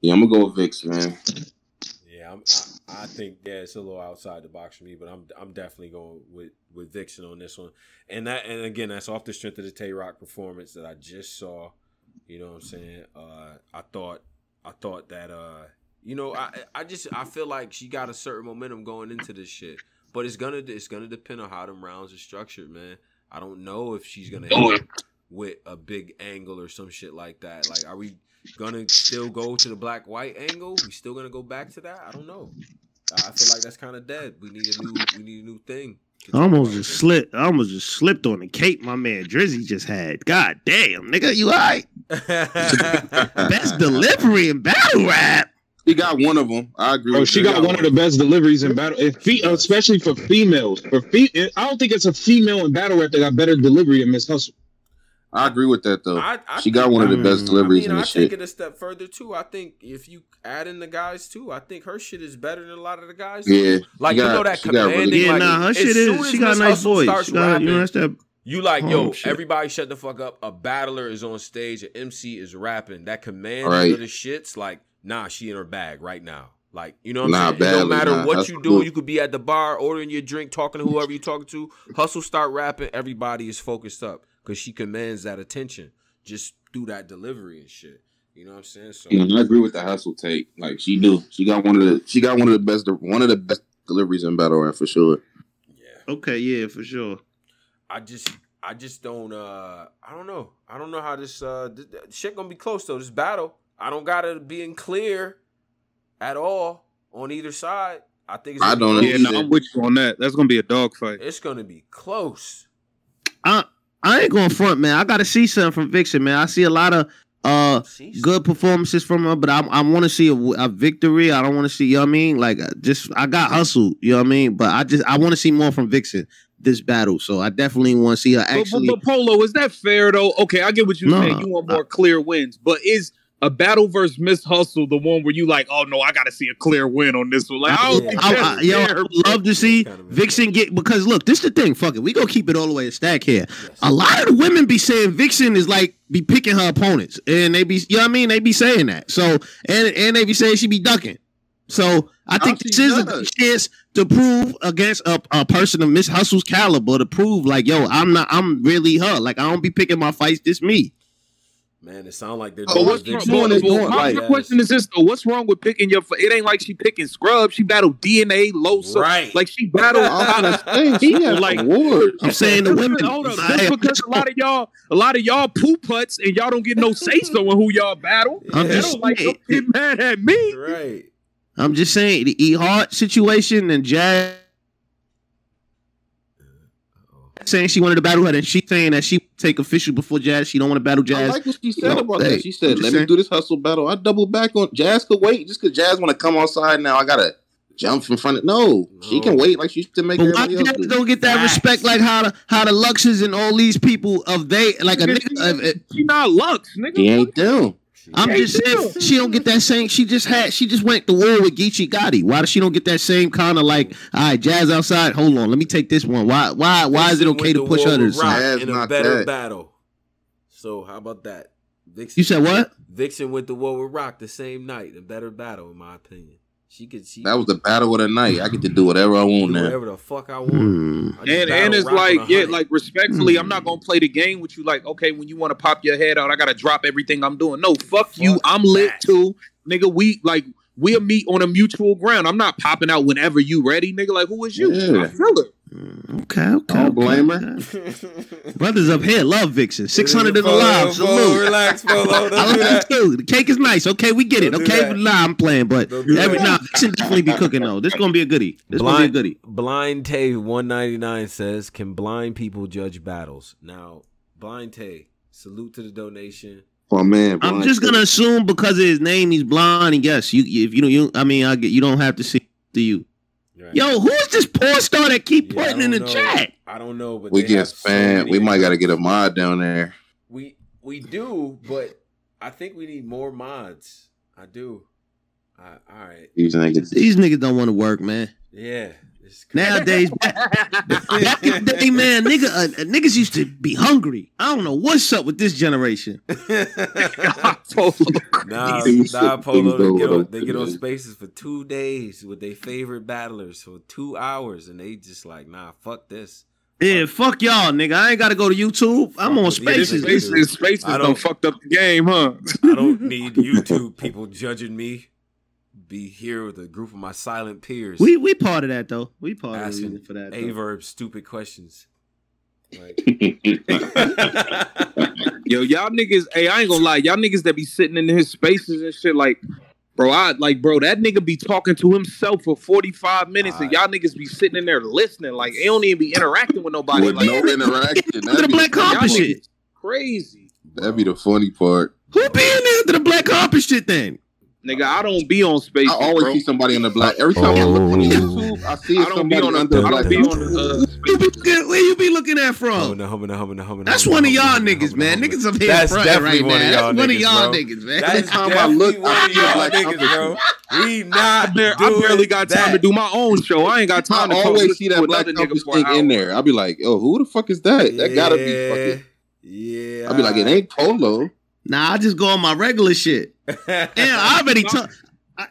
Yeah, I'm gonna go with Vix, man. I, I think yeah, it's a little outside the box for me, but I'm I'm definitely going with with Vixen on this one. And that and again, that's off the strength of the Tay Roc performance that I just saw. You know what I'm saying? Uh, I thought I thought that uh, you know, I I just I feel like she got a certain momentum going into this shit, but it's gonna it's gonna depend on how them rounds are structured, man. I don't know if she's gonna hit with a big angle or some shit like that. Like, are we gonna still go to the black white angle? We still gonna go back to that? I don't know. I feel like that's kind of dead. We need a new we need a new thing. I almost about. just slipped. I almost just slipped on the cape my man Drizzy just had. God damn, nigga, you alright? Best delivery in battle rap. She got one of them. I agree. Oh, with she you. got one of the best deliveries in battle, and fe- especially for females. For fe- I don't think it's a female in battle rap that got better delivery than Miss Hustle. I agree with that though. I, I she got one of the best deliveries I mean, in I the take it a step further too. I think if you add in the guys too, I think her shit is better than a lot of the guys. Yeah, like she you know that she got really- commanding. Yeah, like, nah, her as shit soon is. as She got a nice Hustle voice. starts She got, you rapping, know, that. You like, Oh, yo, shit. everybody shut the fuck up. A battler is on stage, an MC is rapping. That command Right. of the shits, like, nah, she in her bag right now. Like, you know what I'm Nah, saying? It don't matter nah, what that's you do. good. You could be at the bar, ordering your drink, talking to whoever you're talking to. Hustle, start rapping. Everybody is focused up because she commands that attention just through that delivery and shit. You know what I'm saying? So, Yeah, I agree with the hustle take. Like she do. She got one of the. She got one of the best. One of the best deliveries in battle rap for sure. yeah. Okay, yeah, for sure. I just I just don't uh I don't know. I don't know how this uh th- th- shit gonna be close though. This battle. I don't gotta be in clear at all on either side. I think it's I gonna don't be know. close. Yeah, no, I'm with you on that. That's gonna be a dog fight It's gonna be close. I I ain't going front, man. I gotta see something from Vixen, man. I see a lot of uh good performances from her, but I I want to see a, a victory. I don't want to see, you know what I mean? Like uh, just I got hustled, you know what I mean? But I just I want to see more from Vixen this battle. So I definitely want to see her But, but, actually. but Polo, is that fair though? Okay, I get what you're Nah. saying. You want more clear wins, but is a battle versus Miss Hustle the one where you like, oh no, I gotta see a clear win on this one? Like, I don't Yeah. think I, I, yo, I would love to see Vixen get because look, this is the thing. Fuck it, we gonna keep it all the way a stack here. Yes. A lot of the women be saying Vixen is like be picking her opponents, and they be, you know what I mean? They be saying that. So and and they be saying she be ducking. So I think How this is a does? good chance to prove against a, a person of Miss Hustle's caliber to prove like, yo, I'm not, I'm really her. Like I don't be picking my fights. This me. Man, it sound like they're But doing what's Vic wrong? doing Well, well, doing, my, like- my question is this though: What's wrong with picking your? It ain't like she picking scrub. She battled DNA, Losa. Right. Like she battled. All kind of things. She has Like- awards. I'm saying the women. Hold up, I- just because a lot of y'all, a lot of y'all poo putts, and y'all don't get no say so in who y'all battle. I'm Yeah. Just don't like don't get mad at me. right. I'm just saying the E Hart situation and Jazz saying she wanted to battle her, and she saying that she take official before Jazz. She don't want to battle Jazz. I like what she said No, about hey, that. She said, "Let saying. me do this hustle battle." I double back on Jazz. Could wait just because Jazz want to come outside now. I gotta jump in front of. No, she can wait like she used to make But why everybody else cats do. don't get that Facts. respect like how the how the Luxes and all these people of they like a nigga. uh, uh, She not Lux, nigga. She ain't them. I'm Hey, just saying she don't get that same. She just had she just went to war with Geechee Gotti. Why does she don't get that same kind of like? All right, Jazz outside. Hold on, let me take this one. Why why why is it okay to push others? Roc Jazz in a not better that. battle. So how about that? Vixen, You said what? Vixen went to war with Roc the same night. A better battle, in my opinion. She could. She That was the battle of the night. I get to do whatever I want now. whatever the fuck I want. Hmm. I And and it's like, yeah, hundred. like respectffully, I'm Hmm. not gonna play the game with you. Like, okay, when you want to pop your head out, I gotta drop everything I'm doing. No, fuck, you. Fuck I'm lit that. too, nigga. We like we'll meet on a mutual ground. I'm not popping out whenever you ready, nigga. Like, who is you? Yeah. I feel it. Hmm, Okay, okay. Don't okay, blame her. Brothers up here love Vixen. Six hundred in the Polo, live. Salute. Relax, Polo. Don't I do love that. too. The cake is nice. Okay, we get it. Don't do Okay, that. nah, I'm playing, but Don't do every that. nah, Vixen definitely be cooking though. This gonna be a goodie. This gonna be a Blind- goodie. Blind Tay 199 says, "Can blind people judge battles?" Now, Blind Tay, salute to the donation. Oh man, I'm just Tape. gonna assume because of his name, he's blind. And yes, you if you don't, you I mean, I get you don't have to see to you. Right. Yo, who is this porn star that keep Yeah, putting in the know. chat? I don't know, but We get have so spam. we might got to get a mod down there. We we do, but I think we need more mods. I do. I, all right. These niggas. These niggas don't want to work, man. Yeah. It's Nowadays, back, back in the day, man, nigga, uh, niggas used to be hungry. I don't know what's up with this generation. Polo. nah, nah, Polo. They get, on, they get on spaces for two days with their favorite battlers for two hours, and they just like, nah, fuck this. Yeah, fuck y'all, nigga. I ain't got to go to YouTube. I'm on Yeah, Yeah, Spaces. spaces, spaces I done don't- fucked up the game, huh? I don't need YouTube people judging me. Be here with a group of my silent peers. We we part of that though. We part of the asking reason for that. Aye Verb stupid questions. Like, Yo, y'all niggas, hey, I ain't gonna lie, y'all niggas that be sitting in his spaces and shit, like, bro, I like, bro, that nigga be talking to himself for 45 minutes and y'all niggas be sitting in there listening, like, they don't even be interacting with nobody. With like, no interaction. Look the That'd be, Black Carpet shit. crazy. that'd be the funny part. Who be in there to the black carpet shit then? Nigga, I don't be on spaces, I always bro. see somebody on the black. Every time I look on YouTube, I see I don't somebody on the, under I black. don't be on uh, You be looking- where you be looking at from? humming, humming, humming, humming. That's humming, one of y'all humming, niggas, humming, man. Niggas up here That's fronting definitely right one of now. y'all That's one of y'all bro. niggas, man. That's time I look, one I of see y'all niggas, bro. We I, not bar- I barely got time that. to do my own show. I ain't got time I to always see that black another nigga compass for thing in there. I'll be like, yo, who the fuck is that? That gotta be fucking. Yeah. I'll be like, it ain't Polo. Nah, I just go on my regular shit. Yeah, I already told.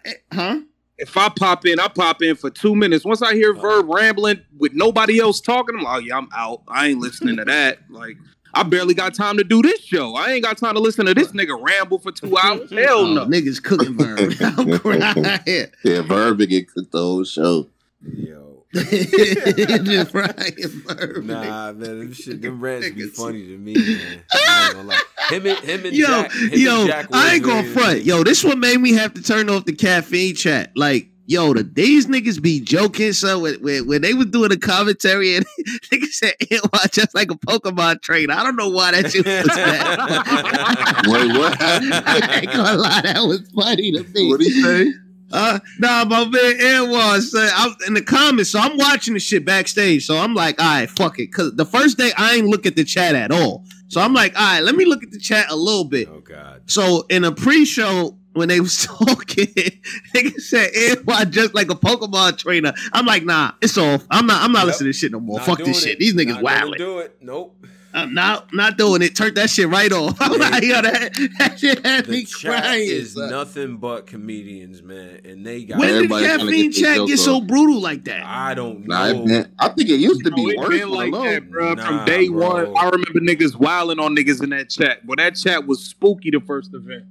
Eh, huh? If I pop in, I pop in for two minutes. Once I hear Verb rambling with nobody else talking, I'm like, oh, yeah, I'm out. I ain't listening to that. Like, I barely got time to do this show. I ain't got time to listen to this nigga ramble for two hours. Oh, Hell Oh, no. niggas cooking Verb. Yeah, Verb would get cooked the whole show. Yo. Just frying Verb. Nah, man, them shit, them rants be funny to me, man. I ain't gonna. Him and him and Yo, Jack, him yo, and Jack I ain't gonna really- front. Yo, this one made me have to turn off the caffeine chat. Like, yo, the these niggas be joking. So when, when, when they was doing the commentary and niggas said it was just like a Pokemon trainer. I don't know why that shit was that. Wait, what? I ain't gonna lie, that was funny to me. What'd he say? Uh, nah, my man Anwar said I'm in the comments, so I'm watching the shit backstage. So I'm like, all right, fuck it. Cause the first day I ain't look at the chat at all. So I'm like, all right, let me look at the chat a little bit. Oh God. So in a pre-show, when they was talking, nigga said Anwar just like a Pokemon trainer. I'm like, nah, it's off. I'm not. I'm not Yep. listening to this shit no more. Not Fuck this shit. it. These niggas wilding. Do it. Nope. I'm not not doing it. Turn that shit right off. I'm like, yo, that, that shit had The me chat crying. is son. nothing but comedians, man, and they got. when did Everybody trying to caffeine get chat get so brutal like that? I don't Nah, know. been, I think it used to be No, worse. like the that, bro. Nah, From day bro. one, I remember niggas wilding on niggas in that chat. Well, that chat was spooky the first event.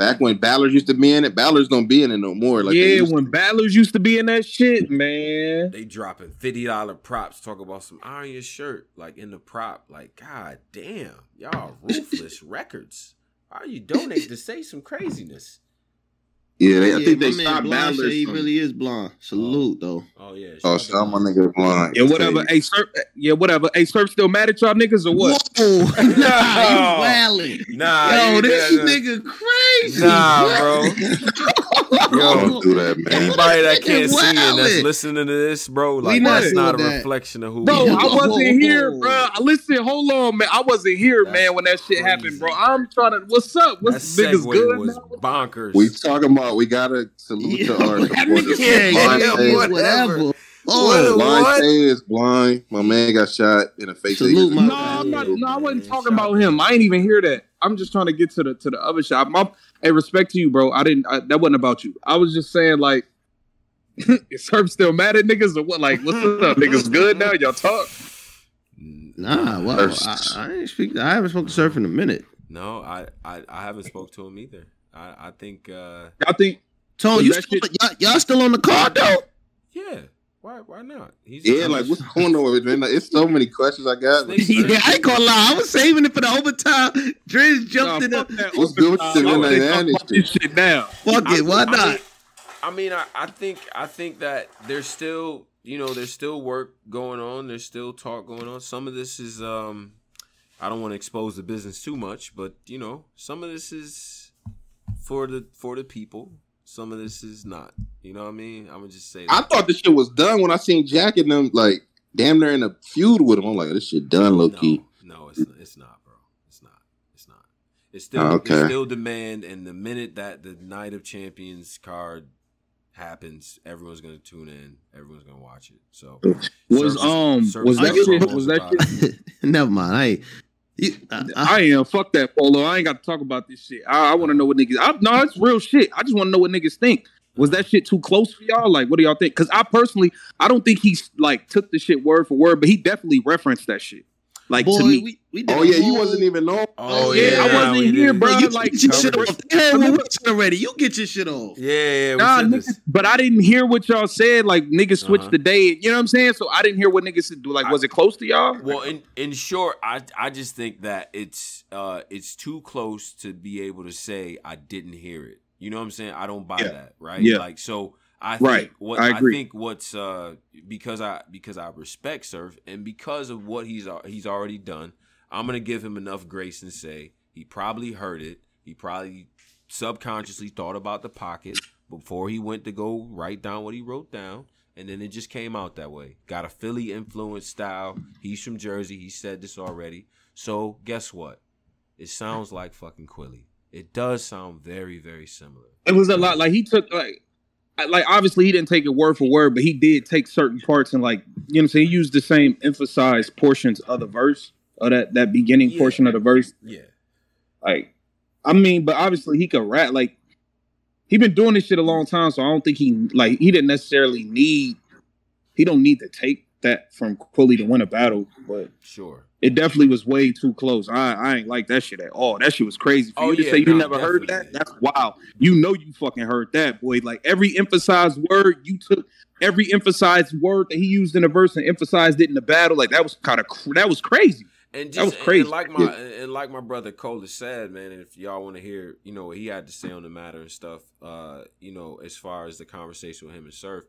Back when Ballard used to be in it, Ballard's don't be in it no more. Like yeah, used when battlers used to be in that shit, man. They dropping fifty dollar props. Talk about some iron your shirt, like in the prop. Like, god damn, y'all ruthless records. How you donate to say some craziness? Yeah, they, I Yeah, think they my man stopped Blonde said He from- really is blonde. Salute oh. though. Oh yeah. oh, shout out some to- my nigga blind. Yeah, whatever. Hey, Surf, yeah, whatever. Hey, Surf still mad at y'all niggas or what? Whoa, nah, you No. wildin'. Nah, Yo, you- this nah, nigga crazy. Nah, bro. Don't do that, man. Anybody that can't Nigga see and that's listening to this, bro, like not that's not a that. reflection of who Bro, we I wasn't here, bro. Listen, hold on, man. I wasn't here, That's man, when that shit happened, bro. I'm trying to. What's up? That What's niggas segue good? was now? bonkers. We talking about we gotta salute to our that nigga supporters. said, Blind yeah, Tay- whatever. whatever. What Oh, a- Blind What? Tay is blind. My man got shot in the face. Salute my No, guy. I'm not. No, I wasn't talking about him. I ain't even hear that. I'm just trying to get to the to the other shop. My, hey, respect to you, bro. I didn't. I, that wasn't about you. I was just saying, like, is Herb still mad at niggas or what? Like, what's up? niggas good now? Y'all talk? Nah, well, I, I ain't speak. I haven't spoken to Surf in a minute. No, I, I, I haven't spoke to him either. I, I think, uh, I think. Tone, you still, shit- y'all, y'all still on the card though? yeah. Why, why not? He's Yeah, like what's going on with it, man? Like, it's so many questions I got. Like, yeah, I ain't gonna lie. I was saving it for the overtime. Driz Nah, jumped in. fuck The, What's good with overtime. the I wanna Midnight talk this shit now. fuck I- it. Why I not? mean, I mean, I, I think I think that there's still you know there's still work going on. There's still talk going on. Some of this is um, I don't want to expose the business too much, but you know, some of this is for the for the people. Some of this is not. You know what I mean? I'm gonna just say. I thought this shit was done when I seen Jack and them like damn near in a feud with him. I'm like, this shit done, low key. No, no, it's not, it's not, bro. It's not. It's not. It's still Okay. it's still demand, and the minute that the Night of Champions card happens, everyone's gonna tune in. Everyone's gonna watch it. So Was Service- um service was that shit was that shit Never mind. I ain't. You, uh, I, I am fuck that polo. I ain't got to talk about this shit. I, I want to know what niggas. I, no, it's real shit. I just want to know what niggas think. Was that shit too close for y'all? Like, what do y'all think? Because I personally, I don't think he's like took the shit word for word, but he definitely referenced that shit. Like boy, to me, we, we Oh yeah, you wasn't even know. Oh yeah, yeah, I wasn't we here, did. bro. you like, get your shit off. Hey, well, what's already? You get your shit off. Yeah, yeah. nah, niggas, but I didn't hear what y'all said. Like niggas switched Uh-huh. the day. You know what I'm saying? So I didn't hear what niggas said. Do like, was it close to y'all? Well, in in short, I I just think that it's uh it's too close to be able to say I didn't hear it. You know what I'm saying? I don't buy Yeah. that, right? Yeah. Like so I think Right. what I I, think what's uh because I because I respect Surf and because of what he's he's already done, I'm gonna give him enough grace and say he probably heard it. He probably subconsciously thought about the pocket before he went to go write down what he wrote down. And then it just came out that way. Got a Philly influenced style. He's from Jersey. He said this already. So guess what? It sounds like fucking Quilly. It does sound very, very similar. It was a lot. Like he took like, like obviously he didn't take it word for word, but he did take certain parts and like you know what I'm saying. He used the same emphasized portions of the verse or that that beginning Yeah. portion of the verse. Yeah. Like, I mean, but obviously he could rap. Like he been doing this shit a long time, so I don't think he like he didn't necessarily need. He don't need to take that from Quilly to win a battle, but Sure. It definitely was way too close. I, I ain't like that shit at all. That shit was crazy. For Oh, you to yeah, say you nah, never heard that, that's wow. You know you fucking heard that, boy. Like every emphasized word, you took every emphasized word that he used in a verse and emphasized it in the battle. Like that was kind of that was crazy. And That was crazy. And like my and like my brother Cole has said, man. And if y'all want to hear, you know, what he had to say on the matter and stuff, uh, you know, as far as the conversation with him and Surf,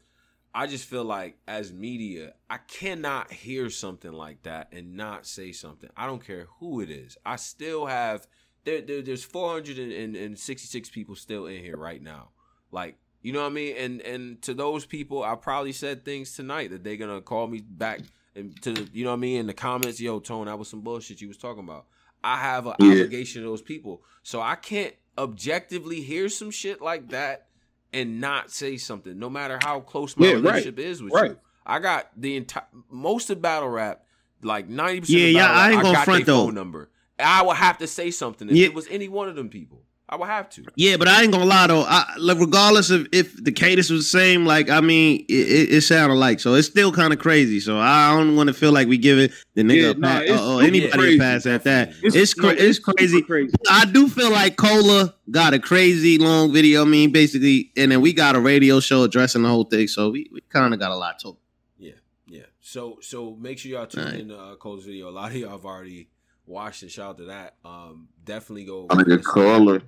I just feel like as media, I cannot hear something like that and not say something. I don't care who it is. I still have there. there there's 466 people still in here right now. Like you know what I mean. And and to those people, I probably said things tonight that they're gonna call me back and to you know what I mean in the comments. Yo, Tone, that was some bullshit you was talking about. I have an Yeah. obligation to those people, so I can't objectively hear some shit like that and not say something, no matter how close my Yeah, right. relationship is with Right. you. I got the entire most of battle rap, like ninety percent. Yeah, of yeah, I ain't gonna got front, though. phone number. I would have to say something if Yeah. it was any one of them people. I would have to. Yeah, but I ain't gonna lie though. I, like, regardless of if the cadence was the same, like I mean, it, it, it sounded like so. It's still kind of crazy. So I don't want to feel like we give it the nigga Yeah, a nah, pass, it's or, or anybody crazy, pass at that. definitely. It's cra- no, it's crazy. crazy. I do feel like Cola got a crazy long video. I mean, basically, and then we got a radio show addressing the whole thing. So we, we kind of got a lot to. Yeah, yeah. So so make sure y'all tune Alright. in to uh, Cole's video. A lot of y'all have already watched and shout out to that. Um, definitely go. I'm gonna caller.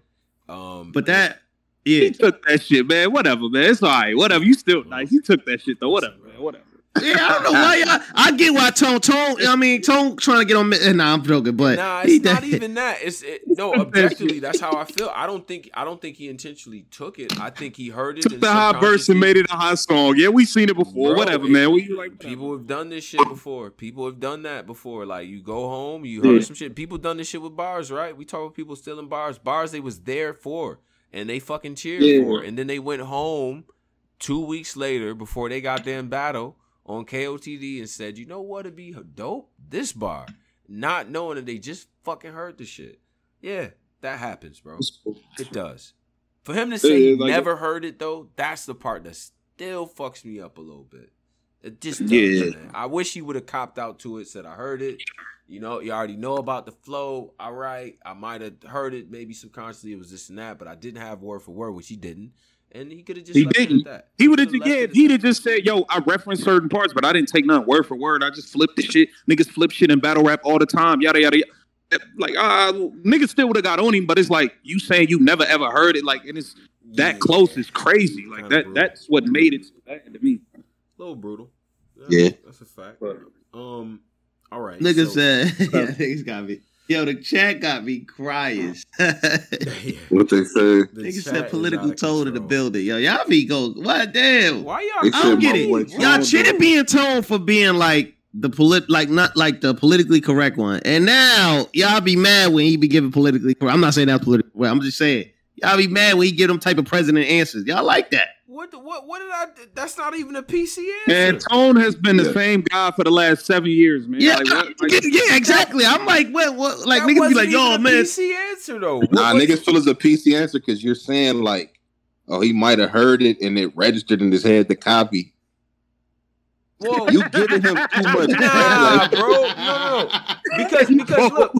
Um, But that, yeah, He took that shit, man. Whatever, man. It's all right. Whatever. You still nice. You took that shit though. Whatever, man. Whatever. Yeah, I don't know why y'all. I get why Tone Tone. I mean, Tone trying to get on. mi- Nah, I'm joking, but Nah, he it's not that- even that. It's it, no objectively. That's how I feel. I don't think I don't think he intentionally took it. I think he heard it. Took and the high verse and made it a high song. Yeah, we seen it before. Bro, whatever, it- man. We like People have done this shit before. People have done that before. Like you go home, you heard Yeah. some shit. People done this shit with bars, right? We talk about people stealing bars. Bars they was there for, and they fucking cheered Yeah. for, and then they went home two weeks later before they got damn battle on KOTD and said, you know what It'd be dope? This bar, not knowing that they just fucking heard the shit. Yeah, that happens, bro. It does. For him to say he like- never heard it though, that's the part that still fucks me up a little bit. It just does, Yeah. man. I wish he would have copped out to it, said I heard it. You know, you already know about the flow. All right. I might have heard it, maybe subconsciously it was this and that, but I didn't have word for word, which he didn't. And he could have just He didn't. that. He would have, could've yeah, it he'd have just said, "Yo, I referenced certain parts, but I didn't take nothing word for word. I just flipped the shit. Niggas flip shit in battle rap all the time. Yada yada. yada. Like, uh, niggas still would have got on him, but it's like you saying you never ever heard it. Like, and it's that Yeah. close is crazy. Like Kinda that. brutal. That's what made it so bad to me. A little brutal. Yeah. That's a fact. But- Um, all right. Niggas so- said, yeah, niggas got me. Yo, the chat got me crying. Oh. What they say? The Nigga chat said political out of tone in the building. Yo, y'all be go. What damn? Why y'all? I don't get it. Y'all Tone, shouldn't be in tone for being like the polit, like not like the politically correct one. And now y'all be mad when he be giving politically correct. I'm not saying that's politically. I'm just saying y'all be mad when he give them type of president answers. Y'all like that? What? What? What did I? That's not even a PC answer. And Tone has been the same guy for the last seven years, man. Yeah, Like, what- like- yeah, exactly. I'm like, what? What? Like That niggas be like, yo, man. PC answer though. Nah, What- niggas feel it's a PC answer because you're saying like, oh, he might have heard it and it registered in his head to copy. Whoa. You giving him too much Nah, credit. bro. No, no, no. Because because look,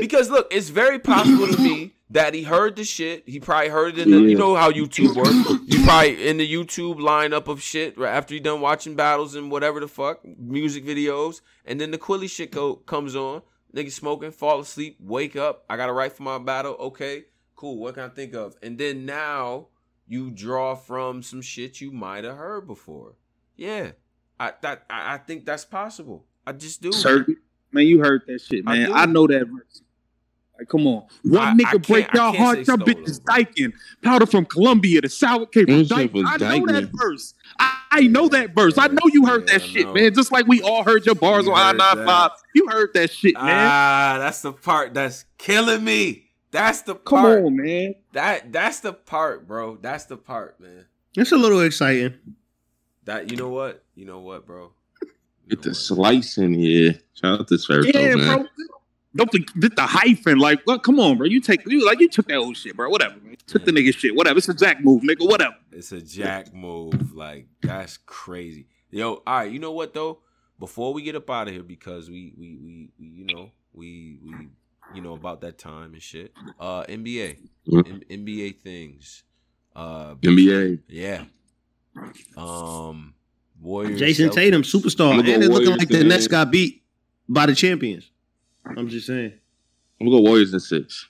because look, it's very possible to me that he heard the shit. He probably heard it in the, you know how YouTube works. You probably in the YouTube lineup of shit right after you done watching battles and whatever the fuck music videos, and then the Quilly shit go, comes on. Nigga smoking, fall asleep, wake up. I got to write for my battle. Okay, cool. What can I think of? And then now you draw from some shit you might have heard before. Yeah, I that I, I think that's possible. I just do. certain man, you heard that shit, man. do. I, know that verse. Like, come on, one I- I nigga can't- break I y'all can't heart, say y'all bitches dyking. Powder from Colombia, the sour cake from That shit Dyke. I know that verse. I, I know that verse. I know you heard Yeah, that shit, man. Just like we all heard your bars You on I heard nine five. You heard that shit, man. Ah, that's the part that's killing me. That's the Come part. on, man. That that's the part, bro. That's the part, man. It's a little exciting. That you know what? You know what, bro? You Get the what? slice in here. Shout out to Sverto, Yeah, man. bro. Don't think did the hyphen like well, come on, bro. You take you like you took that old shit, bro. Whatever, man. Took the nigga shit. Whatever. It's a jack move, nigga. Whatever. It's a jack move. Like that's crazy. Yo, all right. You know what though? Before we get up out of here, because we we we, we you know we we you know about that time and shit. Uh, NBA, Mhm. M- NBA things. Uh, NBA. yeah. Um, Warriors. Jayson Celtics. Tatum, superstar, I'ma and it's looking like the today. Nets got beat by the champions. I'm just saying. I'm gonna go Warriors in six.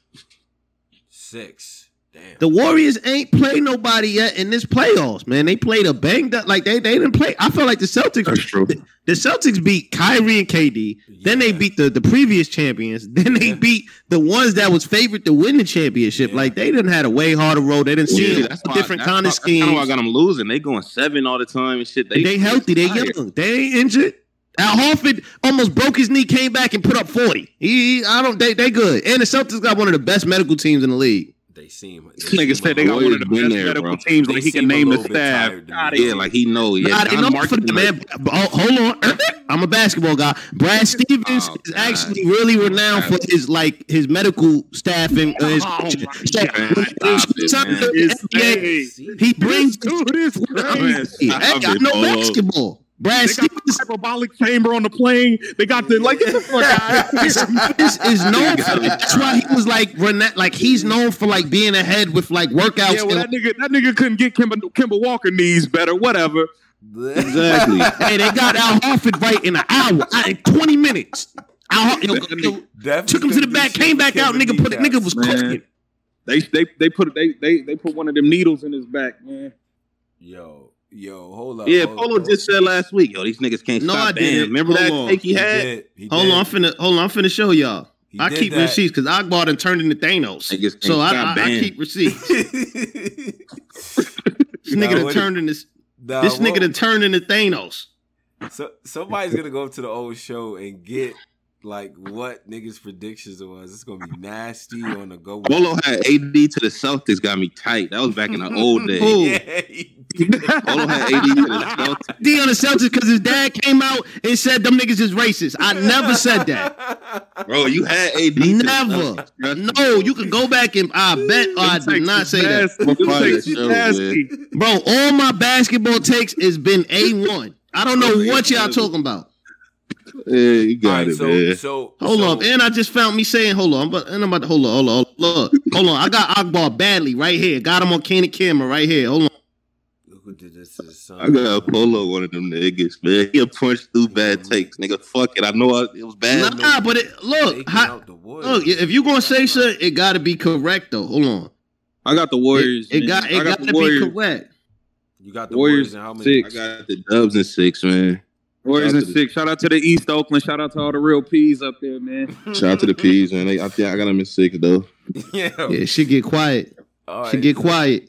Six. Damn. The Warriors ain't played nobody yet in this playoffs, man. They played a banged up like they they didn't play. I feel like the Celtics That's true. the Celtics beat Kyrie and KD. Then they beat the, the previous champions. Then they Yeah. beat the ones that was favored to win the championship. Yeah. Like they didn't had a way harder road. They didn't see Yeah, a that's why- different that's kind of scheme. That's kind of why I got them losing. They going seven all the time and shit. They, healthy. They tired. young. They ain't injured. Al Horford almost broke his knee, came back and put up forty. He, he- I don't. They, they good. And the Celtics got one of the best medical teams in the league. They seem. This nigga said they got one of the been best there, medical bro. teams. They Like he can name the staff. tired to Outta me. Yeah, like he know. Yeah, Nah, they John know Mark for the man. Oh, hold on, I'm a basketball guy. Brad Stevens Oh, is actually really renowned for his like his medical staffing. Uh, his, Oh, my so- Stop it, man. NBA, he brings. dude is crazy. Hey, I know Oh. basketball. Brad They got the Stevens hyperbolic chamber on the plane. They got the like get the fuck out of Stevens is known for. That's why he was like rena- like he's known for like being ahead with like workouts. Yeah, well, and- that nigga, that nigga couldn't get Kemba, Kemba Walker knees better. Whatever. Exactly. hey, they got Al Horford right in an hour, in 20 minutes. Al Hor- yo, yo, Definitely took him to the back, came for back out, nigga put it, nigga was Man. cooking. They they they put they they they put one of them needles in his back, man. Yo, Yo, hold up. Yeah, hold Polo up. just said last week, yo, these niggas can't No, stop I didn't. Remember that Hold on. take he He had? did. He Hold did. on, I'm finna hold on, I'm finna show y'all. He I keep that. receipts because Akbar done turned into Thanos. Niggas can't So I, stop I, I keep receipts. This Nah, nigga done turned into this. Nah, This nigga what- done turned into Thanos. So somebody's gonna go up to the old show and get like what niggas' predictions it was. It's gonna be nasty on the go. Polo had AD to the Celtics, got me tight. That was back in the old days. Who? Yeah, he did. Polo had AD to the Celtics. D on the Celtics because his dad came out and said them niggas is racist. I never said that. Bro, you had AD. to the Never. Celtics. Trust me, No, you can go back and I bet or I did not say that. I'm gonna find that show, nasty. Bro, all my basketball takes has been A1. I don't know what y'all talking about. Yeah, you got Alright, it, so, man. so Hold so, up. And I just found me saying, hold on, but and I'm about to hold on, hold on, hold on. Look, hold on. I got Akbar badly right here. Got him on candid camera right here. Hold on. Look who did this to his son. I got a Polo one of them niggas, man. He'll punch through bad takes, nigga. Fuck it. I know I, it was bad. Nah, but it look, how, out the look, if you gonna say something, it gotta be correct though. Hold on. I got the Warriors. It, it man. got I it got gotta the be Warriors. correct. you got the Warriors Warriors and how many? six. I got the Dubs and six, man. Warriors Shout and out the- six. Shout out to the East Oakland. Shout out to all the real P's up there, man. Shout out to the P's, man. They, I think I got them in six though. yeah. Yeah, shit get quiet. All Shit right. get quiet.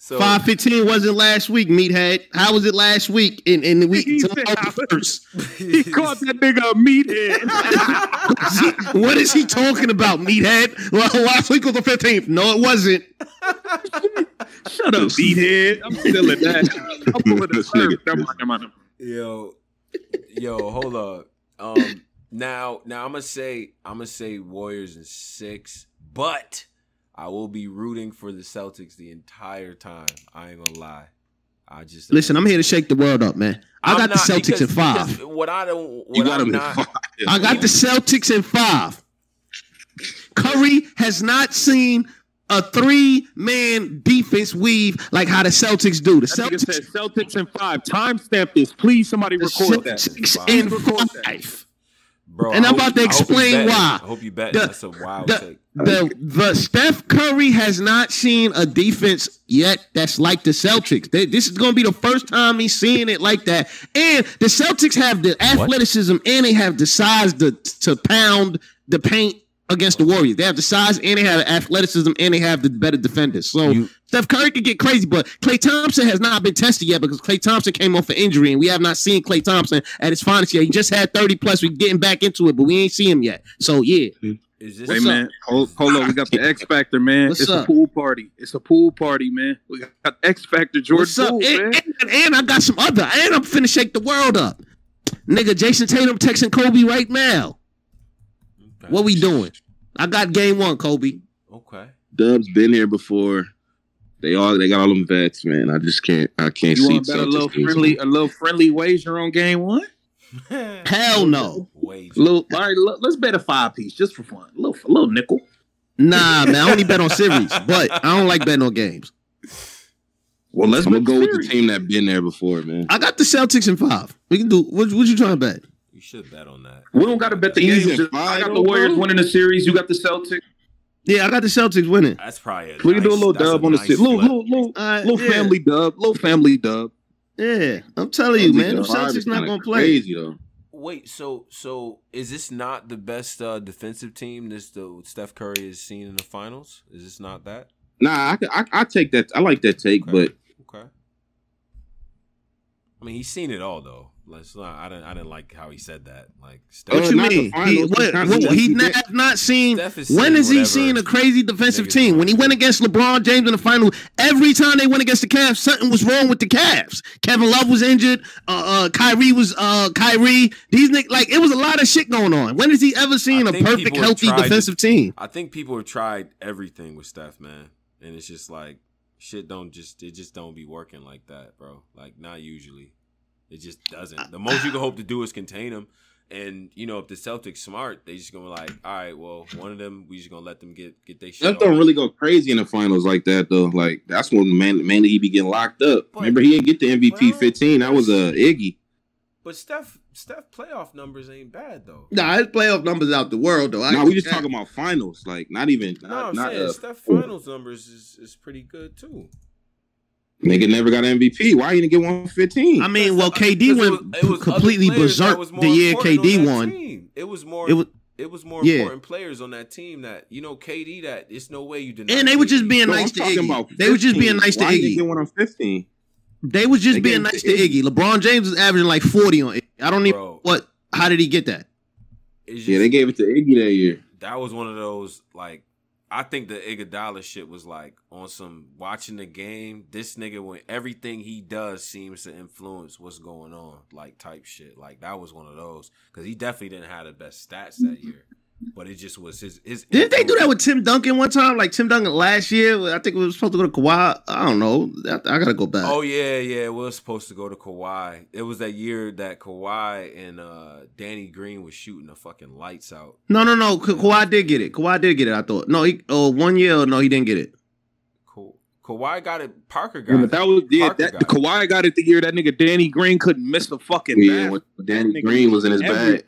So Five fifteen wasn't last week, meathead. How was it last week? In in the week He said, tomorrow "How was it?" first. He caught that nigga a meathead. what is he talking about, meathead? Well, last week was the fifteenth. No, it wasn't. Shut up, meathead. I'm still in that. I'm pulling the This surf. nigga- Never mind, yo, yo, hold up. Um, now, now I'm gonna say I'm gonna say Warriors in six, but I will be rooting for the Celtics the entire time. I ain't gonna lie. I just Listen, I'm here to shake the world up, man. I I'm got the Celtics because- in five. What I don't, You got I'm them in not, five. I got the Celtics in five. Curry has not seen a three-man defense weave like how the Celtics do. The Celtics, said Celtics in five. Timestamp this. Please, somebody the record that. Celtics in Record that. five. bro. And I I'm hope- about to I hope you explain betting. why. I hope you bet. That's a wild the- take. The the Steph Curry has not seen a defense yet that's like the Celtics. They- this is going to be the first time he's seeing it like that. And the Celtics have the athleticism and they have the size to to pound the paint against the Warriors. They have the size and they have the athleticism and they have the better defenders. So You- Steph Curry could get crazy, but Klay Thompson has not been tested yet because Klay Thompson came off an injury and we have not seen Klay Thompson at his finest yet. He just had 30 plus. We're getting back into it, but we ain't see him yet. So yeah. Is this Hey What's man, hold, hold on. We got the X Factor, man. What's it's up? a pool party. It's a pool party, man. We got X Factor, George What's up? Poole, And, man. and- and I got some other. And I'm finna shake the world up. Nigga, Jayson Tatum texting Kobe right now. Okay. What we doing? I got game one, Kobe. Okay. Dubs been here before. They all they got all them vets, man. I just can't I can't You see want to a little losing. friendly, a little friendly wager on game one? Hell no. Wait. Little, all right, look, let's bet a five piece just for fun. A little, a little nickel. Nah, man. I only bet on series, but I don't like betting on games. Well, let's I'm gonna bet go with the team that been there before, man. I got the Celtics in five. We can do. What, what you trying to bet? You should bet on that. We don't got to bet the Easy games. I got the Warriors bro. winning the series. You got the Celtics. Yeah, I got the Celtics winning. That's probably a We can do a little that's dub on the nice series. Little, little, little, All right, little yeah. family dub. Little family dub. Yeah, I'm telling you, man. The Celtics is not gonna play. Crazy though. Wait, so so is this not the best uh, defensive team this the Steph Curry has seen in the finals? Is this not that? Nah, I, I I take that. I like that take, Okay. but Okay. I mean, he's seen it all though. Let's not. I didn't. I didn't like how he said that. Like Steph. What you not the mean? He, finals, what, what, he He not, did- not seen. Steph When has he seen a crazy defensive team? When he went against LeBron James in the final, every time they went against the Cavs, something was wrong with the Cavs. Kevin Love was injured. Uh, uh Kyrie was uh Kyrie. These niggas, like it was a lot of shit going on. When has he ever seen I a think perfect, healthy tried to- defensive team? I think people have tried everything with Steph, man, and it's just like shit. Don't just it just don't be working like that, bro. Like not usually. It just doesn't. The most you can hope to do is contain them. And you know, if the Celtics smart, they just gonna be like, all right, well, one of them, we just gonna let them get get their shit. Don't really go crazy in the finals like that though. Like that's when man, mainly he be getting locked up. But- Remember he didn't get the MVP well, 15. That was a uh, Iggy. But Steph, Steph playoff numbers ain't bad though. Nah, his playoff numbers out the world though. No, we just talking about finals. Like not even. No, Not, I'm not, saying uh, Steph finals numbers is, is pretty good too. Nigga never got an MVP. Why you didn't get one fifteen? I mean, well, KD Because it went was- it was completely berserk was the year KD won. team. It was more. It was, It was more Yeah. important players on that team that you know KD that it's no way you deny. and they were just KD. being No, nice I'm to Iggy. They were just 15. being nice to Iggy. Why didn't get one on fifteen? They was just They being nice to to Iggy. LeBron James was averaging like forty on. Iggy. I don't even Bro. what. How did he get that? It's Yeah, they gave it to Iggy that year. that was one of those like I think the Iguodala shit was like on some watching the game. This nigga when everything he does seems to influence what's going on, like type shit. Like that was one of those because he definitely didn't have the best stats that year, but it just was his. his Didn't they do that with Tim Duncan one time? Like Tim Duncan last year, I think it was supposed to go to Kawhi. I don't know. I, I gotta go back. Oh yeah, yeah. It was supposed to go to Kawhi. It was that year that Kawhi and uh Danny Green was shooting the fucking lights out. No, no, no. Ka- Kawhi did get it. Kawhi did get it. I thought. No, he. Oh, one year. No, he didn't get it. Cool. Kawhi got it. Parker got Yeah, it. but that was yeah. Parker That, got it. Kawhi got it the year that nigga Danny Green couldn't miss the fucking Yeah, basket. when Danny Green was in his every- bag.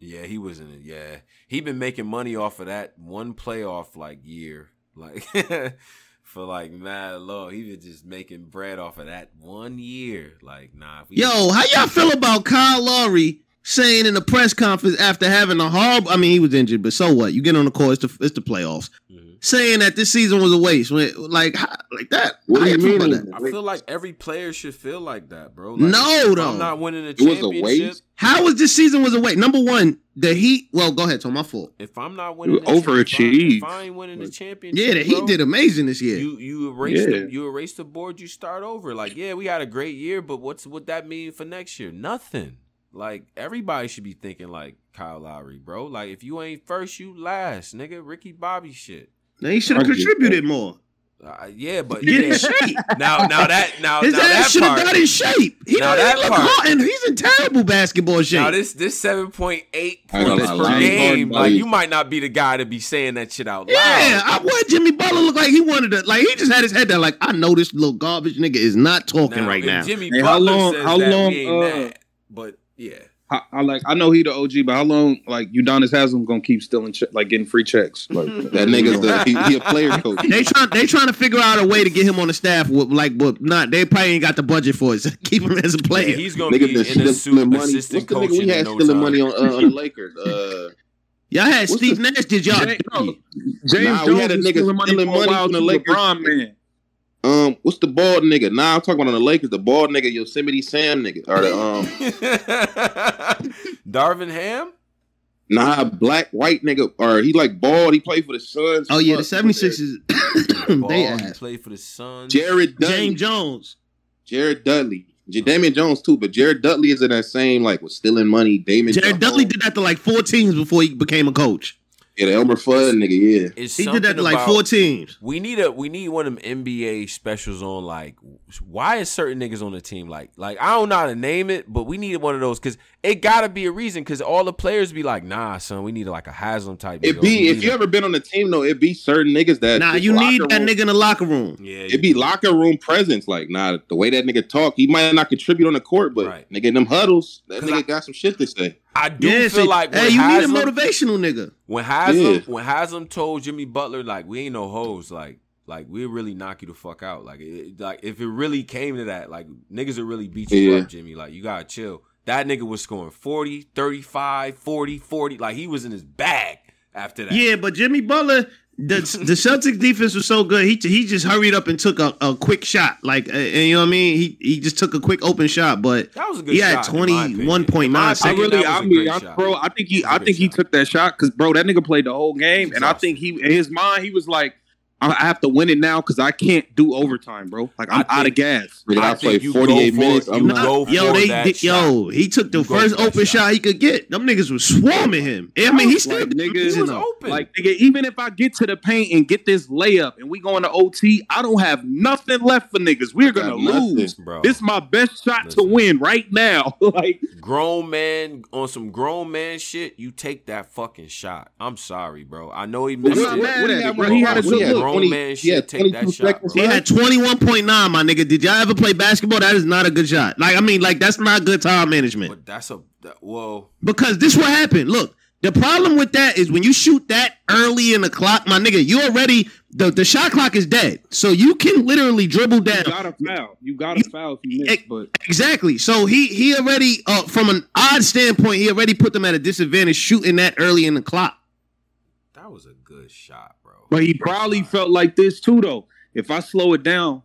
Yeah, he was in it. Yeah, he been making money off of that one playoff like year, like for like mad low. He was just making bread off of that one year. Like nah, Yo, how y'all feel about Kyle Lowry saying in the press conference after having a horrible? I mean, he was injured, but so what? You get on the court. It's the, it's the playoffs. Mhm. Saying that this season was a waste. When, like, how, like that. What How do you mean? that? I feel like every player should feel like that, bro. Like, No, though. I'm not winning a It was a championship. waste? How was this season was a waste? Number one, the Heat. Well, go ahead. Tom. My fault. If I'm not winning, the cha- overachieved. If I ain't winning the championship, Yeah, the Heat bro, did amazing this year. You you erase Yeah. the you erase the board. You start over. Like yeah, we had a great year, but what's what that mean for next year? Nothing. Like everybody should be thinking like Kyle Lowry, bro. Like if you ain't first, you last, nigga. Ricky Bobby shit. Now, he should have Argue. contributed more. Uh, yeah, but Get in yeah. shape. now now that now His now ass that should have got in shape. He Now don't that even look part- hot, and he's in terrible basketball shape. Now this this seven point eight I ain't gonna points per Lonnie game, Hard like you might not be the guy to be saying that shit out loud. Yeah, I want Jimmy Butler look like he wanted to. Like he just had his head down. Like I know this little garbage nigga is not talking right now. Jimmy Hey, how Butler long- says how that, long, we ain't uh, mad. But yeah. I, I like. I know he the OG, but how long like Udonis Haslem gonna keep stealing che- like getting free checks? Like That nigga's the, he, he a player coach. They trying they trying to figure out a way to get him on the staff with like but not they probably ain't got the budget for it. So keep him as a player. Yeah, he's gonna Nigga be that's in a suit stealing money. What's the assistant nigga coaching we had no stealing time. money on, uh, on the Lakers? Uh, y'all had What's Steve the- Nash. Did y'all? James, no, James Nah, we Jones had a nigga stealing money stealing money from the Lakers. LeBron man. Um, what's the bald nigga? Nah, I'm talking about on the Lakers. The bald nigga, Yosemite Sam nigga, or the um, Darvin Ham? nah, black white nigga, or he like bald. He played for the Suns. Oh yeah, the Fuck, 76ers. They he ass. played for the Suns. Jared Dudley. James Jones. Jared Dudley. J- Damian Jones too, but Jared Dudley is in that same like was stealing money. Damon Jared Jones. Dudley did that to like four teams before he became a coach. Yeah, the Elmer Fudd nigga. Yeah, It's He did that to like about- four teams. We need a we need one of them NBA specials on like why is certain niggas on the team like like I don't know how to name it, but we need one of those because it gotta be a reason because all the players be like, nah, son, we need like a Haslem type. it be if you a- ever been on the team though, it be certain niggas that Nah, you need locker that room- nigga in the locker room. yeah, It be locker room presence. Like, nah, the way that nigga talk, he might not contribute on the court, but Right. nigga in them huddles, that 'Cause nigga I- got some shit to say. I do Yeah, feel like when hey, you Haslem, need a motivational nigga. when Haslem Yeah. when Haslem told Jimmy Butler like we ain't no hoes like like we really knock you the fuck out like it, like if it really came to that like niggas would really beat you Yeah. up Jimmy like you gotta chill that nigga was scoring 40 35 40 40 like he was in his bag after that Yeah, but Jimmy Butler, the the Celtics defense was so good. He he just hurried up and took a, a quick shot. Like, uh, and you know what I mean? He he just took a quick open shot, but that was a good he had shot in my opinion. 21.9 In my I really, that was I a mean, I, shot. bro, I think he, It was a I great think he shot. took that shot because, bro, that nigga played the whole game, and I think he, in his mind, he was like, I I have to win it now because I can't do overtime, bro. Like I'm I out of gas. Nigga, I, I played 48 go for minutes. it. I'm not. go Yo, for they that did, yo, he took the You first open shot. shot. he could get. Them niggas was swarming him. I mean, he still Like, niggas- he was though. open Like, nigga, even if I get to the paint and get this layup and we go into OT, I don't have nothing left for niggas. We're gonna Got nothing. lose. bro This is my best shot Listen. to win right now. like, grown man on some grown man shit, you take that fucking shot. I'm sorry, bro. I know he missed it. mad what at he it, had, bro. bro? He had a good look. Grown 20 man he had take that 22 shot, bro. He had 21.9, my nigga. Did y'all ever play basketball? That is not a good shot. Like, I mean, like, that's not good time management. But that's a that, whoa. Because this what happened. Look, The problem with that is when you shoot that early in the clock, my nigga, you already the, the shot clock is dead. So you can literally dribble down. You got to foul. You got to foul if you miss. But Exactly. So he he already uh, from an odd standpoint, he already put them at a disadvantage shooting that early in the clock. That was a good shot, bro. But he probably felt like this too, though. If I slow it down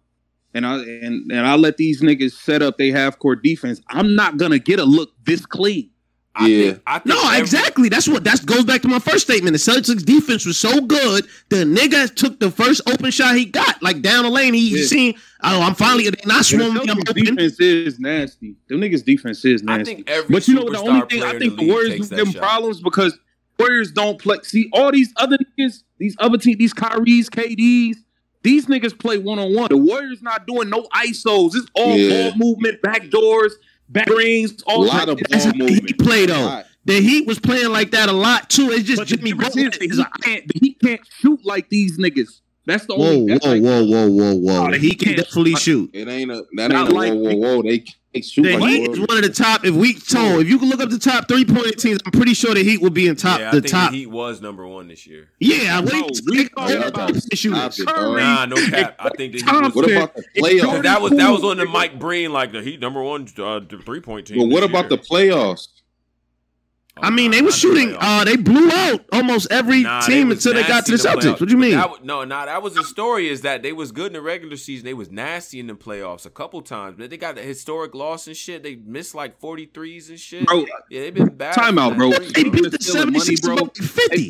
and I and and I let these niggas set up they half court defense, I'm not gonna get a look this clean. I Yeah. think, I think No, every- exactly. That's what that goes back to my first statement. The Celtics defense was so good, the nigga took the first open shot he got, like down the lane. He Yeah. seen, oh, I'm finally not And swarming. the I'm Celtics defense is nasty. Them niggas defense is I nasty. think every But you know the only thing player I think the league Warriors takes give them shot. problems because Warriors don't play. See all these other niggas, these other teams, these Kyries, KDs, these niggas play one on one. The Warriors not doing no isos. It's all Yeah. ball movement, back doors, back rings, A all lot that. of That's ball how he played play though. lot. The Heat was playing like that a lot too. It's just But Jimmy difference Butler is the is Heat a- can't, the Heat can't shoot like these niggas. That's the Whoa, only. whoa, that's like- whoa, whoa, whoa, whoa. Oh, The he Heat can can't- definitely shoot. It ain't a that Not ain't a like- whoa whoa whoa. They can't shoot The like Heat is one of the top. If we so, if you can look up the top three point teams, I'm pretty sure the Heat will be in top. yeah, I the think top. the Heat was number one this year. yeah, what Bro, we talking think about shooters? Stop it, Curry. dog. Nah, no cap. I think the Heat was. What about the playoffs? That was that was on the Mike Breen like the Heat number one uh, three point team. But what about year. the playoffs? Oh, I mean, nah, they were shooting. Uh, they blew out almost every Nah, team was until they got to the nasty Celtics. playoffs. What do you mean? That, no, nah, that was the story. Is that they was good in the regular season. They was nasty in the playoffs a couple times. But they got a historic loss and shit. They missed like 43s and shit. Bro, yeah, they've been bad. Time out, bro. They beat the Stealing money, 76 bro. by Hey 50.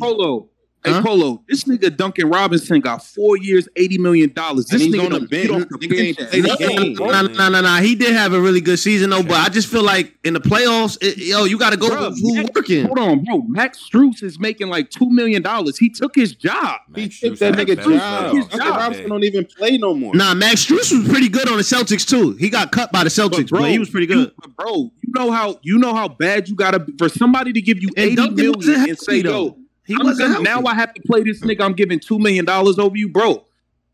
Polo. Hey Huh? Polo, this nigga Duncan Robinson got four years, eighty million dollars. This And he's nigga on the don't bench. get off the Nigga ain't bench. played the at game. all. No, no, no, no. He did have a really good season though, but I just feel like in the playoffs, it, yo, you got to go Bro, with who Max- working. Hold on, bro. Max Strus is making like two million dollars. He took his job. He Max took that had nigga better job. playoffs Duncan job. Robinson don't even play no more. Nah, Max Strus was pretty good on the Celtics too. He got cut by the Celtics, but, he was pretty good. You, bro, you know how you know how bad you gotta be for somebody to give you And eighty Duncan million wasn't and say, healthy, yo, though. He I'm wasn't gonna, now. I have to play this nigga. I'm giving two million dollars over you, bro.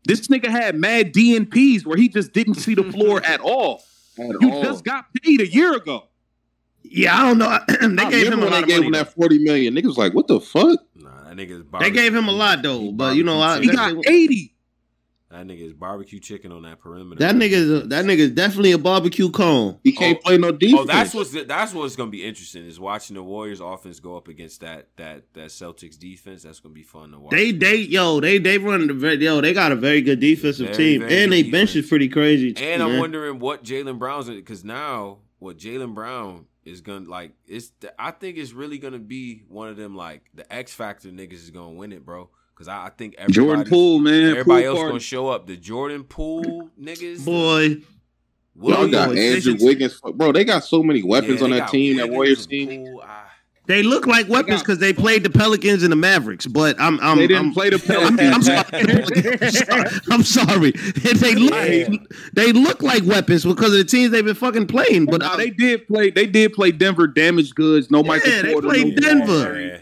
This nigga had mad DNPs where he just didn't see the floor at all. At You all. just got paid a year ago. Yeah, I don't know. they I gave him a when lot they of gave money. him that forty million. Niggas was like, what the fuck? Nah, that nigga They gave him a lot though, but you know, I, He got eighty. That nigga is barbecue chicken on that perimeter. that nigga, is a- that nigga is definitely a barbecue cone. He oh. can't Oh. play no oh, defense. Oh, that's what's that's what's gonna be interesting is watching the Warriors offense go up against that that that Celtics defense. That's gonna be fun to watch. They, they, yo, they, they run the very, yo, they got a very good defensive Very, team, very and they good bench is pretty crazy. Too, and I'm wondering what Jaylen Brown's because now what Jaylen Brown is gonna like it's I think it's really gonna be one of them like the X Factor niggas is gonna win it, bro. Because I, I think everybody, Jordan Poole, man. everybody Poole else party. gonna show up. The Jordan Poole niggas, boy. Y'all got Andrew Jason- Wiggins. Bro, they got so many weapons Yeah, on that got team, that Warriors team. Poole. They look like weapons because they played the Pelicans and the Mavericks, but I'm, I'm, They didn't I'm, play the I'm, Pelicans. I'm sorry. I'm sorry. They look, they look like weapons because of the teams they've been fucking playing. But Nah, uh, they did play. They did play Denver. Damaged goods. No Michael Yeah, they Porter. played no Denver. Yeah.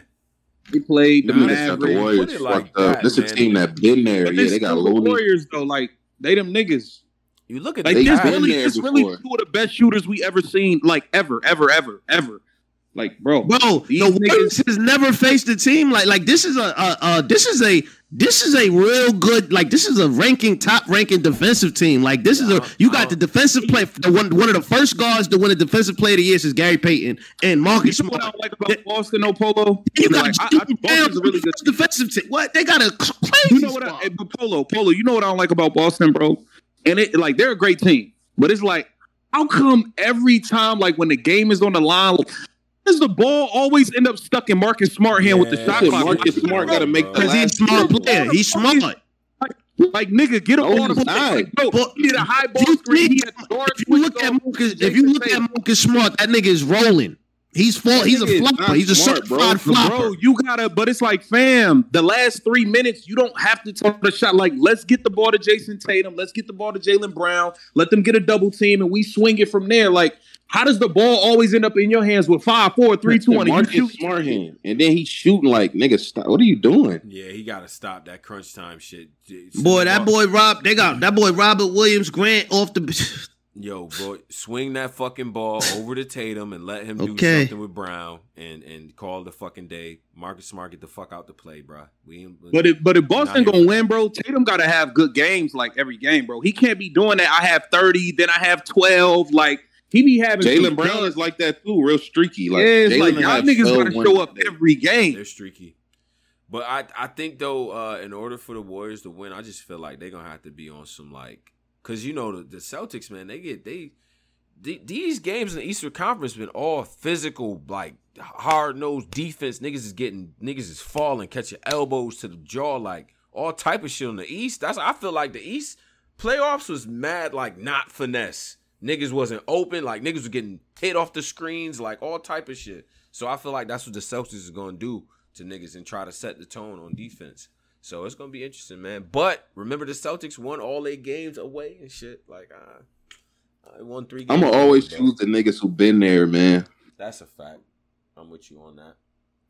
They played the Nah, that's the Warriors like fucked up. that, This is a team that been there. But Yeah, they got still the Looney. Warriors though. Like they them niggas. You look at Like They this been really, there this really two of the best shooters we ever seen. Like ever, ever, ever, ever. Like bro, Bro, These the niggas- Warriors has never faced a team like like this is a uh, uh this is a this is a real good like this is a ranking top ranking defensive team like this is a you got the defensive play the one one of the first guards to win a defensive player of the year is Gary Payton and Marcus you know what I Smart. like about Boston, no polo. You got like, I, I, Boston's a really good. first defensive team. What they got a crazy You know what? I, eh, but polo, polo. You know what I don't like about Boston, bro. And it like they're a great team, but it's like how come every time like when the game is on the line. Does the ball always end up stuck in Marcus Smart hand with the shot Shit, clock? Marcus Smart got to make the Because he's a last smart field player. He's smart. Like nigga, get a No, ball to he's play. Like, bro, But he did a high ball you screen. He had If you look at on. Marcus, if you look at Marcus Smart, that nigga is rolling. He's fall, He's a nigga flopper. He's a smart, bro. certified But flopper. Bro, you gotta, but it's like, fam, the last three minutes, you don't have to take the shot. Like, let's get the ball to Jayson Tatum. Let's get the ball to Jaylen Brown. Let them get a double team and we swing it from there. Like, how does the ball always end up in your hands with five, four, three, two, one? and Marcus You shoot. Smart hand, and then he's shooting like nigga. Stop. What are you doing? Yeah, he got to stop that crunch time shit. Boy, that boy Rob, they got that boy Robert Williams Grant off the. Yo, bro, swing that fucking ball over to Tatum and let him do Okay. something with Brown and and call the fucking day. Marcus Smart get the fuck out the play, bro. We But if but if Boston gonna win, bro, Tatum gotta have good games like every game, bro. He can't be doing that. I have thirty, then I have twelve. Like he be having some Jaylen Brown is like that too, real streaky. Like yeah, it's Jaylen like will y'all niggas 12 gotta show up today. every game. they're streaky. But I I think though, uh, in order for the Warriors to win, I just feel like they're gonna have to be on some like, cause you know the, the Celtics, man, they get they. the- These games in the Eastern Conference been all physical, like hard nosed defense. Niggas is getting niggas is falling, catching elbows to the jaw, like all type of shit on the East. That's I feel like the East playoffs was mad, like not finesse. Niggas wasn't open, like niggas were getting hit off the screens, like all type of shit. So I feel like that's what the Celtics is gonna do to niggas and try to set the tone on defense. So it's gonna be interesting, man. But remember, the Celtics won all their games away and shit. Like, uh, I won three. I'm gonna always choose the niggas who been there, man. That's a fact. I'm with you on that.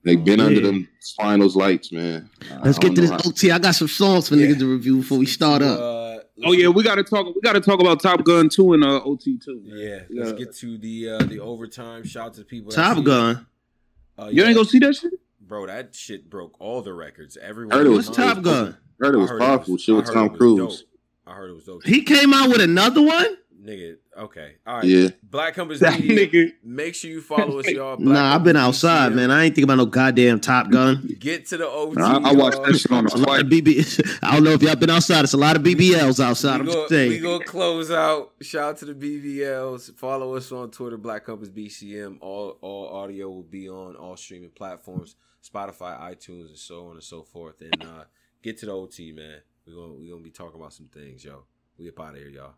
They been Yeah. under them finals lights, man. Let's get to this how- OT. I got some songs for Yeah. niggas to review before we start up. Uh, Oh yeah, we gotta talk. We gotta talk about Top Gun two and uh, OT two. yeah. Let's Yeah. get to the uh, the overtime. Shout out to the people. Top. Gun. Uh, You ain't gonna see that shit. bro. That shit broke all the records. Everyone. Heard it was Top Gun? heard it was I heard powerful. was- Shit with Tom Cruise. I heard it was dope. He came out with another one? Nigga, okay, all right. Yeah. Black Compass Media. nigga. Make sure you follow us, y'all. Black Nah, I've been outside, man. I ain't thinking about no goddamn Top Gun. Get to the OT. I, I watched that shit on the flight. BB. I don't know if y'all been outside. It's a lot of BBLs outside. I'm we just go, we gonna close out. Shout out to the BBLs. Follow us on Twitter, Black Compass BCM. All all audio will be on all streaming platforms, Spotify, iTunes, and so on and so forth. And uh, get to the OT, man. We gonna we gonna be talking about some things, yo. We up out of here, y'all.